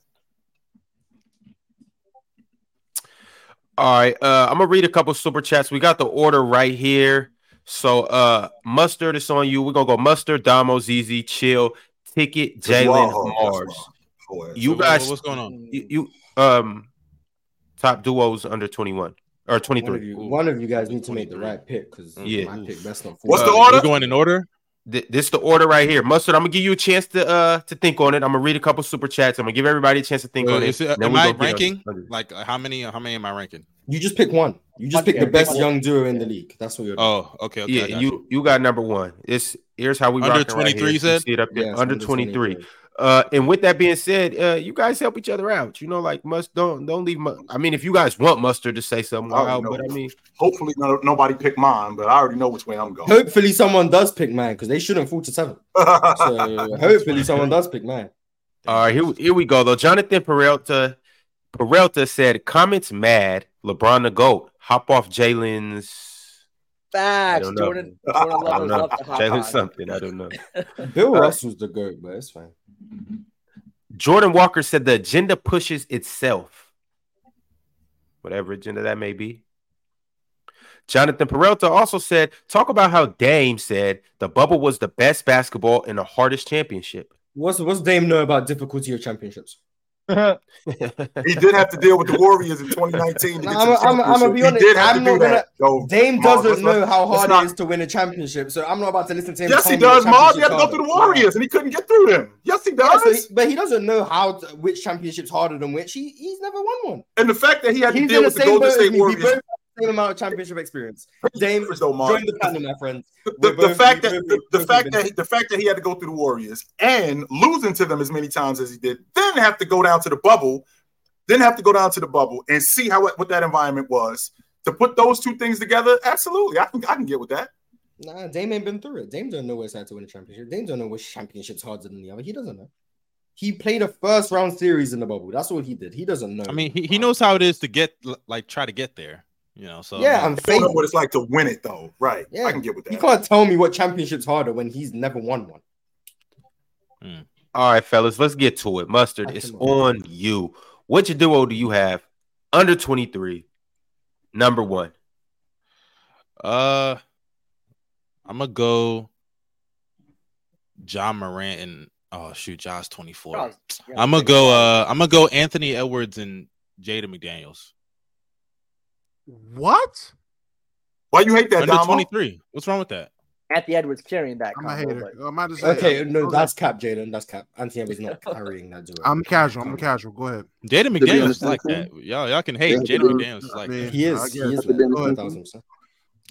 All right, uh, I'm gonna read a couple super chats. We got the order right here. So, uh, mustard is on you. We're gonna go mustard, Domo, ZZ, chill, ticket, Jalen, Marz. You So guys, what's going on? you, you um, top duos under 21 or one of 23. you, one of you guys need to make the right pick because Yeah. my pick best not. What's Uh, the We're going in order. Th- This the order right here. Mustard, I'm gonna give you a chance to uh to think on it. I'm gonna read a couple super chats. I'm gonna give everybody a chance to think Uh, on it. is it- Then am I go get on- ranking? Like uh, how many? How many am I ranking? You just pick one. You just pick the best young duo in the league. That's what you're doing. Oh, okay, okay. Yeah, I got you you got number one. It's here's how we Under rocking right 23 here. you said? see it up there Yeah, it's under 23. Uh, and with that being said, uh, you guys help each other out. You know, like must don't don't leave. Mu- I mean, if you guys want mustard to say something I already but I mean, Hopefully, no, nobody pick mine, but I already know which way I'm going. Hopefully, someone does pick mine because they shouldn't fall to seven. So hopefully, someone does pick mine. all right, here here we go though. Jonathan Peralta Peralta said comments mad. LeBron the goat. Hop off Jalen's. I Facts. Jordan, Jordan I don't know. love to Jalen something. I don't know. Bill right. Russell's the goat, but it's fine. Jordan Walker said the agenda pushes itself. Whatever agenda that may be. Jonathan Peralta also said, talk about how Dame said the bubble was the best basketball and the hardest championship. What's what's Dame know about difficulty of championships? He did have to deal with the Warriors in 2019. To get I'm, I'm, I'm gonna be honest. He did have I'm to not do gonna. that. So, Dame come doesn't let's know not- how hard not- it is to win a championship, so I'm not about to listen to him. Yes, he does, Mars. He had to go through the harder. Warriors, and he couldn't get through them. Yes, he Yeah, does. so he- but he doesn't know how to, which championship's harder than which. He, he's never won one. and the fact that he had to deal in the with the same Golden boat State Warriors. Both have the same amount of championship experience. Dame, though, Mark. join the panel, my friends. the, We're the fact that both- the, the fact that been- the fact that he had to go through the Warriors and losing to them as many times as he did, then have to go down to the bubble, then have to go down to the bubble and see how what that environment was. To put those two things together, absolutely, I can I can get with that. Nah, Dame ain't been through it. Dame don't know what it's like to win a championship. Dame don't know which championship's harder than the other. He doesn't know. He played a first round series in the bubble. That's what he did. He doesn't know. I mean, he, he knows how it is to get like try to get there. You know, so Yeah, I mean, I'm I know what it's like to win it though. Right. Yeah. I can get with that. You can't tell me what championship's harder when he's never won one. All right, fellas, let's get to it. Mustard, it's can- on you. Which duo do you have under 23? Number one. Uh, I'm gonna go John Morant and oh shoot, Josh 24. Josh, yeah, I'm gonna go. Uh, I'm gonna go Anthony Edwards and Jaden McDaniels. What? Why you hate that, Under Domo? 23. What's wrong with that? Anthony Edwards carrying that. I'm a combo, hater. but- I'm about to say. Okay, no, Okay. that's cap, Jaden. That's cap. Anthony was not carrying that duo. I'm casual. I'm casual. Go ahead. Jaden be on McDaniels is like that. Y'all, y'all can hate Yeah, Jaden but- McDaniels is like I mean, that. he is. I He guess. is. Have to be on the One same thousand percent.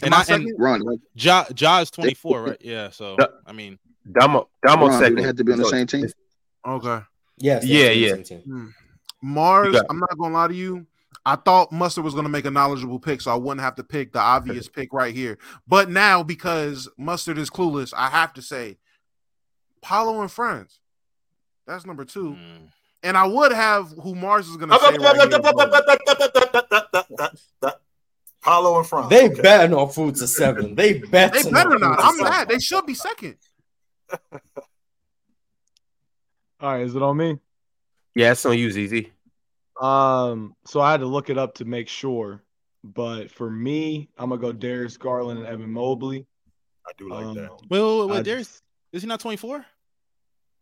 And, Am I I, and second? Ron, right? Ja, Ja is 24, right? Yeah. So I mean, Domo, Domo Ron, do second. they have to be on the same team? it's- Okay. Yes. Yeah, yes, yeah. same. Hmm. Marz, I'm not gonna lie to you. I thought Mustard was gonna make a knowledgeable pick, so I wouldn't have to pick the obvious pick right here. But now, because Mustard is clueless, I have to say Paolo and Franz. That's number two. mm, And I would have who Marz is gonna say. Right here, but Paolo and Franz. They Okay. better not fall to seven. They better. they better not. I'm to mad. They should be second. All right, is it on me? Yeah, it's on you, ZZ. Um, so I had to look it up to make sure. But for me, I'm gonna go Darius Garland and Evan Mobley. I do like Um, that. wait, wait, wait, wait I- Darius, is he not 24?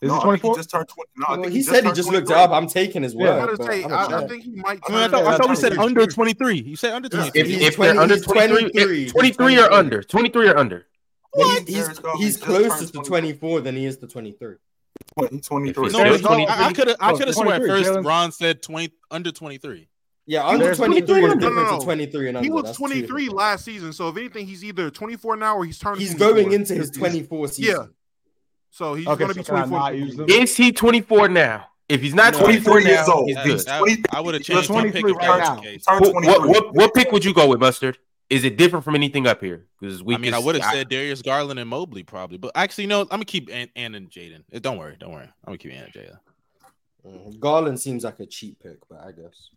Is No, he 24? He just turned 20. No, I Well, think he just said he turned just looked up. I'm taking his Yeah. word. I, say, I'm I, gonna I check. think he might. I mean, I thought, I thought we said 23. under 23. You said under 23. If, He's if 20 they're under he's 23, 23. 23 or under. 23 or under. What? he's, Darius he's, he's just closest to 24 than he is to 23. He's 23. No, no, I could have I Oh, could have sworn at first Jalen. Ron said 20 under 23. Yeah, under There's 23 is 23. different No, no, no. 23 and under. He was 23 last season, so if anything, he's either 24 now or he's things. turning. He's 24. going into his He's- 24 season. Yeah. So he's Okay, going to so be 24. not use them? Is he 24 now? If he's not No. 24 23 years now, old. he's That- good. that- 20 I would have He's changed my pick 23 if right now. the case. Turned What, 23. what, what, what pick would you go with, Mustard? Is it different from anything up here? Because we I mean, I would have said Darius Garland and Mobley probably, but actually, no. I'm gonna keep Ant, Ant and Jaden. Eh, Don't worry, don't worry. I'm gonna keep Ant and Jaden. Mhm. Garland seems like a cheap pick, but I guess.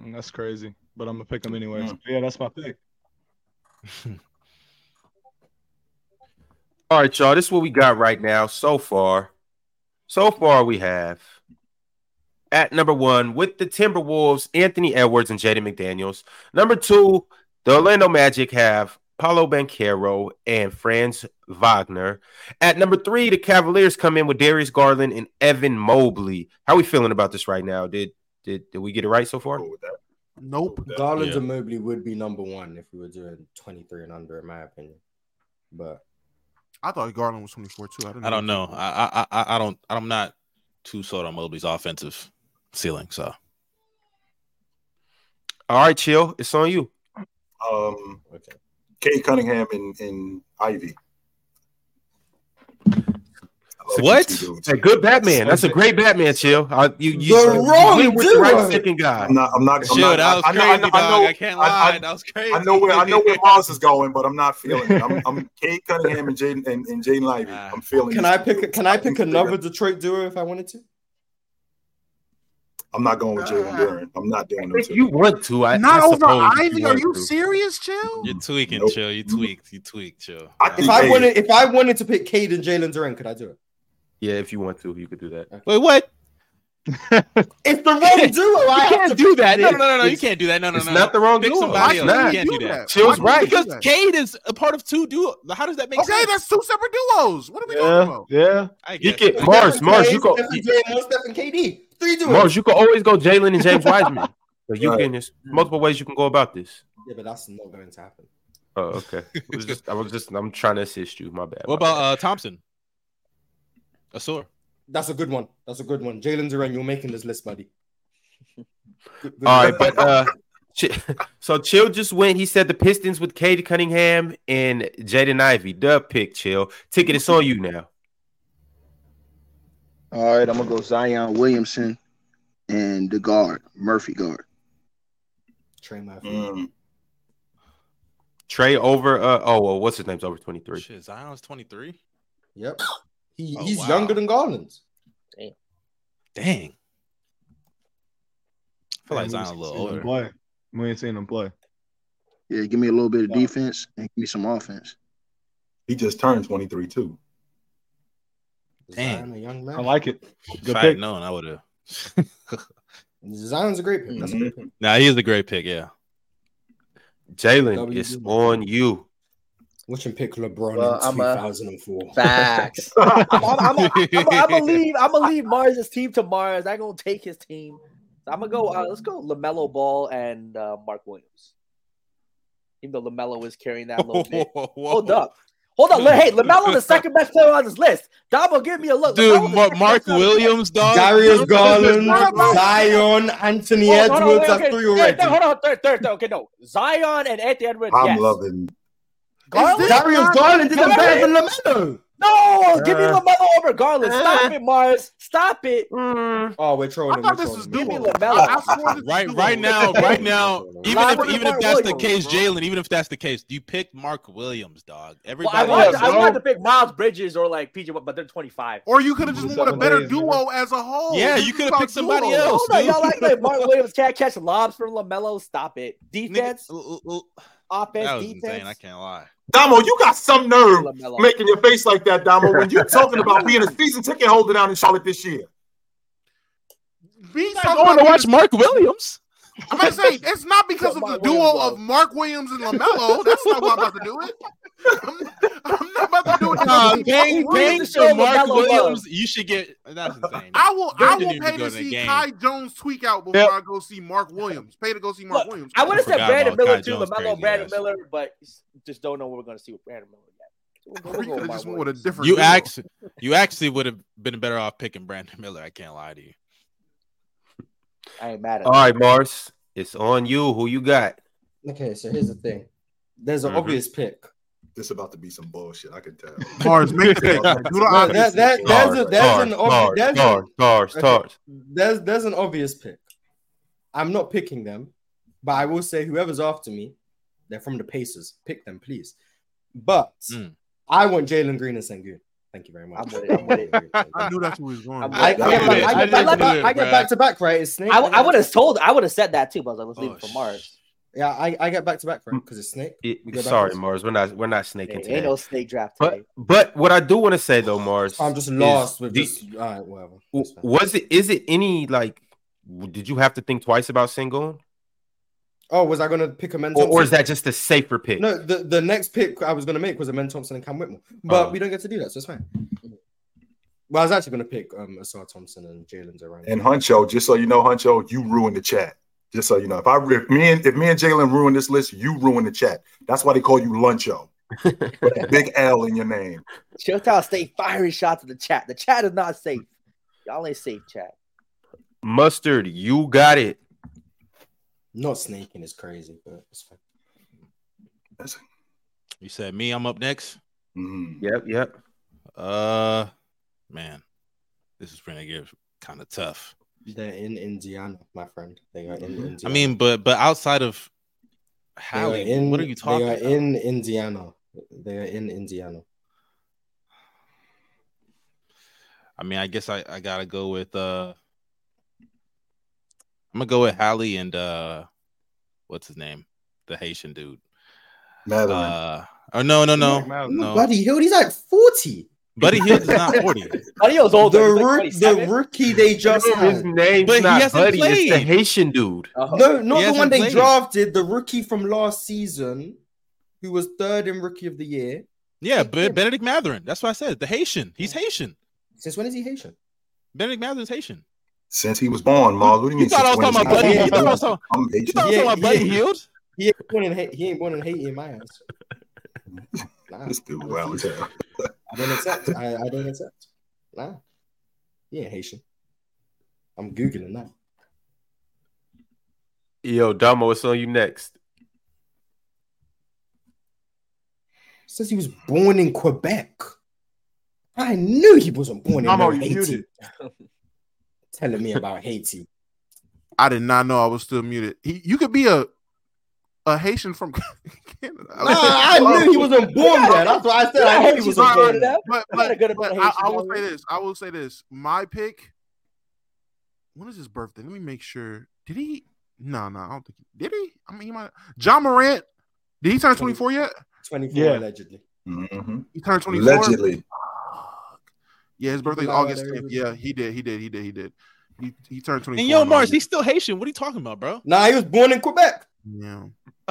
Mm, That's crazy, but I'm gonna pick him anyways. Mm. Yeah, that's my pick. All right, y'all. This is what we got right now so far. So far, we have at number one with the Timberwolves, Anthony Edwards and Jaden McDaniels. Number two, the Orlando Magic have Paolo Banchero and Franz Wagner. At number three, the Cavaliers come in with Darius Garland and Evan Mobley. How are we feeling about this right now? Did did, did we get it right so far? Cool with that. Nope. Garland Yeah. and Mobley would be number one if we were doing 23 and under, in my opinion. But I thought Garland was 24 too. I, didn't know. I don't know. I, I, I, I don't. I'm not too sold on Mobley's offensive ceiling. So All right, chill. It's on you. Um, okay. Cade Cunningham and, and Ivey. What? these two dudes. Hey, good Batman. That's a great Batman, chill. Uh, you you, The you wrong went with the right duo. second guy. I'm not. I'm not. I'm not that was I, I know. crazy, I know. dog. I, know I can't lie. I- that was crazy. I know where I know where Marz is going, but I'm not feeling it. I'm, I'm Cade Cunningham and Jaden and, and Jaden Ivey. Ah. I'm feeling. Can these I pick? dudes. Can I pick another Detroit duo if I wanted to? I'm not going with Jalen Duren. I'm not doing them If two. you want to, I Not I over suppose if Ivey. Are you to. serious, chill? You're tweaking, Nope. chill. You tweaked. You tweaked, chill. I If I wanted, if I wanted to pick Cade and Jalen Duren, could I do it? Yeah, if you want to, you could do that. Wait, what? it's the wrong duo. I can't do that. No, no, no, no, you can't do that. No, no, no. It's no. not the wrong Pick duo. somebody It's else. not. You can't do do that. that? Chill's right. do you do Because? Cade is a part of two duo. How does that make sense? Okay, that's two separate duos. What are we talking about? yeah. I You guess. can Marz, Marz, you go Stephen Draymond, Stephen KD. Three duos. Marz, you can always go Jalen and James Wiseman. But you Right. can there's multiple ways you can go about this. Yeah, but that's not going to happen. Oh, okay. It was just I was just I'm trying to assist you. My bad. What my about bad. uh Thompson? Ausar. That's a good one. That's a good one. Jalen Duren, you're making this list, buddy. Good- good All but uh, so Chill just went. He said the Pistons with Cade Cunningham and Jaden Ivey. Dub pick, Chill. Ticket is on you now. All right, I'm gonna go Zion Williamson and the guard, Murphy guard. Trey Murphy. Mm. Trey over. Uh, oh, well, what's his name's over twenty three. Shit, Zion's 23. Yep. He, Oh, he's wow. younger than Garland. Dang. I feel like Man, we Zion's a little seen older. Play. We ain't seen him play. Yeah, give me a little bit of defense and give me some offense. He just turned 23 too. Damn. A young man. I like it. If Good I had pick. known, I would have. Zion's a great pick. That's a good pick. Nah, he is a great pick. Yeah. Jalen, W- it's on you. Watch him pick LeBron Well, in I'm a- 2004. Facts. I'm, I'm, I'm, I'm, I'm, I'm gonna leave. I'm gonna leave Marz' team to Marz. I'm gonna take his team. So I'm gonna go. Uh, let's go. Lamelo Ball and uh, Mark Williams. Even though Lamelo is carrying that a little bit. Hold up. Hold up. Hey, Lamelo the second best player on this list. Dabo, give me a look. Dude, LaMelo the Mar- second Mark best player on this list. Williams, dog. Darius Garland, Zion, Anthony Hold on, hold on, Edwards. wait, That's okay. three Yeah, already. no, hold on, third, third, third. Okay, no. Zion and Anthony Edwards. I'm yes. loving. Garland? Darius Garland isn't better than LaMelo. No, give me Lamelo over Garland. Stop uh. it, Marz. Stop it. Oh, we're trolling. I thought this was trolling. Give me. Lamelo. I, I swore this was Right, right now, right now. Even if, even if that's the case. Jalen. Even if that's the case, you pick Mark Williams, dog. Well, Everybody. I wanted, else- I wanted to pick Miles Bridges or like PJ, but they're 25. Or you could have just went with a better duo as a whole. Yeah, you coulda picked somebody duos. else. Hold on, y'all like that Mark Williams can't catch lobs from Lamelo. Stop it. Defense, l- l- offense, that was defense. insane. I can't lie. Domo, you got some nerve LaMelo. making your face like that, Domo, when you're talking about being a season ticket holder down in Charlotte this year. Me I'm talking going to watch Mark Williams. I'm about to say it's not because of the duo Williams, of Mark Williams and Lamelo. That's not what I'm about to do it. I'm, I'm not about to do it. Nah, because paying, paying for Mark LaMelo Williams, love. you should get. That's insane. I will. Dirk I will pay to to see game. Kai Jones tweak out before Yep. I go see Mark Williams. Pay to go see Mark Look, Williams. I would have said Brandon Miller Kai too. Jones' Lamelo, Brandon ass. Miller, but just don't know what we're going to see with Brandon Miller yet. We'll go- We we'll go could with have just Mark went a different. You actually, you actually would have been better off picking Brandon Miller. I can't lie to you. I ain't mad at All him. right, Marz, it's on you. Who you got? Okay, so here's the thing. There's an Mhm. obvious pick. This about to be some bullshit. I can tell. Marz, make the pick. man. Do the No, obvious. that, that, there's a, Stars, there's an obvious, there's, stars, stars, there's there's an obvious pick. I'm not picking them, but I will say whoever's after me, they're from the Pacers. Pick them, please. But Mm. I want Jalen Green and Sengun. Thank you very much. I'm with it, I'm with it. I knew that's who he was going. I'm with. I, I, with get, back, I, I get, back, didn't do it, I get back to back, right? It's Snake. I, I would have told, I would have said that too, but I was like, let's leave Oh, it for sh- Marz. Yeah, I, I get back to back, right? Mm. Because it's Snake. It- sorry. Marz. We're not we're not snaking Ain't, today. ain't no snake draft but today. but but what I do want to say though, Marz, I'm just lost with this. All right, whatever. Was it? Is it any like? Did you have to think twice about Sengun, Oh, was I going to pick Amen or, or is that just a safer pick? No, the, the next pick I was going to make was Amen Thompson and Cam Whitmore, but Oh. we don't get to do that, so it's fine. Well, I was actually going to pick um, Ausar Thompson and Jalen Duren. And Huncho, just so you know, Huncho, you ruined the chat. Just so you know, if I if me and if me and Jalen ruin this list, you ruin the chat. That's why they call you Luncho. With a big L in your name. Chilltown stay firing shots in the chat. The chat is not safe. Y'all ain't safe, chat. Mustard, you got it. Not snaking is crazy, but it's fine. That's- You said me. I'm up next. mhm. Yep, yep. Uh, man, this is gonna get kind of tough. They're in Indiana, my friend. They are in Indiana. I mean, but but outside of They are Hallie, in, what are you talking They are about? in Indiana. They are in Indiana. I mean, I guess I, I gotta go with uh I'm gonna go with Hallie and uh what's his name? The Haitian dude. Madeline. Uh oh no no no Madeline. no Bloody hell, he's like 40. Buddy Hield is not 40. Buddy Hield's older. The, like rook- 27. the rookie they just His had. name's But he not hasn't Buddy. It's the. Haitian dude. Uh-huh. No, not the one they played. drafted. The rookie from last season, who was third in rookie of the year. Yeah, but Bennedict Mathurin. That's what I said. The Haitian. He's Haitian. Since when is he Haitian? Bennedict Mathurin's Haitian. Since he was born, Marl. What do you mean? You thought I was talking about is Buddy? You thought I was talking, I'm you thought I was talking about Buddy yeah. Hield? He ain't born in Ha- he ain't born in Haiti in my house. Nah, This dude, wow, as hell. I don't accept. I, I don't accept. Nah, he ain't Haitian. I'm googling that. Yo, Domo, what's on you next? Says he was born in Quebec. I knew he wasn't born in Domo, no you Haiti. muted. Telling me about Haiti. I did not know I was still muted. He, you could be a a Haitian from Canada. Nah, I knew he wasn't born there. That's why I said I knew he wasn't born there. But, I'm but, but I, Haitian, I will say this. I will say this. My pick. When is his birthday? Let me make sure. Did he? No, no, I don't think. He, did he? I mean, he might. Ja Morant. Did he turn twenty four yet? 24 Yeah. allegedly. hmm He turned twenty four. Allegedly. Yeah, his birthday's Allow August 10th. every- Yeah, he did. He did. He did. He did. He he turned twenty four. And yo, Marz, he's still Haitian. What are you talking about, bro? Nah, he was born in Quebec. Yeah.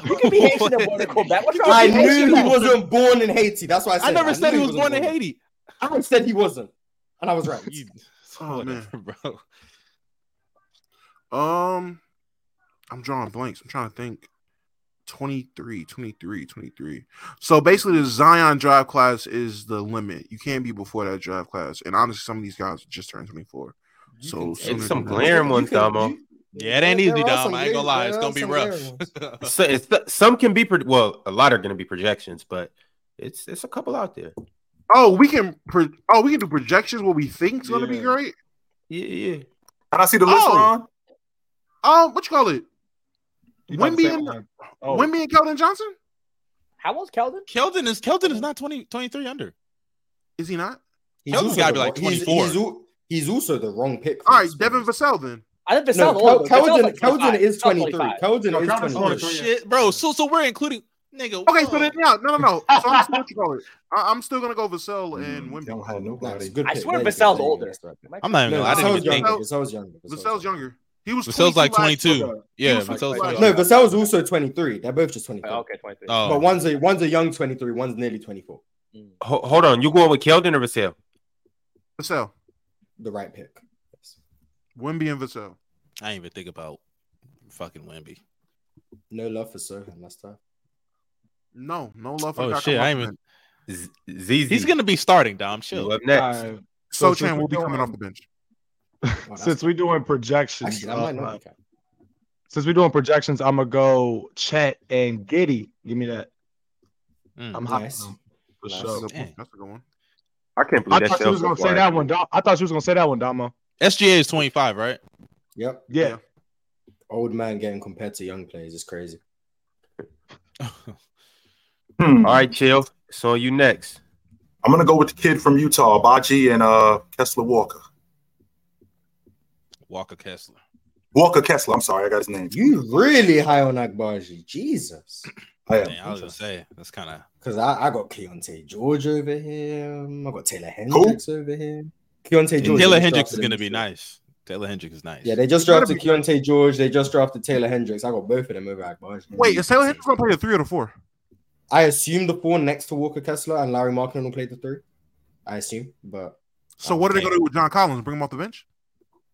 You can be Haitian and born in Quebec. What's I knew Haitian? he wasn't born in Haiti. That's why I said I never I said he was born wasn't in Haiti. I said he wasn't, and I was right. You- Oh, man. bro. Um, I'm drawing blanks. I'm trying to think. 23, 23, 23. So basically, the Zion drive class is the limit. You can't be before that drive class. And honestly, some of these guys just turned 24. So It's some than that. glaring ones, can- Domo. Yeah, it ain't there easy, are Dom. some I ain't gonna lie. It's gonna be rough. So it's some can be pro- well, a lot are going to be projections, but it's it's a couple out there. Oh, we can. Pro- oh, we can do projections. What we think's is going to be great. Yeah, yeah. Can I see the list, Oh. Ron? Um, what you call it? You about to Wemby and. Oh, Wemby and Keldon Johnson? How old's Keldon? Keldon is Keldon is not 20, 23 under. Is he not? He's Keldon's also gotta the be like wrong- he's- 24. He's, he's also the wrong pick. for All right, Devin one. Vassell then. I think No, Vassell's Kel- older. Keldon, like Keldon is 23. Keldon No, is 23. Oh shit, bro. So so we're including nigga. Okay, so whoa. then yeah, no, no, no. So I'm still what you call. I, I'm still gonna go Vassell and Mm, Wemby. Don't have Nah, nobody. good I swear Very Vassell's older. I'm not even No, gonna. I didn't Vassell's even think. younger. Vassell's younger. Vassell's younger. He was Vassell's like 22 last 22. year. Yeah, was Vassell's 22 No, year. Vassell's also 23. They're both just 23. Oh, okay, 23. Oh, But one's a one's a young 23, one's nearly 24. Mm. Ho- hold on, you going with Keldon or Vassell? Vassell, The right pick. Yes. Wemby and Vassell. I didn't even think about fucking Wemby. No love for Sochan last time. No, no love for Oh Kaka shit, I ain't Martin. even. Z- He's gonna be starting. Dom, You chill. up next. all right. So So Chan will be coming off the bench. Oh, Since we're doing projections, Actually, that uh, not be Cat. since we're doing projections, I'm gonna go Chet and Giddey. Give me that. Mm. I'm hot Nice. for That's, sure. a good Damn. one. That's a good one. I can't I believe that thought she fell was so gonna say far. that one. Dom. I thought she was gonna say that one, Domo. SGA is 25, right? Yep. Yeah. Old man getting compared to young players is crazy. Hmm. All right, chill. So you next. I'm gonna go with the kid from Utah, Baji and uh Kessler Walker. Walker Kessler. Walker Kessler. I'm sorry, I got his name. You really high on Agbaji. Jesus. I am. Damn, I was gonna say that's kind of. Because I, I got Keyonte George over him. I got Taylor Hendricks over here. Keyonte George. Taylor Hendricks is gonna be nice. Taylor Hendricks is nice. Yeah, they just drafted Keyonte George. They just drafted Taylor Hendricks. I got both of them over Agbaji. Wait, is Taylor Hendricks gonna play the three or the four? I assume the four next to Walker Kessler and Larry Markin will play the three. I assume, but So what are they gonna do with John Collins? Bring him off the bench?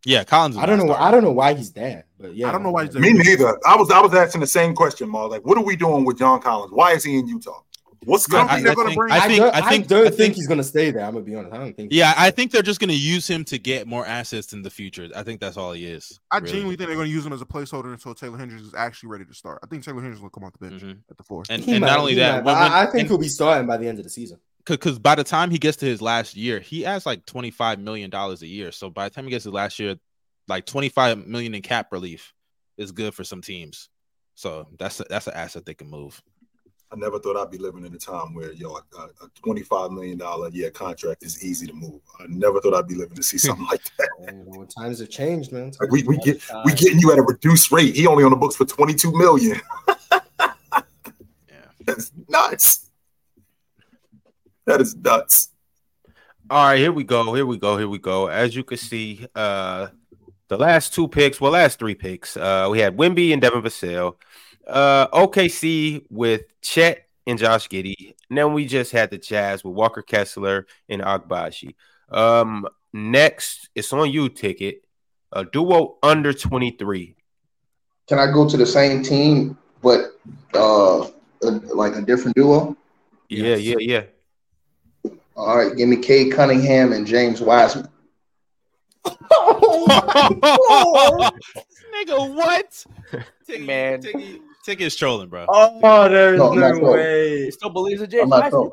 Yeah, Collins. is I don't know. starting. I don't know why he's there, but yeah, I don't know why he's there. Me neither. I was I was asking the same question, Mar. Like, what are we doing with John Collins? Why is he in Utah? What's You going think on? they're gonna bring? I I, think- don't, I I think- don't I think, think- he's gonna stay there. I'm gonna be honest. I don't think. Yeah, I think they're just gonna use him to get more assets in the future. I think that's all he is. I really. genuinely think they're gonna use him as a placeholder until Taylor Hendricks is actually ready to start. I think Taylor Hendricks will come off the bench Mhm. at the four. And, He and might, not only that, might, but when- I, I think and- he'll be starting by the end of the season. Because by the time he gets to his last year, he has like twenty five million dollars a year. So by the time he gets to last year, like twenty five million in cap relief is good for some teams. So that's a, that's an asset they can move. I never thought I'd be living in a time where yo a, a twenty-five million dollar year contract is easy to move. I never thought I'd be living to see something like that. And, well, times have changed, man. Like we we get have we changed. getting you at a reduced rate. He only on the books for twenty-two million. Yeah. That's nuts. That is nuts. All right, here we go. Here we go. Here we go. As you can see, uh, the last two picks, well, last three picks, uh, we had Wemby and Devin Vassell, uh, OKC with Chet and Josh Giddey. And then we just had the Jazz with Walker Kessler and Agbaji. Um, next, it's on you, ticket. A duo under 23. Can I go to the same team, but uh, like a different duo? Yeah, yeah, yeah. All right, give me Cade Cunningham and James Wiseman. oh Nigga, what? Man. Ticket, ticket's trolling, bro. Oh, there's No, no, I'm way. He still believes in James Wiseman.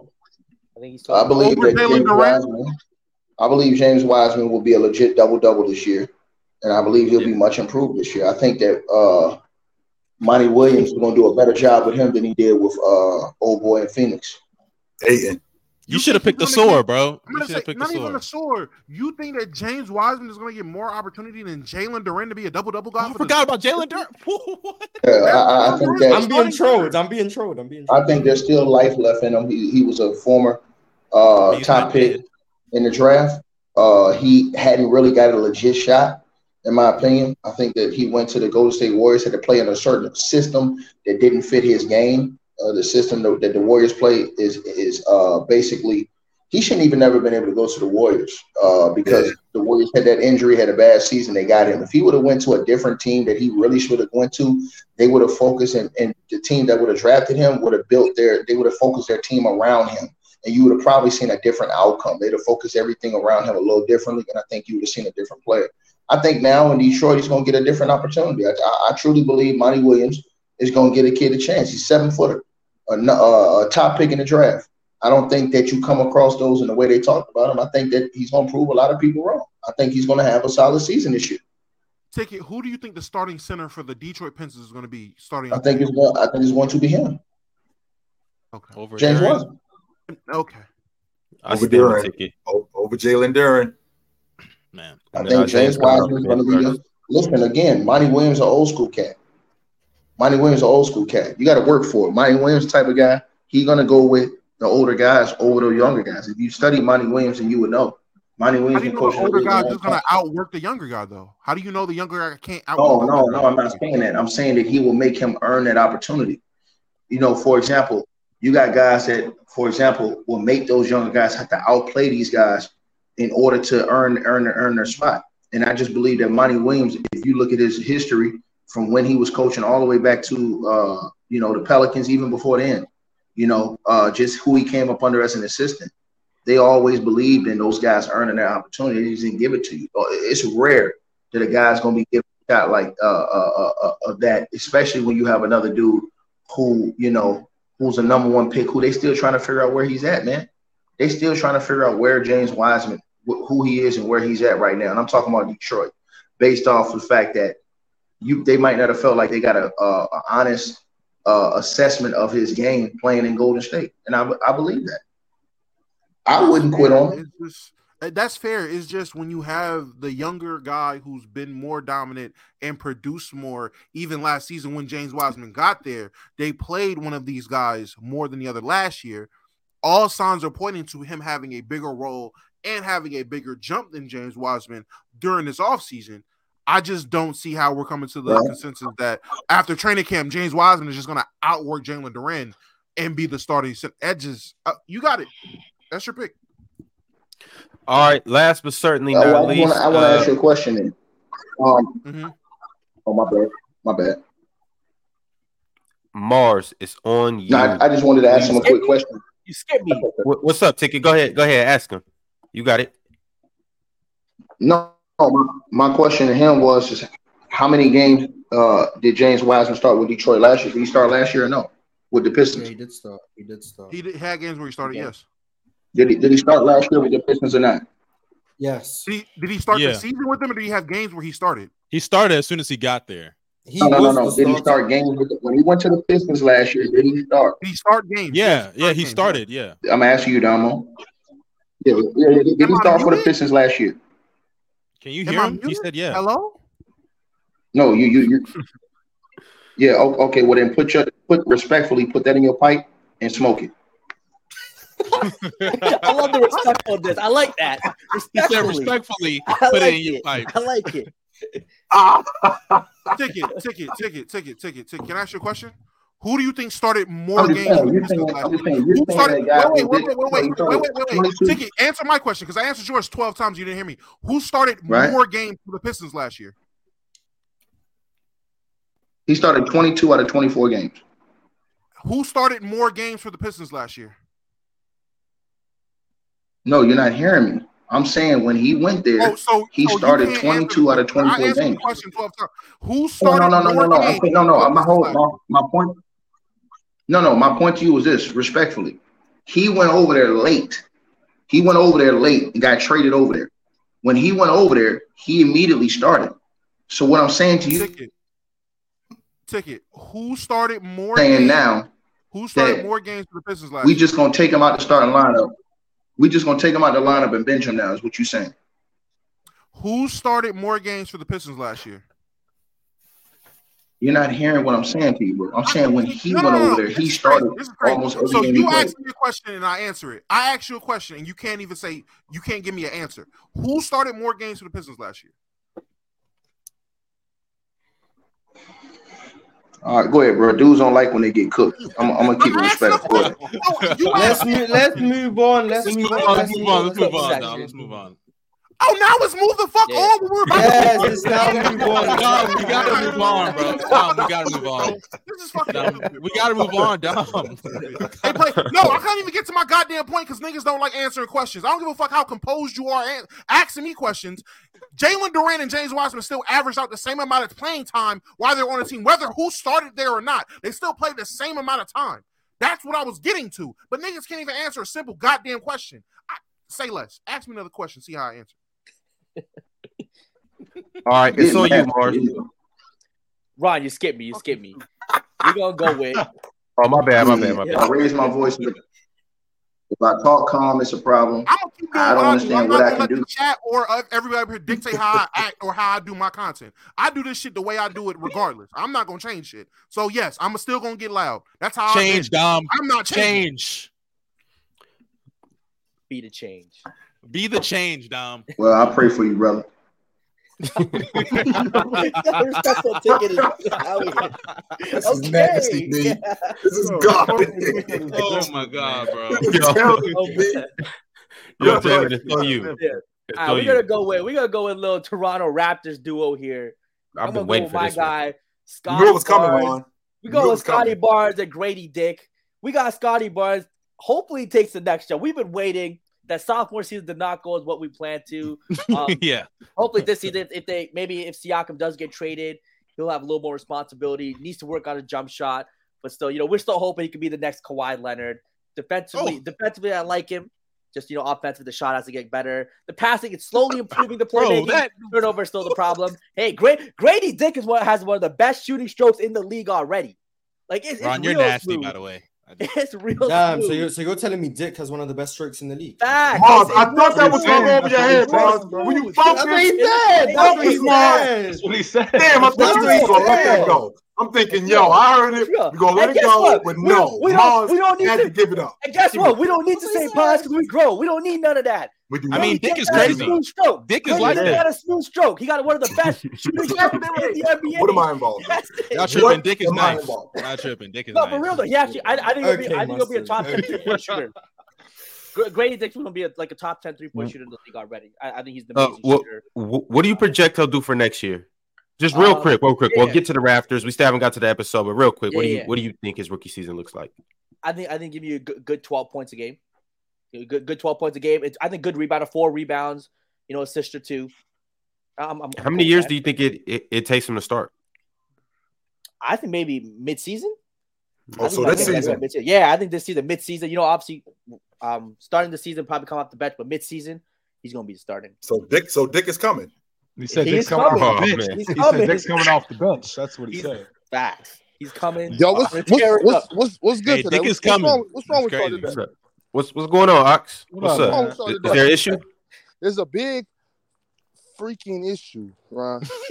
I think he's still. I believe that Jalen James Duren? Wiseman. I believe James Wiseman will be a legit double double this year, and I believe he'll be much improved this year. I think that uh, Monty Williams is going to do a better job with him than he did with uh, old boy in Phoenix. Ayton. You should have picked the he's sword, get- bro. I'm gonna should say have picked the not even the a sword. You think that James Wiseman is going to get more opportunity than Jalen Duren to be a double double guy? I forgot about Jalen Duren. Yeah, I, I- I think that I'm being trolled. I'm being trolled. I'm being trolled. I think there's still life left in him. He, he was a former uh, top pick dead. in the draft. Uh, he hadn't really got a legit shot, in my opinion. I think that he went to the Golden State Warriors, had to play in a certain system that didn't fit his game. Uh, the system that, that the Warriors play is is uh, basically he shouldn't even never been able to go to the Warriors uh, because the Warriors had that injury, had a bad season. They got him. If he would have went to a different team that he really should have went to, they would have focused and, and the team that would have drafted him would have built their they would have focused their team around him and you would have probably seen a different outcome. They'd have focused everything around him a little differently, and I think you would have seen a different player. I think now in Detroit, he's going to get a different opportunity. I, I, I truly believe Monty Williams is going to get a kid a chance. He's seven footer, a, n- uh, a top pick in the draft. I don't think that you come across those in the way they talked about him. I think that he's going to prove a lot of people wrong. I think he's going to have a solid season this year. Ticket. Who do you think the starting center for the Detroit Pistons is going to be starting? I think it's going. I think it's going to be him, Okay. Over James Duren. Wiseman. Okay. I Over stand with Duren. Over Jalen Duren. Man. I think James Isaiah Wiseman is going to be. The, listen again, Monty Williams, an old school cat. Monty Williams, an old school cat. You got to work for it. Monty Williams type of guy. He going to go with the older guys over the younger guys. If you study Monty Williams, and you would know. Monty Williams. How do you know the older league a guy's long just going time. to outwork the younger guy though? How do you know the younger guy can't No, outwork? the no, no. guy? I'm not saying that. I'm saying that he will make him earn that opportunity. You know, for example, you got guys that, for example, will make those younger guys have to outplay these guys in order to earn earn earn their spot. And I just believe that Monty Williams, if you look at his history from when he was coaching all the way back to uh, you know the Pelicans, even before then, you know, uh, just who he came up under as an assistant. They always believed in those guys earning their opportunity. They didn't give it to you. Uh, It's rare that a guy's going to be given a shot like uh, uh, uh, of that, especially when you have another dude who you know who's a number one pick, who they still trying to figure out where he's at, man. They still trying to figure out where James Wiseman, wh- who he is, and where he's at right now. And I'm talking about Detroit, based off the fact that you they might not have felt like they got a, a, a honest uh, assessment of his game playing in Golden State, and I, I believe that. I wouldn't quit on him. Just uh, that's fair. It's just when you have the younger guy who's been more dominant and produced more, even last season when James Wiseman got there, they played one of these guys more than the other last year. All signs are pointing to him having a bigger role and having a bigger jump than James Wiseman during this offseason. I just don't see how we're coming to the Right. consensus that after training camp, James Wiseman is just going to outwork Jalen Duren and be the starting center. Edges, uh, you got it. That's your pick. All right. Last but certainly Uh, not well, I least, want to I wanna uh, ask you a question. Then. Um, Mhm. oh my bad, my bad. Marz is on you. No, I, I just wanted to ask him a quick question. You skipped me. What's up, Ticket? Go ahead. Go ahead. Ask him. You got it. No, no, my, my question to him was just how many games uh, did James Wiseman start with Detroit last year? Did he start last year or no? With the Yeah, Pistons? he did start. He did start. He did, had games where he started. Okay. Yes. Did he, did he start last year with the Pistons or not? Yes. Did he, did he start Yeah. the season with them, or did he have games where he started? He started as soon as he got there. He No, no, no, no. Did he start games with the, when he went to the Pistons last year? Did he start? Did he start games? Yeah, Yes, yeah, he games. started. Yeah. I'm asking you, Domo. Yeah, yeah, yeah. Did he start for the? Pistons last year? Can you hear I him? He said yeah. Hello. No, you, you, you. Yeah. Okay. Well, then put your put respectfully put that in your pipe and smoke it. I love the respectfulness. I like that. He said Respectfully. respectfully, I put like it in your pipe. I like it. ticket, ah. ticket, ticket, ticket, ticket, ticket. Can I ask you a question? Who do you think started more games? saying, you're the saying, Pistons I'm last just year? saying, you're Who started? Wait, wait, wait, wait, wait, wait, wait, wait, wait. 22. Ticket, answer my question because I answered yours twelve times. You didn't hear me. Who started Right. more games for the Pistons last year? He started 22 out of 24 games. Who started more games for the Pistons last year? No, you're not hearing me. I'm saying when he went there, Oh, so he so started 22 out of 24 games. question twelve times. Who Oh, no, started no, no, no, no. no, no. My whole my, my point. No, no. My point to you was this, respectfully. He went over there late. He went over there late and got traded over there. When he went over there, he immediately started. So what I'm saying to you, Ticket. Ticket. Who started more saying games? now, Who started more games for the Pistons last we year? just gonna take him out the starting lineup. We just gonna take him out the lineup and bench him now. Is what you saying? Who started more games for the Pistons last year? You're not hearing what I'm saying to you, bro. I'm saying when he No, no, went no, over there, This he started This is crazy. almost every So game he you played. ask me a question and I answer it. I ask you a question and you can't even say you can't give me an answer. Who started more games for the Pistons last year? All right, go ahead, bro. Dudes don't like when they get cooked. I'm, I'm gonna keep it respectful. Go. Oh, let's move. Let's move on. Let's, Let's move move on. on. Let's Let's move move on. on. Let's move on. Let's move on. Oh, now let's move the fuck on. We're about Yes, to it's now move on. Dom, we gotta move on, bro. Dom, we gotta move on. This is fucking Dom, we gotta move on, Dom. They play. No, I can't even get to my goddamn point because niggas don't like answering questions. I don't give a fuck how composed you are an- asking me questions. Jalen Duren and James Wiseman still average out the same amount of playing time while they're on the team, whether who started there or not. They still play the same amount of time. That's what I was getting to. But niggas can't even answer a simple goddamn question. I, say less. Ask me another question. See how I answer. All right, it's on you, Marz. Ron, you skipped me. You skipped me. You're gonna go with Oh, my bad, my bad, my I bad. raise my voice. If I talk calm, it's a problem. I'm gonna keep doing I don't what I do. I'm understand not what I gonna let can the do. chat or uh, everybody here dictate how I act or how I do my content. I do this shit the way I do it, regardless. I'm not gonna change shit. So yes, I'm still gonna get loud. That's how I Change, I Dom. I'm not changing. Change. be the change. Be the change, Dom. Well, I pray for you, brother. Respectful ticket is out here. This is nasty, B. This is garbage. Oh my god, bro. Yo, David, it's on you. Yeah. It's All right, we're you. gonna go with we're gonna go with little Toronto Raptors duo here. I've I'm been gonna waiting go for with my this one. guy, You Scotty knew it was coming, Barnes. Ron. We go with was coming. Scotty Barnes and Grady Dick. We got Scotty Barnes. Hopefully, he takes the next jump. We've been waiting. That sophomore season did not go as what we planned to. Um, yeah. hopefully, this season, if they maybe if Siakam does get traded, he'll have a little more responsibility. Needs to work on a jump shot, but still, you know, we're still hoping he could be the next Kawhi Leonard. Defensively, Oh. defensively, I like him. Just you know, offensively, the shot has to get better. The passing, is slowly improving. The Bro, playmaking. that Turnover is still the problem. Hey, great Grady Dick is what has one of the best shooting strokes in the league already. Like it's, it's Ron, you're nasty, smooth. by the way. It's real. Damn. So you're so you're telling me Dick has one of the best strokes in the league? Facts. Marz, I thought that was smooth. going over your head, Marz. It's you smooth. That's what he said. it's- That's what he said. That's what he said. Damn, I thought That's you what he was gonna let that go. I'm thinking, yo, I heard it. Yeah. We're gonna let it go, what? but We no, don't- we don't- Marz we don't need had to- to give it up. And guess what? We don't need to say pause because we grow. We don't need none of that. We do I mean, Dick is got crazy. smooth stroke. Dick is Grady like Dick that. got a smooth stroke. He got one of the best shooting strokes in the NBA. what am I involved? in? That's it. Y'all tripping. Dick is nice. involved in? Not tripping. Dick is No, nice. for real though. He actually, I, I think he'll be, Okay, I think he'll be a top ten Okay. three point shooter. Gra- Grady Dick's gonna be a, like a top ten three point shooter in the league already. I, I think he's the Uh, what, shooter. wh- what do you project he'll do for next year? Just real Um, quick, real quick. We'll get to the Raptors. We still haven't got to the episode, but real quick, what do you yeah. what do you think his rookie season looks like? I think I think give you a good, good twelve points a game. You know, Good good twelve points a game. It's, I think good rebound of four rebounds. You know, assist or two. I'm, I'm How many years do you think it, it, it takes him to start? I think maybe mid season. Oh, so this season. Yeah, I think this season, mid season. You know, obviously, um, starting the season probably come off the bench, but mid season he's gonna be starting. So Dick, so Dick is coming. He said He Dick's coming coming. off the Oh, bench. He's He coming. said Dick's coming off the bench. That's what he He's- said. Facts. He's coming. Yo, what's what's what's, up. what's, what's good Hey, today? Dick is What's- coming. What's wrong, what's wrong with That's y'all today? What's up? What's what's going on, Ox? What's up, up? man? Is, is there an issue? There's a big freaking issue, Ron.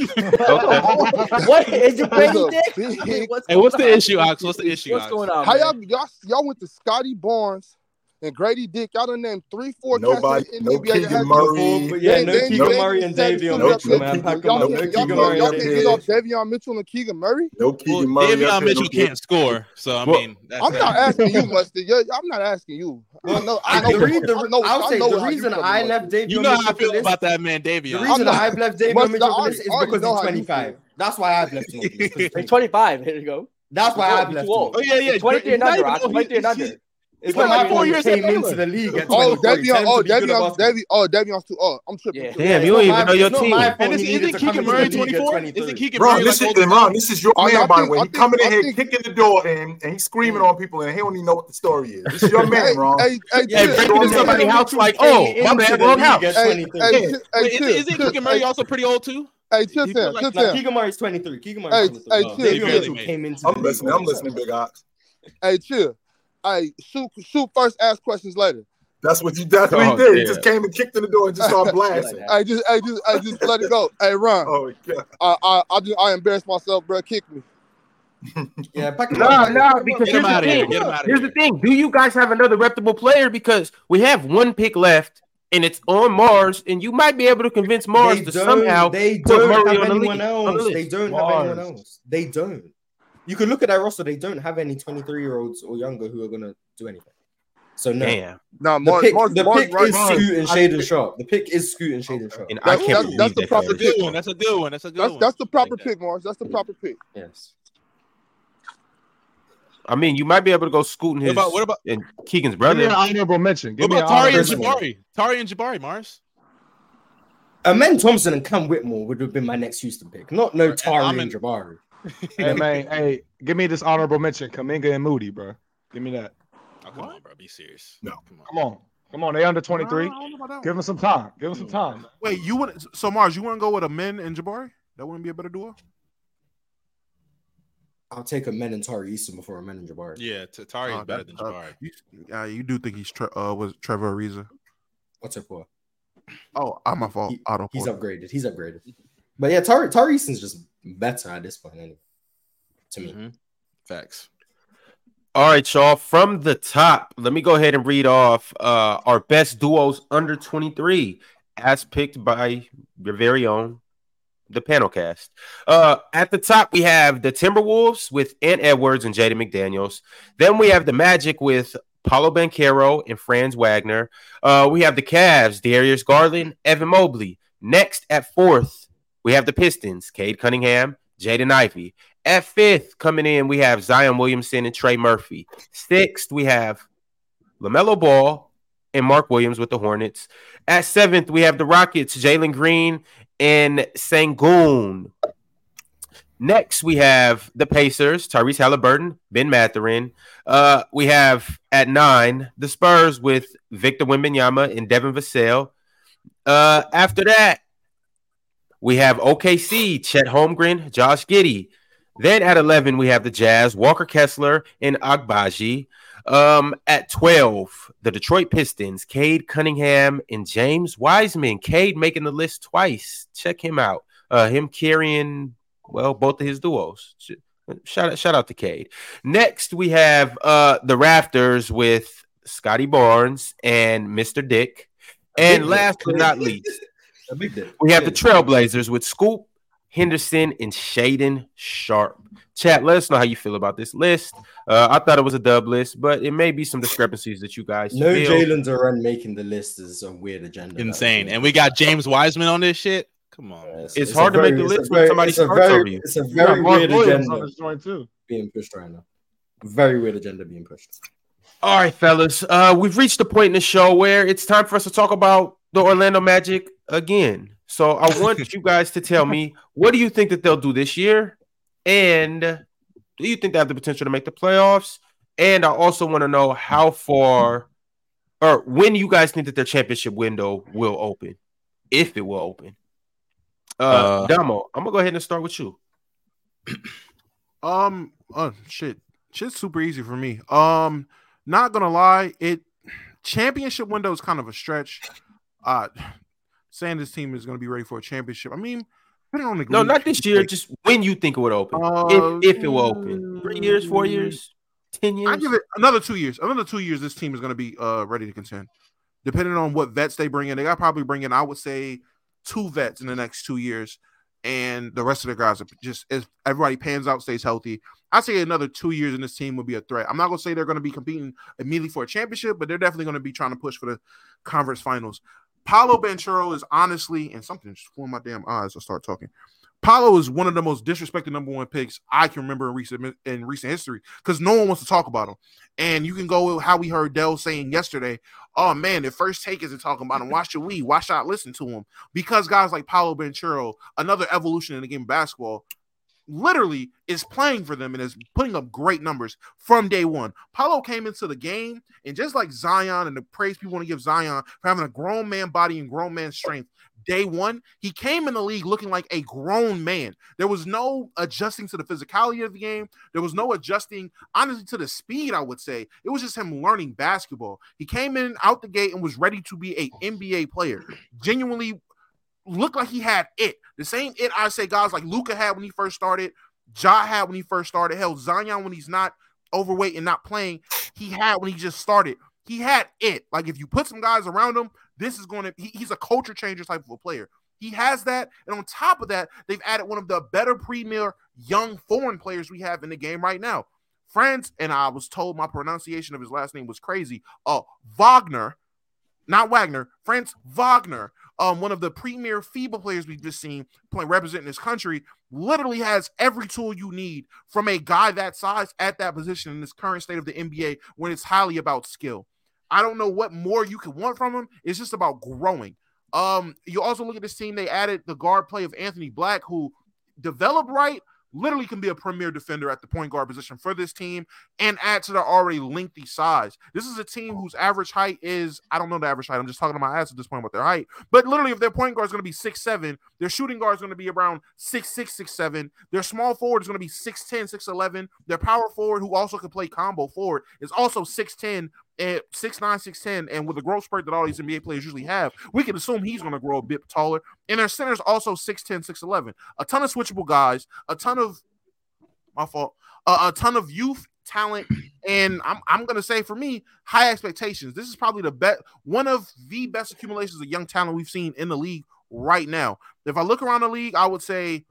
what is it, Grady Dick? big- What's Hey, what's the issue, Ox? What's the issue, What's Ox? going on? How y'all y'all y'all went to Scotty Barnes and Grady Dick. Y'all done named three, four Nobody, cats in no the NBA that Keegan Murray. But yeah, no They- Keegan they- Murray and they- Davion no Mitchell, man. Keegan- Pack 'em Y'all up. can't- No y'all Keegan Murray y'all can't Davion get off Mitchell. Davion Mitchell and Keegan Murray. No Well, Keegan Murray. Davion Mitchell can't score, so I Well, mean, that's I'm not asking you, Mustard. I'm not asking you. I know. I know. the re- the- I know. I'll say the reason I left. Davion You know how I Mitchell feel about that man, The reason I've left Davion Mitchell I for this is because he's 25. That's why I've left him. off this, 'cause he's He's 25. 25. Here you go. That's why I've left him. Oh yeah, yeah. 23 and under. even Rock. old. 23 and under. He- It's He's not like four even- years came at into the league at Oh, 23. Tell Davion. him Oh, to be good at Davion. basketball. Davion. Oh, Davion's too. Oh, I'm tripping. Yeah. Damn, you don't even my- know your team. And he is, isn't Keegan into Murray 24? 23. Isn't Keegan Ron, Murray this like is older and than Ron, him? this is your I- I man, by the way. I He think- coming in here kicking the door in and he's screaming on people and he don't even know what the story is. This is your man, Hey, Ron. hey, hey, Hey, Chill, breaking into somebody's house like, oh, my into bad, wrong house. Hey, 23. hey, Yeah. Chill, hey, Wait, Chill, Isn't Keegan Murray also pretty old too? Hey, Chill, He feel Chill, like- Chill, Nah, Chill. Keegan Murray's 23. Keegan Murray's 23. hey, chill, Davion chill. Mitchell Hey, came into I'm listening. I'm listening, Big Ox. Hey, Chill. Hey, shoot, shoot first. Ask questions later. That's what you. That's what Oh, he did. He just came and kicked in the door and just started blasting. I just, I just, I just let it go. Hey, Ron. Oh god. I, I, I just, I embarrassed myself, bro. Kick me. Yeah, pack No, up. no, because Get here's the out of here. thing. Get him out of Here's the thing. Do you guys have another reputable player? Because we have one pick left, and it's on Marz, and you might be able to convince Marz They to somehow they put don't Murray have on the anyone league- on the else. list. They don't have anyone else. They don't. You can look at that roster. They don't have any 23 year olds or younger who are gonna do anything. So no. Damn. No, The pick, Marz, the Marz, pick right. is Marz. Scoot and I- Shaedon Sharpe. The pick is Scoot and Shaedon Sharpe. And I can't that's, that's the proper fella. Pick. good one. That's a good one. That's a good That's one. that's the proper Like that. pick, Marz. That's the proper pick. Yes. I mean, you might be able to go scooting What his about what about and Keegan's Give me brother. an honorable mention. what Give me about Tari and honorable mention. Personally. Jabari? Tari and Jabari, Marz. Amen Thompson and Cam Whitmore would have been my next Houston pick. Not no Tari I'm and Jabari. Hey man, hey, give me this honorable mention. Kuminga and Moody, bro. Give me that. Oh, come on, bro. Be serious. No. Come on. Come on, come on. They under twenty three. I don't know about that Give one. them some time. Give them some time. Wait, you wouldn't? So Marz, you wouldn't go with Amen and Jabari? That wouldn't be a better duo. I'll take Amen and Tari Eason before Amen and Jabari. Yeah, T- Tari is Uh, better that- than uh, Jabari. you, uh, you do think he's tre- uh, was Trevor Ariza? What's it for? Oh, I'm my fault. He- Auto He's upgraded. He's upgraded. But yeah, Tari Tari Eason's just better at this point, anyway. To me. Mhm. Facts. All right, y'all. From the top, let me go ahead and read off uh, our best duos under 23, as picked by your very own, the panel cast. Uh, at the top, we have the Timberwolves with Ant Edwards and Jaden McDaniels. Then we have the Magic with Paolo Banchero and Franz Wagner. Uh, we have the Cavs, Darius Garland, Evan Mobley. Next, at fourth, we have the Pistons, Cade Cunningham, Jaden Ivey. At fifth, coming in, we have Zion Williamson and Trey Murphy. Sixth, we have LaMelo Ball and Mark Williams with the Hornets. At seventh, we have the Rockets, Jalen Green and Sengun. Next, we have the Pacers, Tyrese Halliburton, Ben Mathurin. Uh, we have at nine the Spurs with Victor Wembanyama and Devin Vassell. Uh, after that, we have OKC, Chet Holmgren, Josh Giddey. Then at 11, we have the Jazz, Walker Kessler, and Agbaji. Um, at 12, the Detroit Pistons, Cade Cunningham and James Wiseman. Cade making the list twice. Check him out. Uh, him carrying, well, both of his duos. Shout out, shout out to Cade. Next, we have uh the Raptors with Scotty Barnes and Mr. Dick. And last but not least, A big dip. We have the Trailblazers with Scoot, Henderson, and Shaedon Sharpe. Chat, let us know how you feel about this list. Uh, I thought it was a dub list, but it may be some discrepancies that you guys No feel. Jalen Duren making the list is a weird agenda. Insane. And we got James Wiseman on this shit. Come on. man. It's hard to make the list when somebody it's a starts very, over you. It's a You got very Mark weird Williams on agenda this joint too. being pushed right now. Very weird agenda being pushed. All right, fellas. Uh, we've reached the point in the show where it's time for us to talk about the Orlando Magic again. So I want you guys to tell me what do you think that they'll do this year, and do you think they have the potential to make the playoffs? And I also want to know how far or when you guys think that their championship window will open, if it will open. Uh, Uh, Domo, I'm gonna go ahead and start with you. Um, oh shit, shit's super easy for me. Um, not gonna lie, it championship window is kind of a stretch. Uh, saying this team is gonna be ready for a championship. I mean, depending on the No, not this year. Just when you think it would open. Uh, if if it will open, three years, four years, ten years. I give it another two years. Another two years, this team is going to be uh ready to contend. Depending on what vets they bring in, they got probably bring in. I would say two vets in the next two years, and the rest of the guys are just if everybody pans out, stays healthy. I say another two years in this team would be a threat. I'm not gonna say they're gonna be competing immediately for a championship, but they're definitely gonna be trying to push for the conference finals. Paolo Banchero is honestly, and something just flew in my damn eyes. I start talking. Paolo is one of the most disrespected number one picks I can remember in recent in recent history because no one wants to talk about him. And you can go with how we heard Del saying yesterday, "Oh man, the first take isn't talking about him. Why should we? Why should I listen to him?" Because guys like Paolo Banchero, another evolution in the game of basketball, literally is playing for them and is putting up great numbers from day one. Paolo came into the game, and just like Zion and the praise people want to give Zion for having a grown man body and grown man strength, day one, he came in the league looking like a grown man. There was no adjusting to the physicality of the game. There was no adjusting, honestly, to the speed, I would say. It was just him learning basketball. He came in out the gate and was ready to be a NBA player. Genuinely looked like he had it. The same it I say guys like Luka had when he first started, Ja had when he first started, hell, Zion when he's not overweight and not playing, he had when he just started. He had it. Like if you put some guys around him, this is going to he, he's a culture changer type of a player. He has that, and on top of that, they've added one of the better premier young foreign players we have in the game right now. Franz, and I was told my pronunciation of his last name was crazy. Uh, Wagner, not Wagner, Franz Wagner, um, one of the premier FIBA players we've just seen playing representing this country, literally has every tool you need from a guy that size at that position in this current state of the NBA when it's highly about skill. I don't know what more you could want from him. It's just about growing. Um, you also look at this team, they added the guard play of Anthony Black, who developed right, literally can be a premier defender at the point guard position for this team and add to their already lengthy size. This is a team oh. whose average height is, I don't know the average height. I'm just talking to my ass at this point about their height. But literally, if their point guard is going to be six seven, their shooting guard is going to be around six six, six seven. Their small forward is going to be 6'10, 6'11. Their power forward, who also can play combo forward, is also 6'10 and 6'9, 6'10. And with the growth spurt that all these NBA players usually have, we can assume he's going to grow a bit taller. And their center's also 6'10, 6'11. A ton of switchable guys, a ton of my fault, a ton of youth talent, and I'm I'm gonna say for me, high expectations. This is probably the best one of the best accumulations of young talent we've seen in the league right now. If I look around the league, I would say,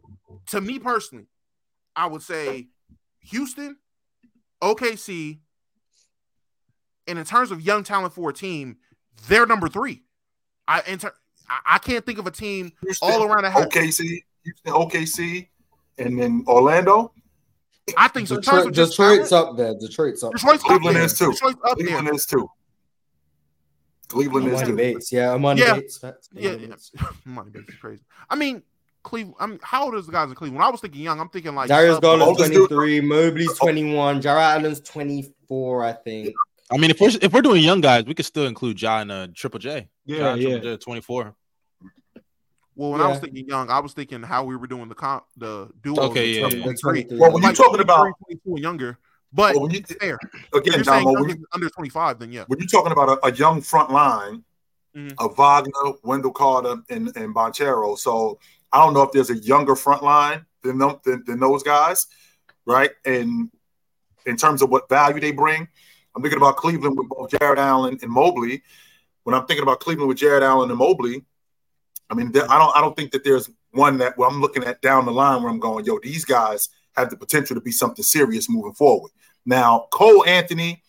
to me personally, I would say Houston, OKC, and in terms of young talent for a team, they're number three. I enter. I can't think of a team Houston, all around the head. OKC, Houston, OKC, and then Orlando. I think so. In terms Detroit, of just Detroit's talent, up there. Detroit's up. Detroit's up Cleveland there. is too. Detroit's up. Cleveland is too. Cleveland is Emoni too. Bates, yeah, Emoni Yeah. Bates. facts, Yeah, Emoni yeah. Bates. money Bates is crazy. I mean, Cleveland. I mean, how old is the guys in Cleveland? When I was thinking young, I'm thinking like Darius sub- Garland's dude- 23, Mobley's 21, Jarrett Allen's 24, I think. I mean, if we're if we're doing young guys, we could still include Ja and uh, Triple J. Yeah, Ja and yeah. Triple J, 24. Well, when I was thinking young, I was thinking how we were doing the comp, the duos. Okay, and yeah, stuff. yeah. Great. Well, Well, when you're Like talking about 22 and younger, but well, when you, it's fair. If again, you're saying when, you, under 25, then yeah. when you're talking about a, a young front line Mhm. of Wagner, Wendell Carter, and, and Banchero, so I don't know if there's a younger front line than, them, than, than those guys, right? And in terms of what value they bring, I'm thinking about Cleveland with both Jarrett Allen and Mobley. When I'm thinking about Cleveland with Jarrett Allen and Mobley, I mean, I don't I don't think that there's one that where I'm looking at down the line where I'm going, yo, these guys have the potential to be something serious moving forward. Now, Cole Anthony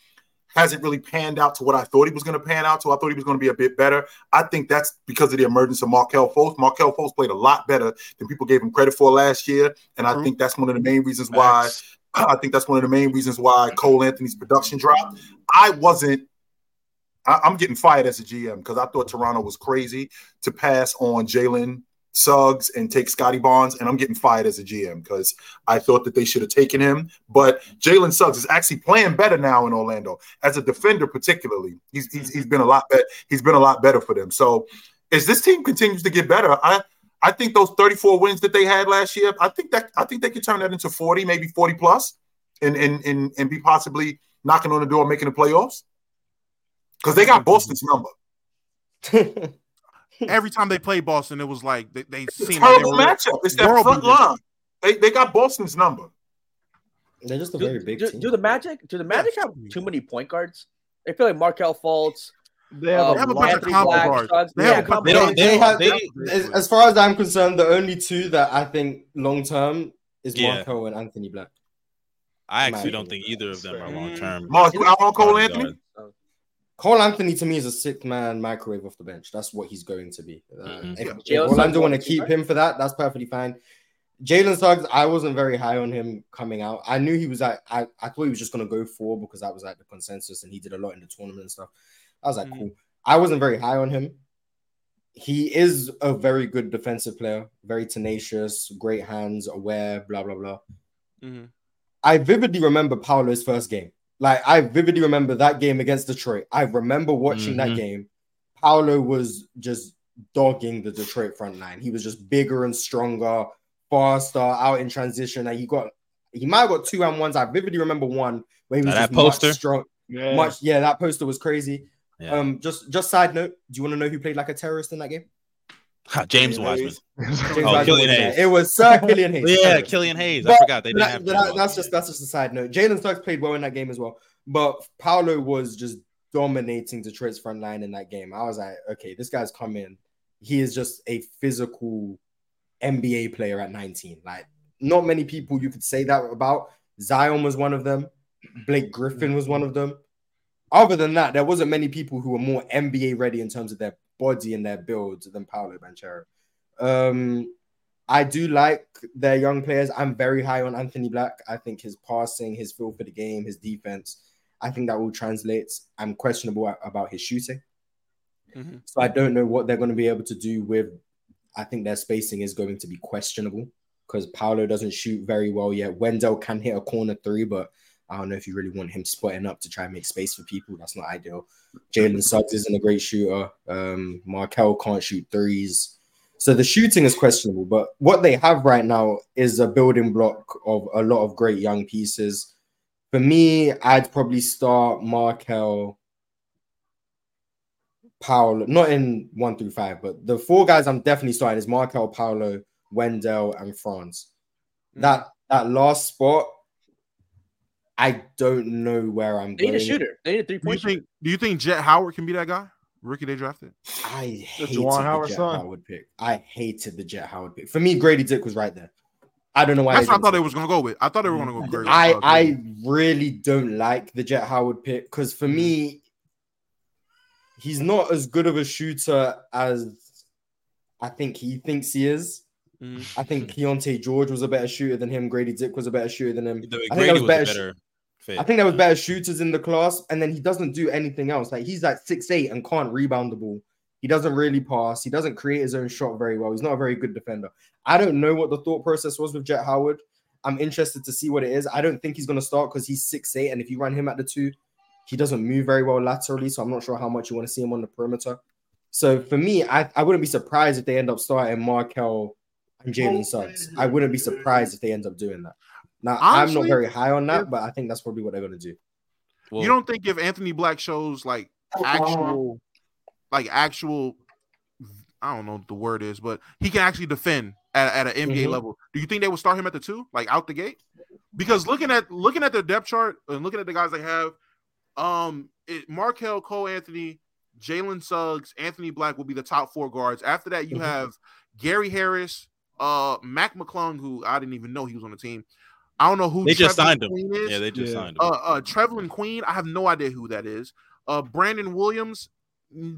hasn't really panned out to what I thought he was going to pan out to. I thought he was going to be a bit better. I think that's because of the emergence of Markelle Fultz. Markelle Fultz played a lot better than people gave him credit for last year, and I True. think that's one of the main reasons why. I think that's one of the main reasons why Cole Anthony's production dropped. I wasn't. I, I'm getting fired as a GM because I thought Toronto was crazy to pass on Jalen Suggs and take Scottie Barnes, and I'm getting fired as a GM because I thought that they should have taken him. But Jalen Suggs is actually playing better now in Orlando as a defender, particularly. He's he's, he's been a lot better. He's been a lot better for them. So as this team continues to get better, I I think those 34 wins that they had last year, I think that I think they could turn that into 40, maybe 40 plus, and and and, and be possibly knocking on the door, making the playoffs. Because they got Boston's number. Every time they played Boston, it was like they, they seemed like they Terrible were matchup. It's that front beaters. line. They they got Boston's number. They're just a do, very big do, team. do the Magic? Do the Magic have too many point guards? I feel like Markelle Fultz. They have, uh, a, have a bunch of Anthony combo Black, guards. They Yeah, have a combo They don't- they They have, they- as, as far as I'm concerned, the only two that I think long term is Yeah. Marco and Anthony Black. I actually don't think either of them are long term. Marz, you out Cole Anthony? Cole Anthony to me is a sick man microwave off the bench. That's what he's going to be. Uh, Mhm. If, if Jalen Orlando want to keep right? him for that, that's perfectly fine. Jalen Suggs, I wasn't very high on him coming out. I knew he was like, I, I thought he was just gonna go four because that was like the consensus, and he did a lot in the tournament and stuff. I was like, Mhm. cool. I wasn't very high on him. He is a very good defensive player, very tenacious, great hands, aware, blah blah blah. Mhm. I vividly remember Paolo's first game. Like I vividly remember that game against Detroit. I remember watching that Mhm. game. Paolo was just dogging the Detroit front line. He was just bigger and stronger, faster, out in transition. And he got he might have got two and ones. I vividly remember one where he was Now just that poster? much strong. yeah. Much yeah, that poster was crazy. Yeah. Um, just just side note, do you want to know who played like a terrorist in that game? James Killian Wiseman. James Oh, Wiseman Killian was. Hayes. It was Sir Killian Hayes. Yeah, Sorry. Killian Hayes. I But forgot they didn't that- have. that- James that's just that's just a side note. Jalen Suggs played well in that game as well, but Paolo was just dominating Detroit's front line in that game. I was like, okay, this guy's come in. He is just a physical NBA player at 19. Like, not many people you could say that about. Zion was one of them. Blake Griffin was one of them. Other than that, there wasn't many people who were more NBA ready in terms of their body and their build than Paolo Banchero. Um, I do like their young players. I'm very high on Anthony Black. I think his passing, his feel for the game, his defense, I think that will translate. I'm questionable about his shooting. Mhm. So I don't know what they're going to be able to do with. I think their spacing is going to be questionable because Paolo doesn't shoot very well yet. Wendell can hit a corner three, but I don't know if you really want him spotting up to try and make space for people. That's not ideal. Jalen Suggs isn't a great shooter. Um, Markelle can't shoot threes. So the shooting is questionable, but what they have right now is a building block of a lot of great young pieces. For me, I'd probably start Markelle, Paolo, not in one through five, but the four guys I'm definitely starting is Markelle, Paolo, Wendell, and Franz. That that last spot, I don't know where I'm They going. need a shooter. They need a three Do you point think? Do you think Jett Howard can be that guy? Rookie they drafted. I The hated Juwan the Howard Jet son. Howard pick. I hated the Jett Howard pick. For me, Grady Dick was right there. I don't know why. That's what I thought take they was gonna go with. I thought they were gonna go. Grady. I uh, I really don't like the Jett Howard pick because for Mm-hmm. me, he's not as good of a shooter as I think he thinks he is. Mhm. I think Keyonte George was a better shooter than him. Grady Dick was a better shooter than him. The- I think Grady was was better. better fit. I think there was better shooters in the class, and then he doesn't do anything else. Like he's like six eight and can't rebound the ball. He doesn't really pass. He doesn't create his own shot very well. He's not a very good defender. I don't know what the thought process was with Jett Howard. I'm interested to see what it is. I don't think he's going to start because he's six eight, and if you run him at the two, he doesn't move very well laterally. So I'm not sure how much you want to see him on the perimeter. So for me, I, I wouldn't be surprised if they end up starting Markelle and Jalen Suggs. I wouldn't be surprised if they end up doing that. Now I'm not very high on that, if- but I think that's probably what they're going to do. Well, you don't think if Anthony Black shows like actual, like actual, I don't know what the word is, but he can actually defend at, at an NBA Mhm. level. Do you think they would start him at the two, like out the gate? Because looking at looking at their depth chart and looking at the guys they have, um, it, Markelle, Cole Anthony, Jalen Suggs, Anthony Black will be the top four guards. After that, you Mhm. have Gary Harris, uh, Mac McClung, who I didn't even know he was on the team. I don't know who they just Trevor signed him. Queen is. Yeah, they just Yeah. signed him. Uh, uh, Trevelin Queen, I have no idea who that is. Uh, Brandon Williams,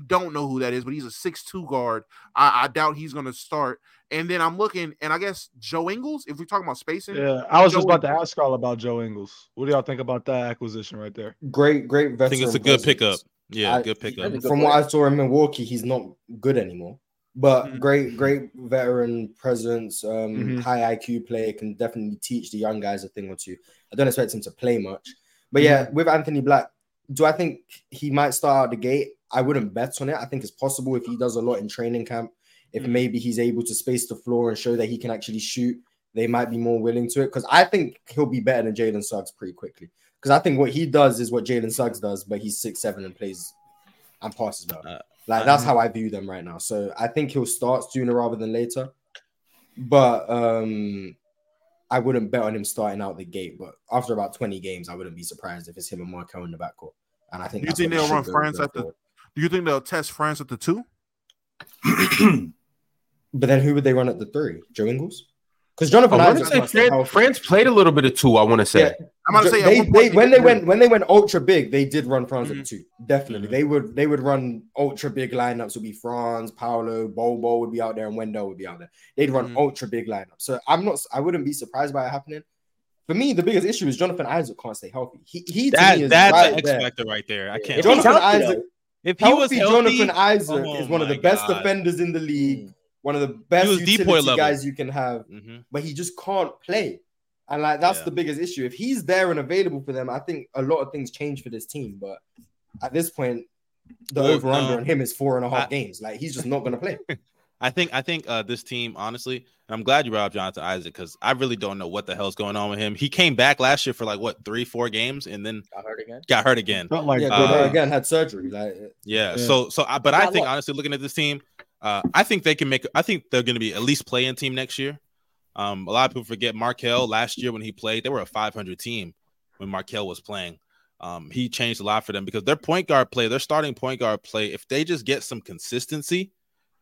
don't know who that is, but he's a six-two guard. I, I doubt he's going to start. And then I'm looking, and I guess Joe Ingles, if we're talking about spacing, Yeah, I was just Joe about to ask y'all about Joe Ingles. What do y'all think about that acquisition right there? Great, great I think it's a good presence. pickup. Yeah, I- good pickup. From what I saw in Milwaukee, he's not good anymore. But Mm-hmm. Mhm. great, great veteran presence, um, Mm-hmm. Mhm. high IQ player can definitely teach the young guys a thing or two. I don't expect him to play much, but yeah, Mm-hmm. with Anthony Black, do I think he might start out the gate? I wouldn't bet on it. I think it's possible if he does a lot in training camp. If Mhm. maybe he's able to space the floor and show that he can actually shoot, they might be more willing to it. Because I think he'll be better than Jalen Suggs pretty quickly. Because I think what he does is what Jalen Suggs does, but he's six seven and plays and passes well. Uh, Like that's how I view them right now. So I think he'll start sooner rather than later. But um I wouldn't bet on him starting out the gate. But after about 20 games, I wouldn't be surprised if it's him and Markelle in the backcourt. And I think Do you think they they'll run Franz at the? Do you think they'll test Franz at the two? But then who would they run at the three? Joe Ingles? Because Jonathan I want to Isaac say Franz, healthy. Franz played a little bit of two. I want to say. I'm about to say they, they, they when they went when they went ultra big, they did run Franz Mhm. at two. Definitely, they would they would run ultra big lineups. Would be Franz, Paolo, Bol Bol would be out there, and Wendell would be out there. They'd run Mhm. ultra big lineups. So I'm not. I wouldn't be surprised by it happening. For me, the biggest issue is Jonathan Isaac can't stay healthy. He he to That me is that's right an X factor right there. I can't. he's Jonathan Isaac, though. If he was healthy healthy, Jonathan Isaac oh is one of the my best God. defenders in the league. One of the best was depoy utility level. guys you can have Mhm. but he just can't play. And like that's Yeah. the biggest issue. If he's there and available for them, I think a lot of things change for this team. But at this point, the Well, over under no. on him is four and a half I- games. Like he's just not gonna play. I think I think uh, this team, honestly, and I'm glad you brought up Jonathan Isaac because I really don't know what the hell's going on with him. He came back last year for like what three, four games, and then Got hurt again. got hurt again. Not like yeah, uh, but again had surgery. Like Yeah. Yeah. So so I, but I think look- honestly, looking at this team, uh, I think they can make. I think they're going to be at least playing team next year. Um, a lot of people forget Markelle last year when he played, they were a 500 team when Markelle was playing. Um, he changed a lot for them because their point guard play, their starting point guard play, if they just get some consistency,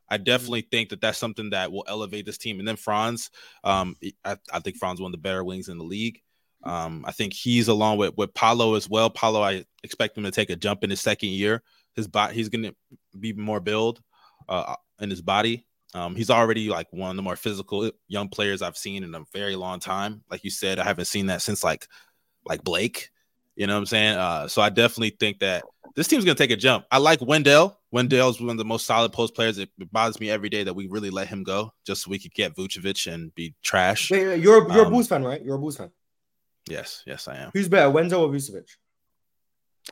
I definitely think that that's something that will elevate this team. And then Franz, um, I, I think Franz one of the better wings in the league. Um, I think he's along with with Paolo as well. Paolo, I expect him to take a jump in his second year. His body, he's going to be more build uh, in his body. Um, he's already like one of the more physical young players I've seen in a very long time. Like you said, I haven't seen that since like like Blake. You know what I'm saying? Uh, so I definitely think that this team's gonna take a jump. I like Wendell. Wendell's one of the most solid post players. It bothers me every day that we really let him go just so we could get Vucevic and be trash. Wait, wait, you're you're a Um, Bulls fan, right? You're a Bulls fan. Yes, yes, I am. Who's better, Wendell or Vucevic?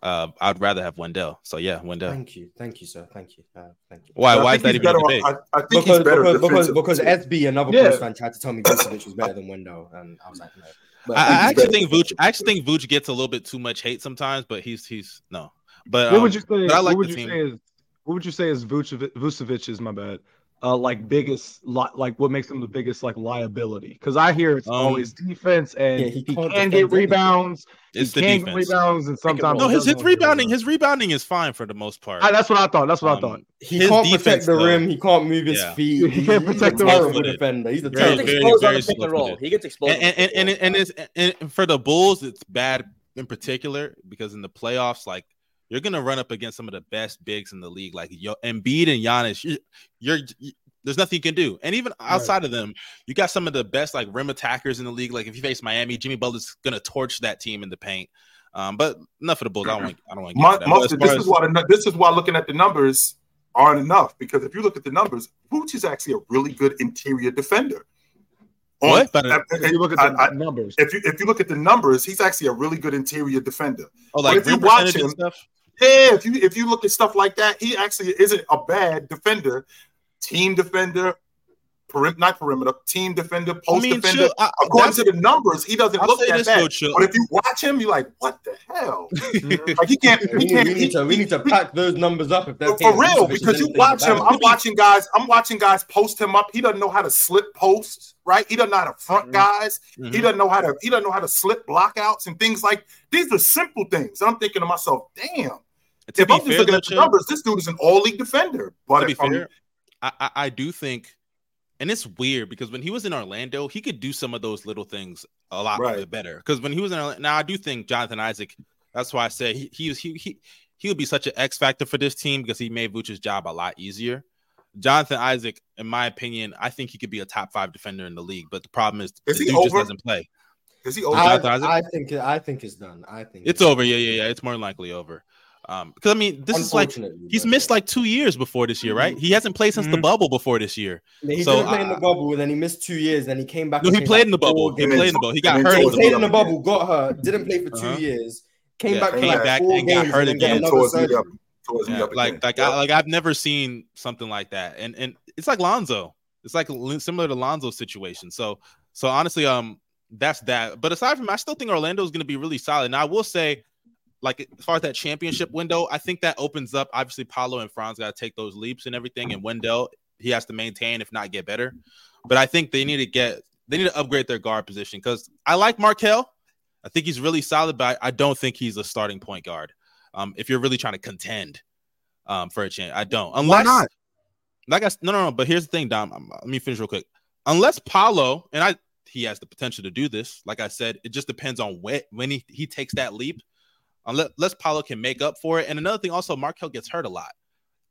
Uh, I'd rather have Wendell. So yeah, Wendell. Thank you, thank you, sir. Thank you, uh, thank you. Why? I Why is that he's even a better. debate? I, I think Because he's better because because, because SB another Yeah. Bulls fan tried to tell me Vucevic was better than Wendell, and I was like, no. But I, I actually think Vooch. I actually think Vooch gets a little bit too much hate sometimes, but he's he's no. But what um, would you say? but I like what would the you team. say is what would you say is Vucevic, Vucevic's my bad? Uh, like biggest li- like what makes him the biggest like liability? Because I hear it's Um, always defense and Yeah, he he, can't can defend get rebounds. It's he the can get defense. rebounds and sometimes No, his his want to get rebounding, his rebounding is fine for the most part. Ah, that's what I thought. That's what I thought. Um, he his can't defense, protect the though, rim. He can't move his Yeah. feet. He can't protect the terrible rim. defender. He's a Very, He terrible. gets very, exposed on very the pick and roll. He gets exposed. and on the and and, and, it's, and for the Bulls, it's bad in particular because in the playoffs, like you're gonna run up against some of the best bigs in the league, like Yo, Embiid and Giannis. You, you're you, there's nothing you can do, and even outside of them, you got some of the best like rim attackers in the league. Like if you face Miami, Jimmy Butler's gonna torch that team in the paint. Um, but enough of the Bulls. I don't want. I don't want to get Mu- to that. But as Mustard, far this as- is why the, this is why looking at the numbers aren't enough because if you look at the numbers, Vooch is actually a really good interior defender. What? But, and- If you look at the I- numbers, if you if you look at the numbers, he's actually a really good interior defender. oh, but like if you watch him- stuff. Yeah, if you if you look at stuff like that, he actually isn't a bad defender, team defender, perim- not perimeter, team defender, I post mean, defender. chill, I, According to the numbers, he doesn't I'll look that bad. though, chill. But if you watch him, you're like, what the hell? like he can't, We he need, can't. we he- to we need to pack those numbers up if they're for real, because you watch him. I'm watching guys. I'm watching guys post him up. He doesn't know how to slip posts, right? He doesn't know how to front guys. He Mhm. doesn't know how to. He doesn't know how to slip blockouts and things like these are simple things. And I'm thinking to myself, damn. To If I'm just fair, looking at the Chill, numbers, this dude is an all league defender. But to be if I'm- fair, I, I I do think, and it's weird because when he was in Orlando, he could do some of those little things a lot Right. better. Because when he was in Orlando, now I do think Jonathan Isaac. That's why I say he he was he he he would be such an X factor for this team because he made Vucevic's job a lot easier. Jonathan Isaac, in my opinion, I think he could be a top five defender in the league. But the problem is, Is the he dude just over? doesn't play. is he over? I, I think I think it's done. I think It's over. Yeah, yeah, yeah. It's more than likely over. Um, because I mean, this is like he's missed like two years before this year, right? He hasn't played since the Mhm. bubble before this year. He So, didn't play in the uh, bubble, then he missed two years, then he came back. No, he played in the bubble. He played in the bubble. He got hurt then He in the played in the bubble, got hurt, didn't play for two Uh-huh. years, came Yeah, back, came like back and got hurt and again. another towards me up, towards me up like again. like Yep. I, like I've never seen something like that, and and it's like Lonzo. It's like similar to Lonzo's situation. So so honestly, um, that's that. But aside from, I still think Orlando is going to be really solid. And I will say, like as far as that championship window, I think that opens up. Obviously, Paolo and Franz got to take those leaps and everything, and Wendell he has to maintain, if not get better. But I think they need to get they need to upgrade their guard position because I like Markelle. I think he's really solid, but I, don't think he's a starting point guard. Um, if you're really trying to contend um, for a chance, I don't. Unless, not? Like I no, no, no. But here's the thing, Dom. um, Let me finish real quick. Unless Paolo and I, he has the potential to do this. Like I said, it just depends on when when he he takes that leap. Unless, Paolo can make up for it. And another thing, also, Markelle gets hurt a lot.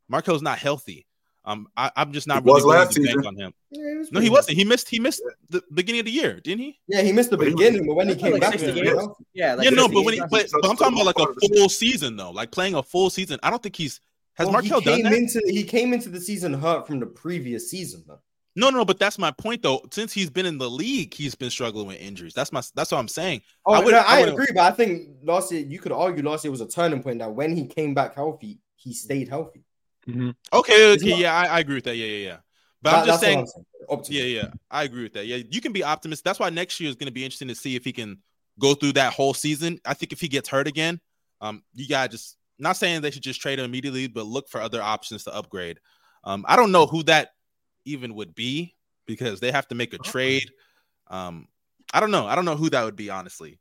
Markelle's not healthy. Um, I, I'm just not He really willing last to bank season. on him. Yeah, he no, he wasn't. He missed. He missed the beginning of the year, didn't he? Yeah, he missed the But beginning, but when he came like back, 60 he games. Yeah, like yeah, no, but when he, but, but I'm talking about like a full season though, like playing a full season. I don't think he's has Well, Markelle he done came that. into he came into the season hurt from the previous season though. No, no, no, but that's my point though. Since he's been in the league, he's been struggling with injuries. That's my that's what I'm saying. Oh, I I, would- no, I I, agree, but I think last year you could argue last year was a turning point that when he came back healthy, he stayed healthy. Okay, It's okay, not- yeah, I, I agree with that. Yeah, yeah, yeah. But That- I'm just saying, what I'm saying. Yeah, yeah, I agree with that. Yeah, you can be optimistic. That's why next year is going to be interesting to see if he can go through that whole season. I think if he gets hurt again, um, you got to just not saying they should just trade him immediately, but look for other options to upgrade. Um, I don't know who that even would be because they have to make a trade. Um, I don't know. I don't know who that would be, honestly.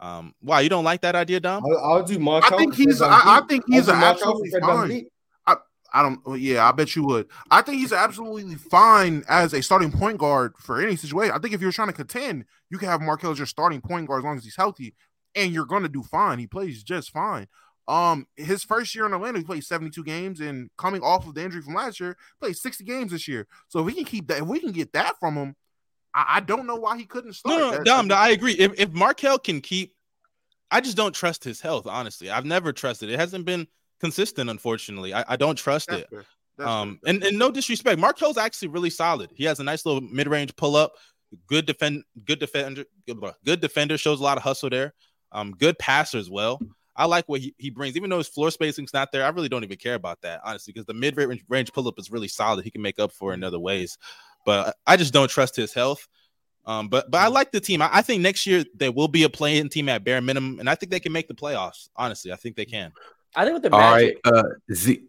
Um, why you don't like that idea, Dom? I'll, I'll do Markelle. I think he's. Fred I, I think he's do an absolutely fine. I, I don't. Yeah, I bet you would. I think he's absolutely fine as a starting point guard for any situation. I think if you're trying to contend, you can have Markelle as your starting point guard as long as he's healthy, and you're going to do fine. He plays just fine. Um, his first year in Atlanta, he played 72 games, and coming off of the injury from last year, played 60 games this year. So if we can keep that, if we can get that from him, I, I don't know why he couldn't start. No, no, Dom, no, I agree. If if Markelle can keep, I just don't trust his health. Honestly, I've never trusted it. hasn't been consistent. Unfortunately, I, I don't trust That's it. fair. That's Um, and, and no disrespect, Markelle's actually really solid. He has a nice little mid range pull up. Good defend, good defender, good, good defender. Shows a lot of hustle there. Um, good passer as well. I like what he, he brings, even though his floor spacing's not there. I really don't even care about that, honestly, because the mid range range pull up is really solid. He can make up for it in other ways, but I just don't trust his health. Um, but but I like the team. I, I think next year there will be a playing team at bare minimum, and I think they can make the playoffs. Honestly, I think they can. I think with the All right, Magic, uh, Z,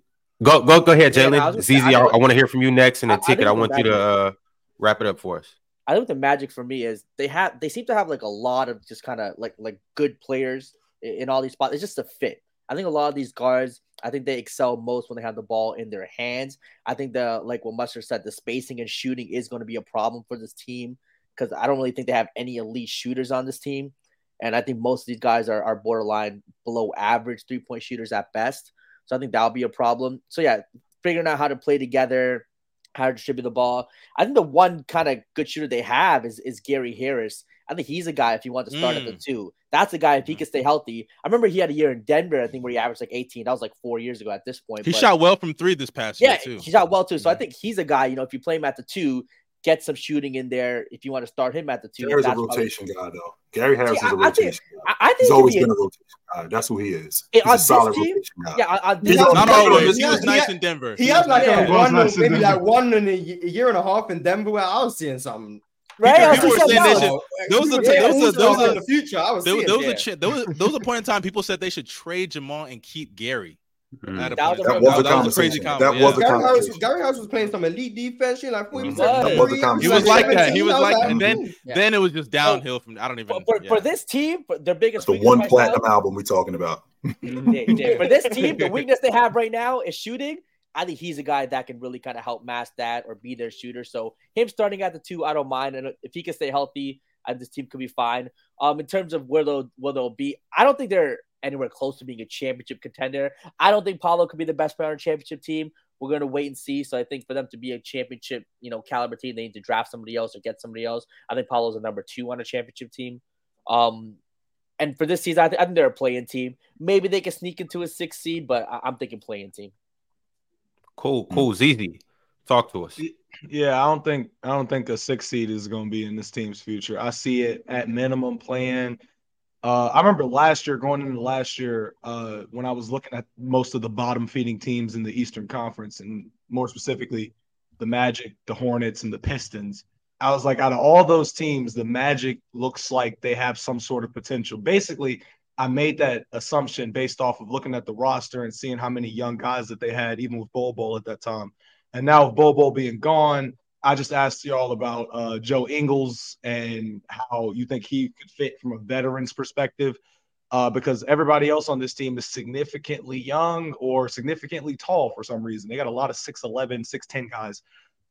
go go go ahead, Yeah, I Jalen. gonna ZZ, I I, I want to hear from you next, and then I- I Ticket. think I want the you to uh, wrap it up for us. I think the magic for me is they have they seem to have like a lot of just kind of like like good players in, all these spots. It's just a fit. I think a lot of these guards, I think they excel most when they have the ball in their hands. I think the like what Mustard said, the spacing and shooting is going to be a problem for this team because I don't really think they have any elite shooters on this team. And I think most of these guys are, are borderline below average three point shooters at best. So I think that'll be a problem. So yeah, figuring out how to play together, how to distribute the ball. I think the one kind of good shooter they have is, is Gary Harris. I think he's a guy if you want to start at the Mm. two. That's a guy if he can stay healthy. I remember he had a year in Denver, I think, where he averaged like 18. That was like four years ago at this point. He but- shot well from three this past yeah, year too. he shot well too. So I think he's a guy, you know, if you play him at the two, get some shooting in there. If you want to start him at the two, Gary's a that's probably- rotation guy, though. Gary Harris See, is a I- I think- rotation guy. I, I think He's always be been a rotation guy. That's who he is. Yeah, He's a solid team- rotation guy. Yeah, on, on He this has- Not always. he He was has- nice he in Denver. He had like Yeah. a one, nice in maybe Denver. like one in a year and a half in Denver where I was seeing something. Right? I People were saying saying they should- those are- Yeah, those are- those are- the future. I was There, seeing there yeah. a ch- there was there was a point in time people said they should trade Jamal and keep Gary. Mm. At That was a- That was that was a crazy conversation. combo. That yeah. was a Gary Harris, conversation. Gary Harris was playing some elite defense. Shooting like 40 That from was a three, conversation. He was like that. He was like that. And then Yeah. then it was just downhill from I don't even For, for, yeah. for this team, for their biggest That's the one right platinum now- album we're talking about. Yeah, yeah. For this team, the weakness they have right now is shooting. I think he's a guy that can really kind of help mask that or be their shooter. So him starting at the two, I don't mind. And if he can stay healthy, think this team could be fine. Um, in terms of where they'll where they'll be, I don't think they're anywhere close to being a championship contender. I don't think Paolo could be the best player on a championship team. We're gonna wait and see. So I think for them to be a championship, you know, caliber team, they need to draft somebody else or get somebody else. I think Paolo's a number two on a championship team. Um, and for this season, I, th- I think they're a playing team. Maybe they can sneak into a six seed, but I- I'm thinking playing team. Cool, cool. ZZ, talk to us. Yeah, I don't think I don't think a six seed is going to be in this team's future. I see it at minimum playing. Uh, I remember last year, going into last year, uh, when I was looking at most of the bottom feeding teams in the Eastern Conference, and more specifically, the Magic, the Hornets, and the Pistons. I was like, out of all those teams, the Magic looks like they have some sort of potential. Basically, I made that assumption based off of looking at the roster and seeing how many young guys that they had, even with Bol Bol at that time. And now with Bol Bol being gone, I just asked y'all about uh, Joe Ingles and how you think he could fit from a veteran's perspective, uh, because everybody else on this team is significantly young or significantly tall for some reason. They got a lot of 6'11, 6'10 guys.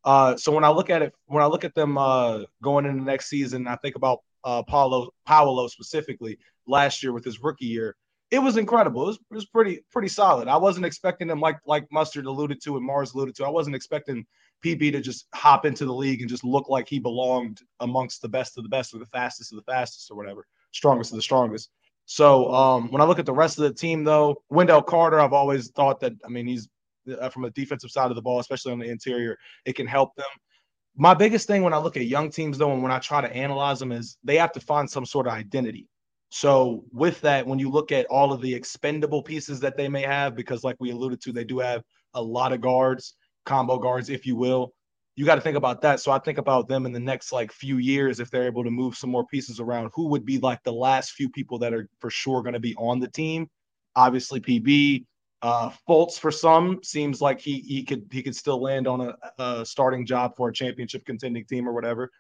Uh, so when I look at it, when I look at them uh, going into next season, I think about uh, Paulo Paolo specifically last year with his rookie year. It was incredible. It was, it was pretty pretty solid. I wasn't expecting him like like Mustard alluded to and Marz alluded to. I wasn't expecting PB to just hop into the league and just look like he belonged amongst the best of the best or the fastest of the fastest or whatever, strongest of the strongest. So um, when I look at the rest of the team, though, Wendell Carter, I've always thought that I mean he's uh, from a defensive side of the ball, especially on the interior, it can help them. My biggest thing when I look at young teams, though, and when I try to analyze them, is they have to find some sort of identity. So, with that, when you look at all of the expendable pieces that they may have, because like we alluded to, they do have a lot of guards, combo guards, if you will. You got to think about that. So I think about them in the next like few years if they're able to move some more pieces around. Who would be like the last few people that are for sure going to be on the team? Obviously, PB, uh, Fultz for some seems like he he could he could still land on a, a starting job for a championship contending team or whatever.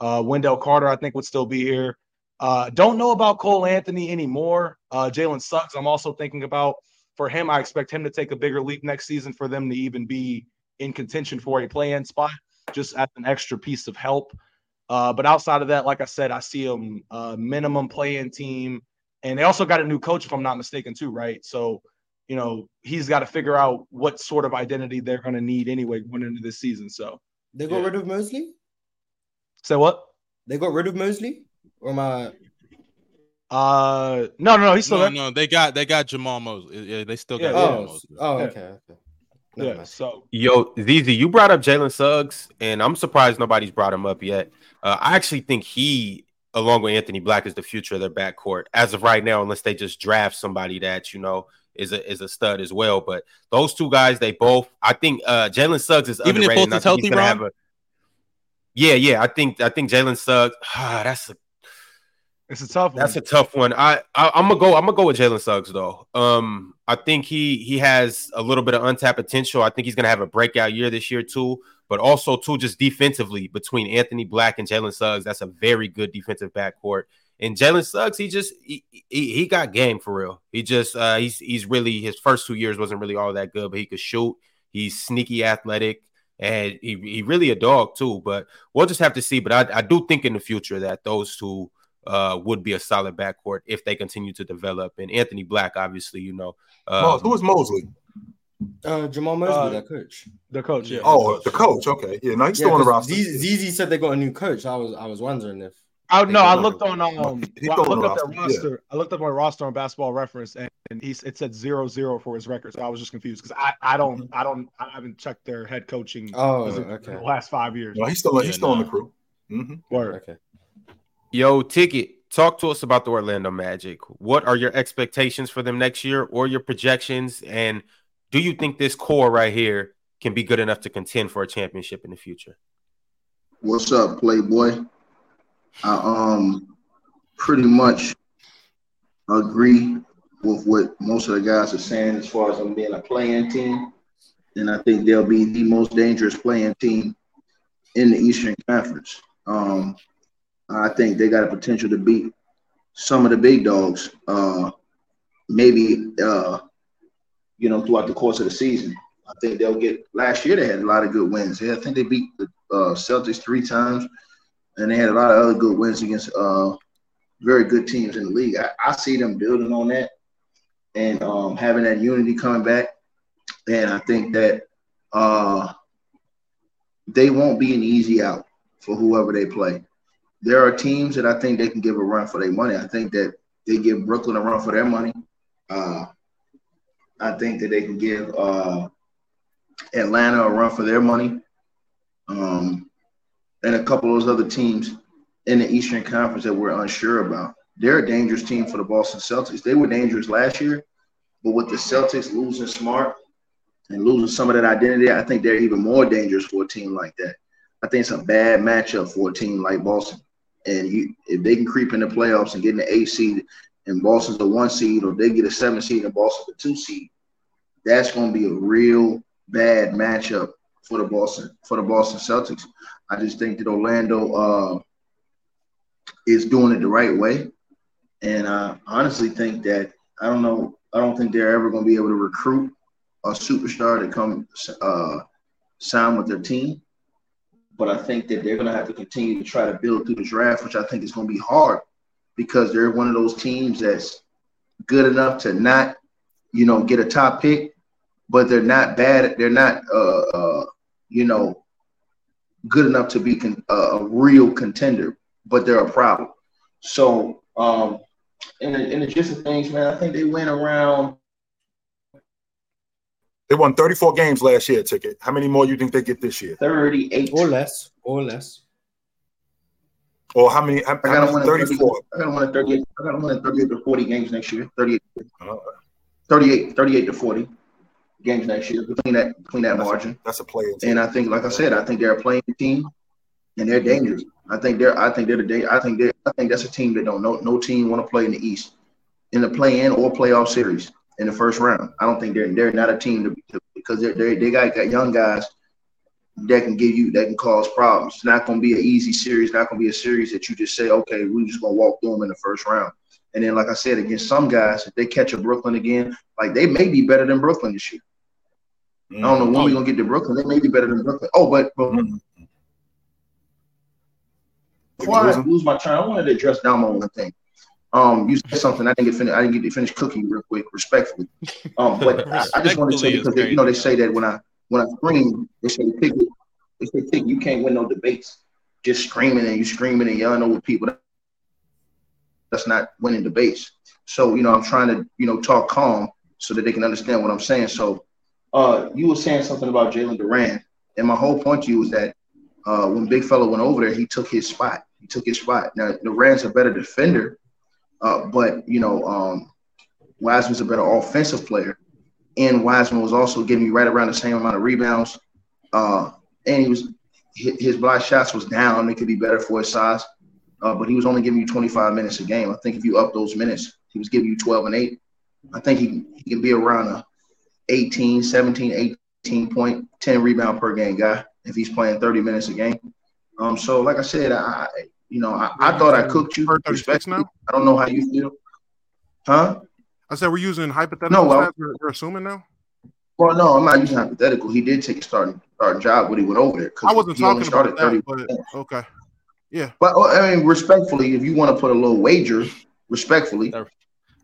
Uh, Wendell Carter, I think, would still be here. Uh, don't know about Cole Anthony anymore. Uh, Jalen Suggs, I'm also thinking about for him. I expect him to take a bigger leap next season for them to even be in contention for a play-in spot, just as an extra piece of help. Uh, but outside of that, like I said, I see them minimum play-in team, and they also got a new coach, if I'm not mistaken, too, right? So you know, he's got to figure out what sort of identity they're going to need anyway going into this season. So they got yeah. rid of Mosley. Say what? They got rid of Mosley, or my. I? Uh, no, no, no, he's still no, there. no. They got they got Jamahl Mosley. Yeah, they still got yeah, Jamahl oh, Mosley. Oh, Yeah. okay, okay. Yeah. So Yo, Zizi, you brought up Jalen Suggs, and I'm surprised nobody's brought him up yet. Uh, I actually think he, along with Anthony Black, is the future of their backcourt as of right now, unless they just draft somebody that you know is a is a stud as well. But those two guys, they both, I think, uh, Jalen Suggs is Even if underrated. and I is healthy, gonna Ron? a- yeah, yeah, I think I think Jalen Suggs. Ah, that's a it's a tough one. that's a tough one. I, I I'm gonna go. I'm gonna go with Jalen Suggs though. Um, I think he he has a little bit of untapped potential. I think he's gonna have a breakout year this year too. But also too, just defensively between Anthony Black and Jalen Suggs, that's a very good defensive backcourt. And Jalen Suggs, he just he, he, he got game for real. He just uh, he's he's really his first two years wasn't really all that good, but he could shoot. He's sneaky athletic, and he he really a dog too. But we'll just have to see. But I, I do think in the future that those two uh, would be a solid backcourt if they continue to develop. And Anthony Black, obviously, you know, Mo- um, who is Mosley? Uh, Jamahl Mosley, Uh, their coach. the coach. Yeah. Oh, the coach. Okay, yeah, no, he's still on the roster. ZZ said they got a new coach. I was I was wondering if I no, I looked on um, well, I on looked up their roster, roster. I looked up my roster on Basketball Reference, and, and he's it said zero zero for his record. So I was just confused because I I don't I don't I haven't checked their head coaching. Oh, in okay. the last five years. No, he's still he's Yeah, still on the nah. crew. hmm Word. Okay. Yo, Ticket, talk to us about the Orlando Magic. What are your expectations for them next year or your projections? And do you think this core right here can be good enough to contend for a championship in the future? What's up, Playboy? I um pretty much agree with what most of the guys are saying as far as them being a playing team. And I think they'll be the most dangerous playing team in the Eastern Conference. Um, I think they got a potential to beat some of the big dogs. Uh, maybe uh, you know throughout the course of the season. I think they'll get. Last year they had a lot of good wins. Yeah, I think they beat the uh, Celtics three times, and they had a lot of other good wins against uh, very good teams in the league. I, I see them building on that and um, having that unity coming back. And I think that uh, they won't be an easy out for whoever they play. There are teams that I think they can give a run for their money. I think that they give Brooklyn a run for their money. Uh, I think that they can give uh, Atlanta a run for their money. Um, and a couple of those other teams in the Eastern Conference that we're unsure about. They're a dangerous team for the Boston Celtics. They were dangerous last year, but with the Celtics losing smart and losing some of that identity, I think they're even more dangerous for a team like that. I think it's a bad matchup for a team like Boston. And you, if they can creep in the playoffs and get in the eight seed, and Boston's the one seed, or they get a seven seed and Boston's the two seed, that's going to be a real bad matchup for the Boston for the Boston Celtics. I just think that Orlando uh, is doing it the right way, and I honestly think that I don't know. I don't think they're ever going to be able to recruit a superstar to come uh, sign with their team. But I think that they're going to have to continue to try to build through the draft, which I think is going to be hard because they're one of those teams that's good enough to not, you know, get a top pick, but they're not bad. They're not, uh, uh, you know, good enough to be con- uh, a real contender, but they're a problem. So, um, in the, in the gist of things, man, I think they went around. They won 34 games last year, ticket. How many more you think they get this year? 38 or less, or less. Or how many? How, I got how them many? winning 34. I got them winning 38. I got them winning 38 to 40 games next year. 38, 38, 38 to 40 games next year between that between that margin. That's a play. And I think, like I said, I think they're a playing team, and they're dangerous. I think they're. I think they're the day. I think they. I think that's a team that don't. No, no team want to play in the East, in the play-in or playoff series in the first round. I don't think they're. They're not a team to, to because they're, they they got, got young guys that can give you that can cause problems. It's not going to be an easy series. Not going to be a series that you just say, okay, we're just going to walk through them in the first round. And then, like I said, against some guys, if they catch a Brooklyn again, like they may be better than Brooklyn this year. I don't know when we're gonna get to Brooklyn. They may be better than Brooklyn. Oh, but, but before I lose my train, I wanted to address down on one thing. Um, you said something I didn't get finished. I didn't get to finish cooking real quick, respectfully. Um, but I, I just want to say because they, you know they say that when I when I scream, they say pick it. They say pick. You can't win no debates. Just screaming and you screaming and yelling over people. That's not winning debates. So you know I'm trying to you know talk calm so that they can understand what I'm saying. So uh, you were saying something about Jalen Duren, and my whole point to you was that uh, when Big Fella went over there, he took his spot. He took his spot. Now Duren's a better defender, uh, but you know um, Wiseman's a better offensive player, and Wiseman was also giving you right around the same amount of rebounds, uh, and he was his block shots was down. It could be better for his size, uh, but he was only giving you 25 minutes a game. I think if you up those minutes, he was giving you 12 and eight. I think he, he can be around a 18, 17, 18 point, 10 rebound per game guy if he's playing 30 minutes a game. Um, so like I said, I you know I, I thought I cooked you. Respect now. I don't know how you feel, huh? I said we're using hypothetical No, well- stats. We're, we're assuming now. Well, no, I'm not using hypothetical. He did take a starting starting job when he went over there. 'cause I wasn't he only talking about started that, 30 but okay. Yeah. But uh, I mean, respectfully, if you want to put a little wager, respectfully,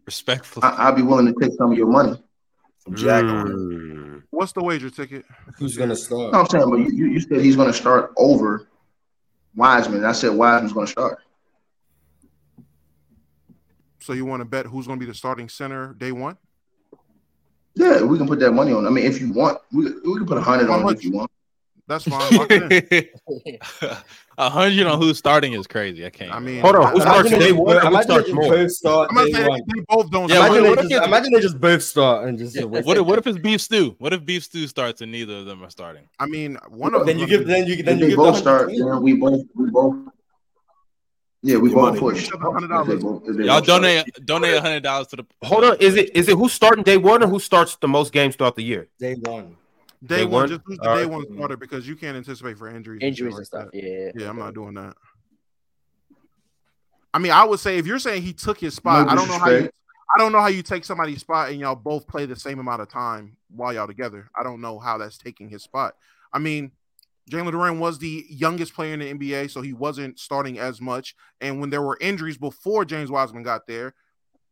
respectfully, I, I'd be willing to take some of your money. Jack mm. What's the wager ticket? Who's gonna start? No, I'm saying, but you, you you said he's going to start over Wiseman. I said Wiseman's going to start. So you want to bet who's going to be the starting center day one? Yeah, we can put that money on. I mean, if you want, we, we can put a hundred How on it much? if you want. That's fine. Lock it in. A hundred on who's starting is crazy. I can't. I mean, Hold on, who starts day one who imagine starts if more? both start I'm not saying one. they both don't. Yeah. Imagine, what- they what just, imagine they just both start and just. What if, what if it's beef stew? What if beef stew starts and neither of them are starting? I mean, one of then them you give then you then If you they give both the start, 120. then we both we both. Yeah, we both push. Each other $100. If they both- if they Y'all donate donate a hundred dollars to the. Hold on, is it is it who's starting day one or who starts the most games throughout the year? Day one. Day Day one. one? Just who's the All day right. one starter because you can't anticipate for injuries. Injuries shit and stuff. like Yeah. Yeah, I'm not doing that. I mean, I would say if you're saying he took his spot, No I don't know how you. I don't know how you take somebody's spot and y'all both play the same amount of time while y'all together. I don't know how that's taking his spot. I mean, Jalen Duren was the youngest player in the NBA, so he wasn't starting as much. And when there were injuries before James Wiseman got there,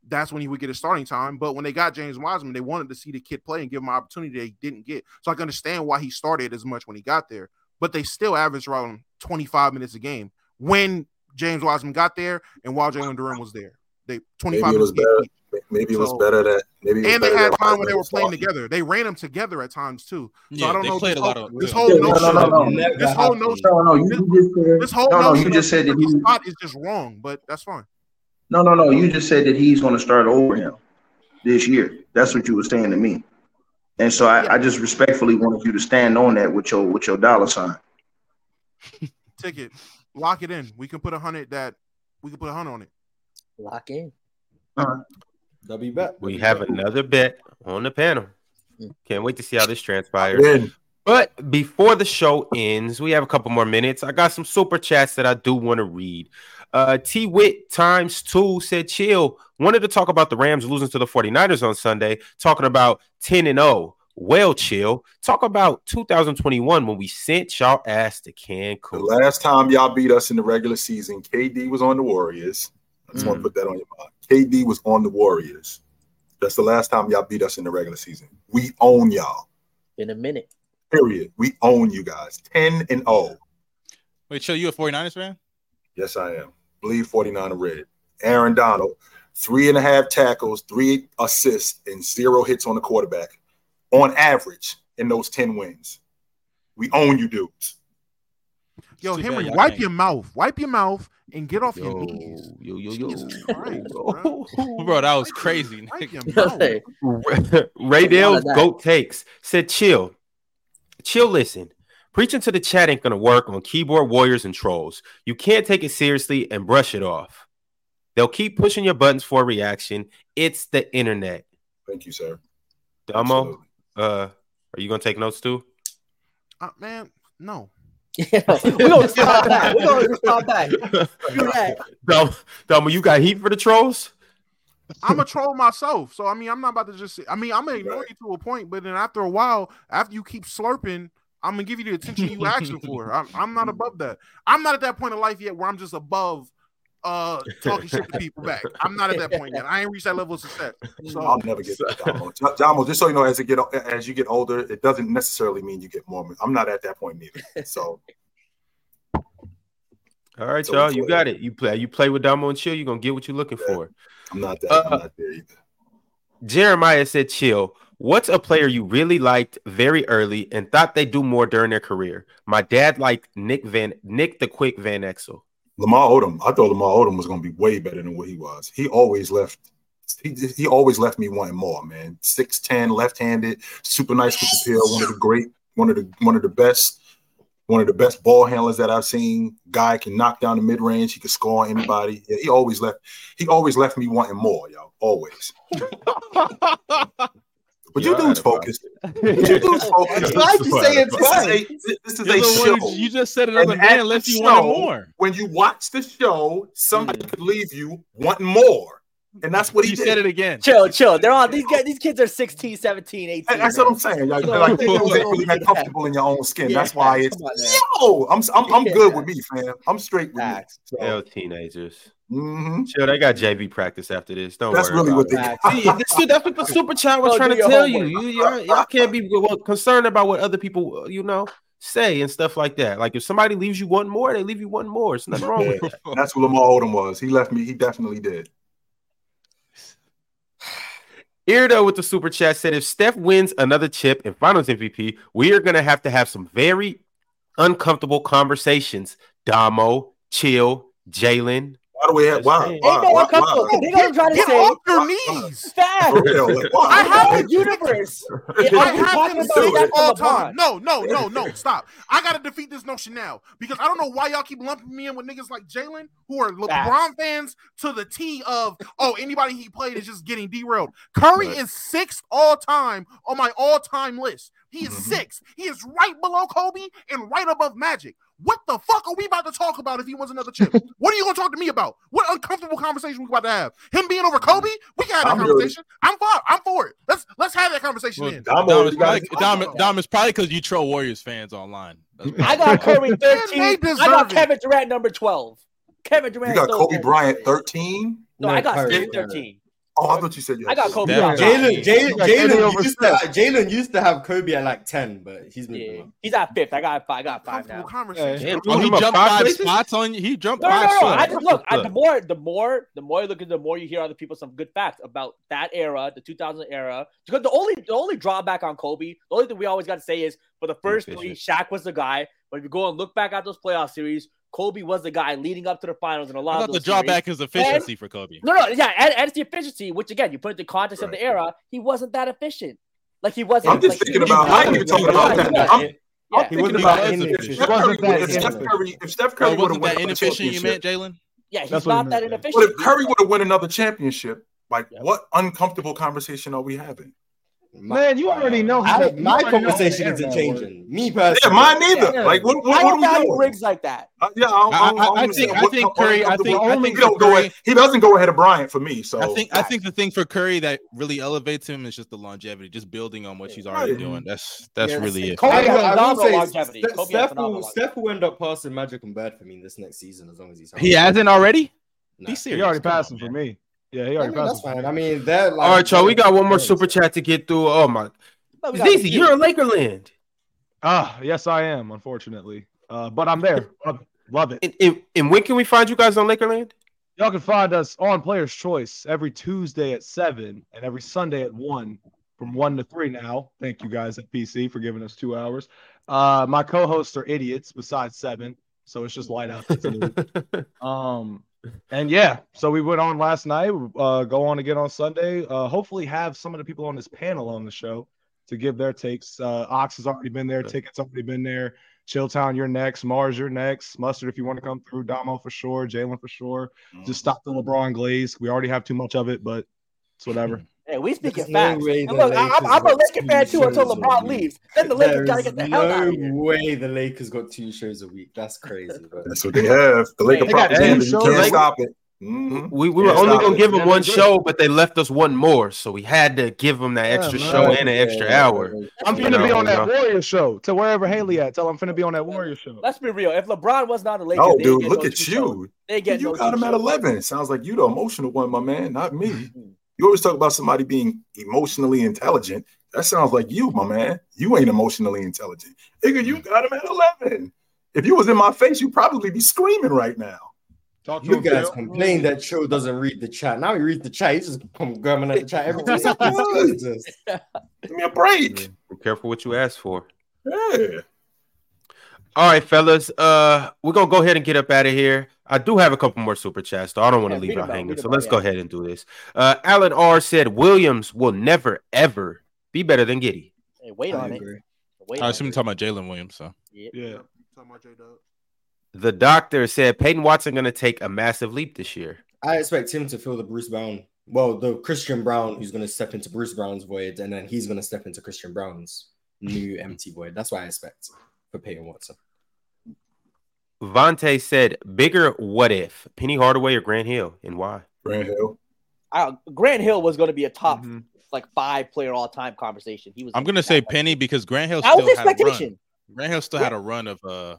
that's when he would get his starting time. But when they got James Wiseman, they wanted to see the kid play and give him an opportunity they didn't get. So I can understand why he started as much when he got there. But they still averaged around 25 minutes a game when James Wiseman got there and while Jalen Duren was there. They 25 Maybe it was minutes a. Maybe it was So- better that maybe. And they had time when they were playing starting. together. They ran them together at times too. So Yeah, I don't they know. played this a lot whole, of- this whole Yeah, notion. no, no, no. Never This whole notion. No, no, you just said. This whole No, no, notion you just said that he. spot is just wrong, but that's fine. No, no, no. You just said that he's going to start over him this year. That's what you were saying to me. And so I, I just respectfully wanted you to stand on that with your with your dollar sign. Ticket, lock it in. We can put a hundred that we can put a hundred on it. Lock in. All right. W bet. We have another bet on the panel. Mm. Can't wait to see how this transpires. Then But before the show ends, we have a couple more minutes. I got some super chats that I do want to read. Uh, T Wit times two said, chill. Wanted to talk about the Rams losing to the 49ers on Sunday, talking about 10 and 0. Well, chill. Talk about 2021 when we sent y'all ass to Cancun. The last time y'all beat us in the regular season, KD was on the Warriors. I just Mm. want to put that on your mind. KD was on the Warriors. That's the last time y'all beat us in the regular season. We own y'all. In a minute. Period. We own you guys. 10 and 0. Wait, chill. You a 49ers fan? Yes, I am. Believe 49 are red. Aaron Donald, three and a half tackles, three assists, and zero hits on the quarterback on average in those 10 wins. We own you dudes. Yo, Too Henry, wipe can't- your mouth. Wipe your mouth and get off your Yo, knees. yo, yo, yo. Jesus Christ, bro. Bro, that was crazy. Wipe your Yo, mouth. hey, Ray of Dale's. Goat Takes said, chill. Chill, listen. Preaching to the chat ain't gonna work on keyboard warriors and trolls. You can't take it seriously and brush it off. They'll keep pushing your buttons for a reaction. It's the internet. Thank you, sir. Damo, uh, are you gonna take notes too? Uh, man, no. we're gonna stop that. We're gonna stop that. Do that. Damo, Damo, you got heat for the trolls? I'm a troll myself, so I mean, I'm not about to just. I mean, I'm gonna ignore Right. you to a point, but then after a while, after you keep slurping, I'm gonna give you the attention you asking for. I'm, I'm not above that. I'm not at that point in life yet where I'm just above uh talking shit to people back. I'm not at that point yet. I ain't reached that level of success. So I'll never get that, Damo. J- just so you know, as it get as you get older, it doesn't necessarily mean you get more. I'm not at that point neither. So All right, So y'all, you got it. You play, you play with Damo and chill. You're gonna get what you're looking Yeah. for. I'm not that. Uh, I'm not there either. Jeremiah said, chill. What's a player you really liked very early and thought they'd do more during their career? My dad liked Nick Van Nick the Quick Van Exel. Lamar Odom. I thought Lamar Odom was going to be way better than what he was. He always left. He, he always left me wanting more, man. Six ten, left handed, super nice with the pill. One of the great, one of the one of the best, one of the best ball handlers that I've seen. Guy can knock down the mid range. He can score on anybody. Yeah, he always left. He always left me wanting more, y'all. Always. But you Yeah, dudes I- focus. But you dudes focus. Why'd you say it This is a, this is a show. who- you just said another And at man the left you show, wanting more. When you watch the show, somebody hmm. could leave you wanting more. And that's what he You did. said it again. Chill, chill. They're on these guys. These kids are 16, 17, 18. And that's what I'm saying. Like, No, like no, you no, ain't no, really that yeah. comfortable in your own skin. Yeah, That's why it's on yo. I'm I'm, I'm good Yeah. with me, fam. I'm straight with Facts. me. Hell, So, teenagers. Mhm. Chill, they got JV practice after this. Don't That's worry really about what they got. See, this, that's what the super chat was trying to tell you. homework. You y'all, y'all can't be well, concerned about what other people, you know, say and stuff like that. Like if somebody leaves you one more, they leave you one more. It's nothing wrong with that. That's what Lamar Odom was. He left me. He definitely did. Irda with the super chat said if Steph wins another chip and finals MVP, we are gonna have to have some very uncomfortable conversations. Damo, chill, Jalen. Why do we have why? Ain't Why? no Why? uncomfortable. why? They know what I'm trying to Get say. off your Why- knees. Fact. For real, like, why? I have The universe. I have talking him say that that all LeBron? time. No, no, no, no. Stop. I gotta defeat this notion now because I don't know why y'all keep lumping me in with niggas like Jalen who are LeBron Facts. fans to the T of oh anybody he played is just getting derailed. Curry Right. is sixth all time on my all time list. He is Mhm. sixth. He is right below Kobe and right above Magic. What the fuck are we about to talk about if he wins another chip? what are you gonna talk to me about? What uncomfortable conversation we about to have? Him being over mm-hmm. Kobe? We can have that I'm really- conversation. I'm for I'm for it. Let's let's have that conversation Well, in. Domo, Dom, you probably, Dom, Dom, it's probably because you troll Warriors fans online. I got Curry they 13. I got it. Kevin Durant number 12. Kevin Durant. You got Kobe Bryant 13. No, I got Curry. Steve 13. Oh, I thought you said you I got Kobe That- Bryant. Jalen, Jalen, You Jalen used to, Jalen used to have Kobe at like ten, but he's moving Yeah, on. he's at fifth. I got five. I got five Comfortable now. conversation. Damn, Oh, he Him up jumped five five places? spots on you. He jumped No, no, five no, no. spots. I just look. I, the Look. more, the more, the more you look at, the more you hear other people some good facts about that era, the 2000 era. Because the only, the only drawback on Kobe, the only thing we always got to say is for the first three, Shaq was the guy. But if you go and look back at those playoff series, Kobe was the guy leading up to the finals in a lot I of thought the those series. drawback is efficiency for Kobe. No, no, yeah, and, and it's the efficiency, which again, you put in the context of the era, he wasn't that efficient. Like he wasn't. I'm just like, thinking about. I ain't was- even talking about that. Yeah. I'm, Yeah. I'm He thinking wasn't about that if inefficient. Steph Curry, if Steph. Curry, if Steph Curry would have won that another inefficient you meant, Jalen? Yeah, he's That's not that meant, inefficient. but if Curry would have won another championship, like Yeah. what uncomfortable conversation are we having? Man, you already know how I, my already know how the conversation isn't internet changing. Me personally. Yeah, mine neither. Yeah. Like, what, what, what don't are we value doing? Riggs like that. Uh, yeah, I, I- don't- I, don't- I- I think- I think Curry- I think- what- I think he don't go ahead. He doesn't go ahead of Bryant for me. So I think I think the thing for Curry that really elevates him is just the longevity, just building on what he's already Right. doing. That's that's Yeah, really it. Kobe I, I will say longevity. Steph, Steph, will. Steph will end up passing Magic and Bird for me this next season as long as he's He hasn't already. Nah. Be He already Come passed him for me. Yeah, he I already mean, passed that's fine. I mean, they're like. All right, y'all. We got one more super chat to get through. Oh my, No, we got a Zeezy, few. you're in Lakerland. Ah, yes, I am. Unfortunately, uh, but I'm there. Love, love it. And, and, and when can we find you guys on Lakerland? Y'all can find us on Players Choice every Tuesday at seven and every Sunday at one, from one to three. Now, thank you guys at PC for giving us two hours. Uh, my co-hosts are idiots. Besides seven, so it's just light out. um, and yeah, so we went on last night. Uh, go on again on Sunday. Uh, hopefully have some of the people on this panel on the show to give their takes. Uh, Ox has already been there. Tickets already been there. Chilltown, you're next. Marz, you're next. Mustard, if you want to come through. Domo for sure. Jalen for sure. Just stop the LeBron glaze. We already have too much of it, but it's whatever. Hey, we speaking There's no facts. way And look, I, I'm, Lakers I'm a got Laker two fan too until shows a LeBron leaves. Then the Lakers gotta get the hell out of here. No way the Lakers got two shows a week. That's crazy, bro. that's what they have. The Laker They got propaganda. two You can't shows. stop it. Mhm. We, we were only gonna it. give them one they show, but they left us one more, so we had to give them that extra man. show and an extra hour. I'm You finna know, be on that know. Warrior show. To wherever Haley at, tell I'm finna be on that Warrior show. Let's be real. If LeBron was not a Laker, No, they'd dude, look no at two shows. you. They get You no got two him at 11. Sounds like you the emotional one, my man, not me. You always talk about somebody being emotionally intelligent. That sounds like you, my man. You ain't emotionally intelligent. Nigga, you mm. got him at 11. If you was in my face, you'd probably be screaming right now. Talk to You him, guys Phil. complain that Cho doesn't read the chat. Now he reads the chat. He's just come grabbing at the chat every time. Jesus. Give me a break. Be careful what you ask for. Yeah. All right, fellas. Uh, we're gonna go ahead and get up out of here. I do have a couple more super chats, though. I don't want to Yeah, leave y'all out, hanging, read so let's out, go ahead and do this. Uh, Alan R said Williams will never ever be better than Giddey. Hey, wait I on it. Wait I assume you're talking about Jalen Williams. So Yeah. Yeah. Talking about J-Dub. The doctor said Peyton Watson gonna take a massive leap this year. I expect him to fill the Bruce Brown, well, the Christian Braun who's going to step into Bruce Brown's void, and then he's going to step into Christian Braun's new empty void. That's what I expect for Peyton Watson. Vontae said bigger what if Penny Hardaway or Grant Hill and why? Grant Hill. Uh, Grant Hill was going to be a top Mhm. like five player all time conversation. He was. I'm gonna say Penny because Grant Hill That was still had a run. expectation. Grant Hill still had a run of uh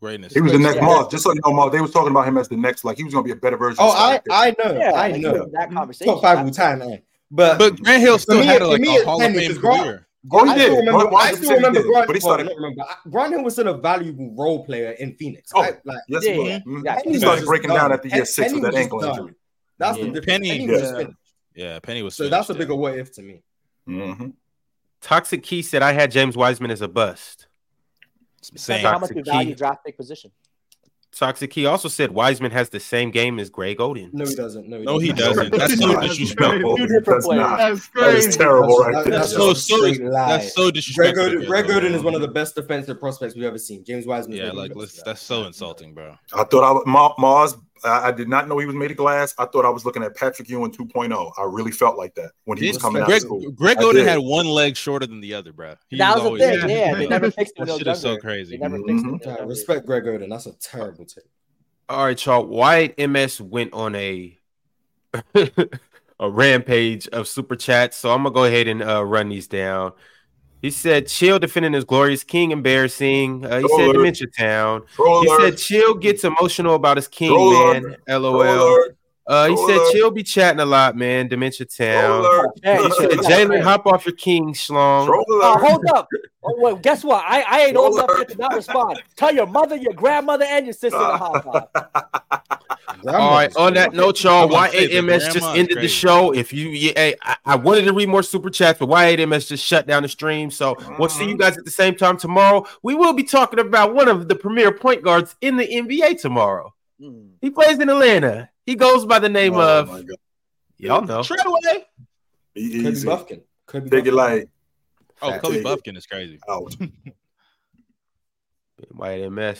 greatness. He was the next Yeah. Moss. Just so you know, Moss, they was talking about him as the next, like he was gonna be a better version. Oh, I, I know, Yeah, I like, know. that conversation. Top five all time, man. But, But Grant Hill still me- had for like a it's Hall of Penny, Fame 'cause career. He I still remember, One- one I still percent he remember did. Grant. But he started. not remember. Grant Hill was still a valuable role player in Phoenix. Oh, I- like, Yes, Yeah, he was. yeah, exactly. He started breaking just down done. after year six Penny with that ankle done. injury. That's Yeah. the difference. Penny- Penny, Yeah. was finished. Yeah, Penny was. So that's a finished, bigger what if to me. Mhm. Toxic Key said I had James Wiseman as a bust. Same. how much you value draft pick position. Toxic Key also said Wiseman has the same game as Greg Oden. No, he doesn't. No, he No, he doesn't. doesn't. That's so disrespectful. That's not. That's That is crazy. terrible That's- right that- That's That's so so. That's so Greg disrespectful. Oden, Greg Oden is one of the best defensive prospects we've ever seen. James Wiseman. Yeah, like the let's, best. that's so insulting, bro. I thought I was Marz. I, I did not know he was made of glass. I thought I was looking at Patrick Ewing 2.0. I really felt like that when he was Did- coming out of Greg, school. Greg Oden had one leg shorter than the other, bro. He that was the always- thing. Yeah. Yeah, they never fixed it That he was shit is so crazy. They never Mhm. fixed it. when he was Yeah, younger. respect Greg Oden. That's a terrible take. All right, y'all. Y8MS went on a a rampage of super chats, so I'm gonna go ahead and uh, run these down. He said, "Chill defending his glorious king, embarrassing." Uh, he said, Troller. "Dementia Town." He said, "Chill gets emotional about his king, Troller. man." LOL. Troller. Uh, he said, Troller. "Chill be chatting a lot, man." Dementia Town. Troller. Hey, He said, "Jalen, hop off your king, schlong." Oh, Troller. hold up. Oh, wait, guess what? I, I ain't old enough Troller. to not respond. Tell your mother, your grandmother, and your sister to hop on. All right. On that note, y'all, I'm gonna say the Y8MS just grandma is ended the show. If you, yeah, hey, I, I wanted to read more super chats, but Y8MS just shut down the stream. So we'll see you guys at the same time tomorrow. We will be talking about one of the premier point guards in the NBA tomorrow. Hmm. He plays in Atlanta. He goes by the name Oh, of my God. y'all know. Treadway. Be Kobe easy. Buffkin. Kobe Take it like Oh, Fact. Kobe Buffkin is crazy. out. Y8MS.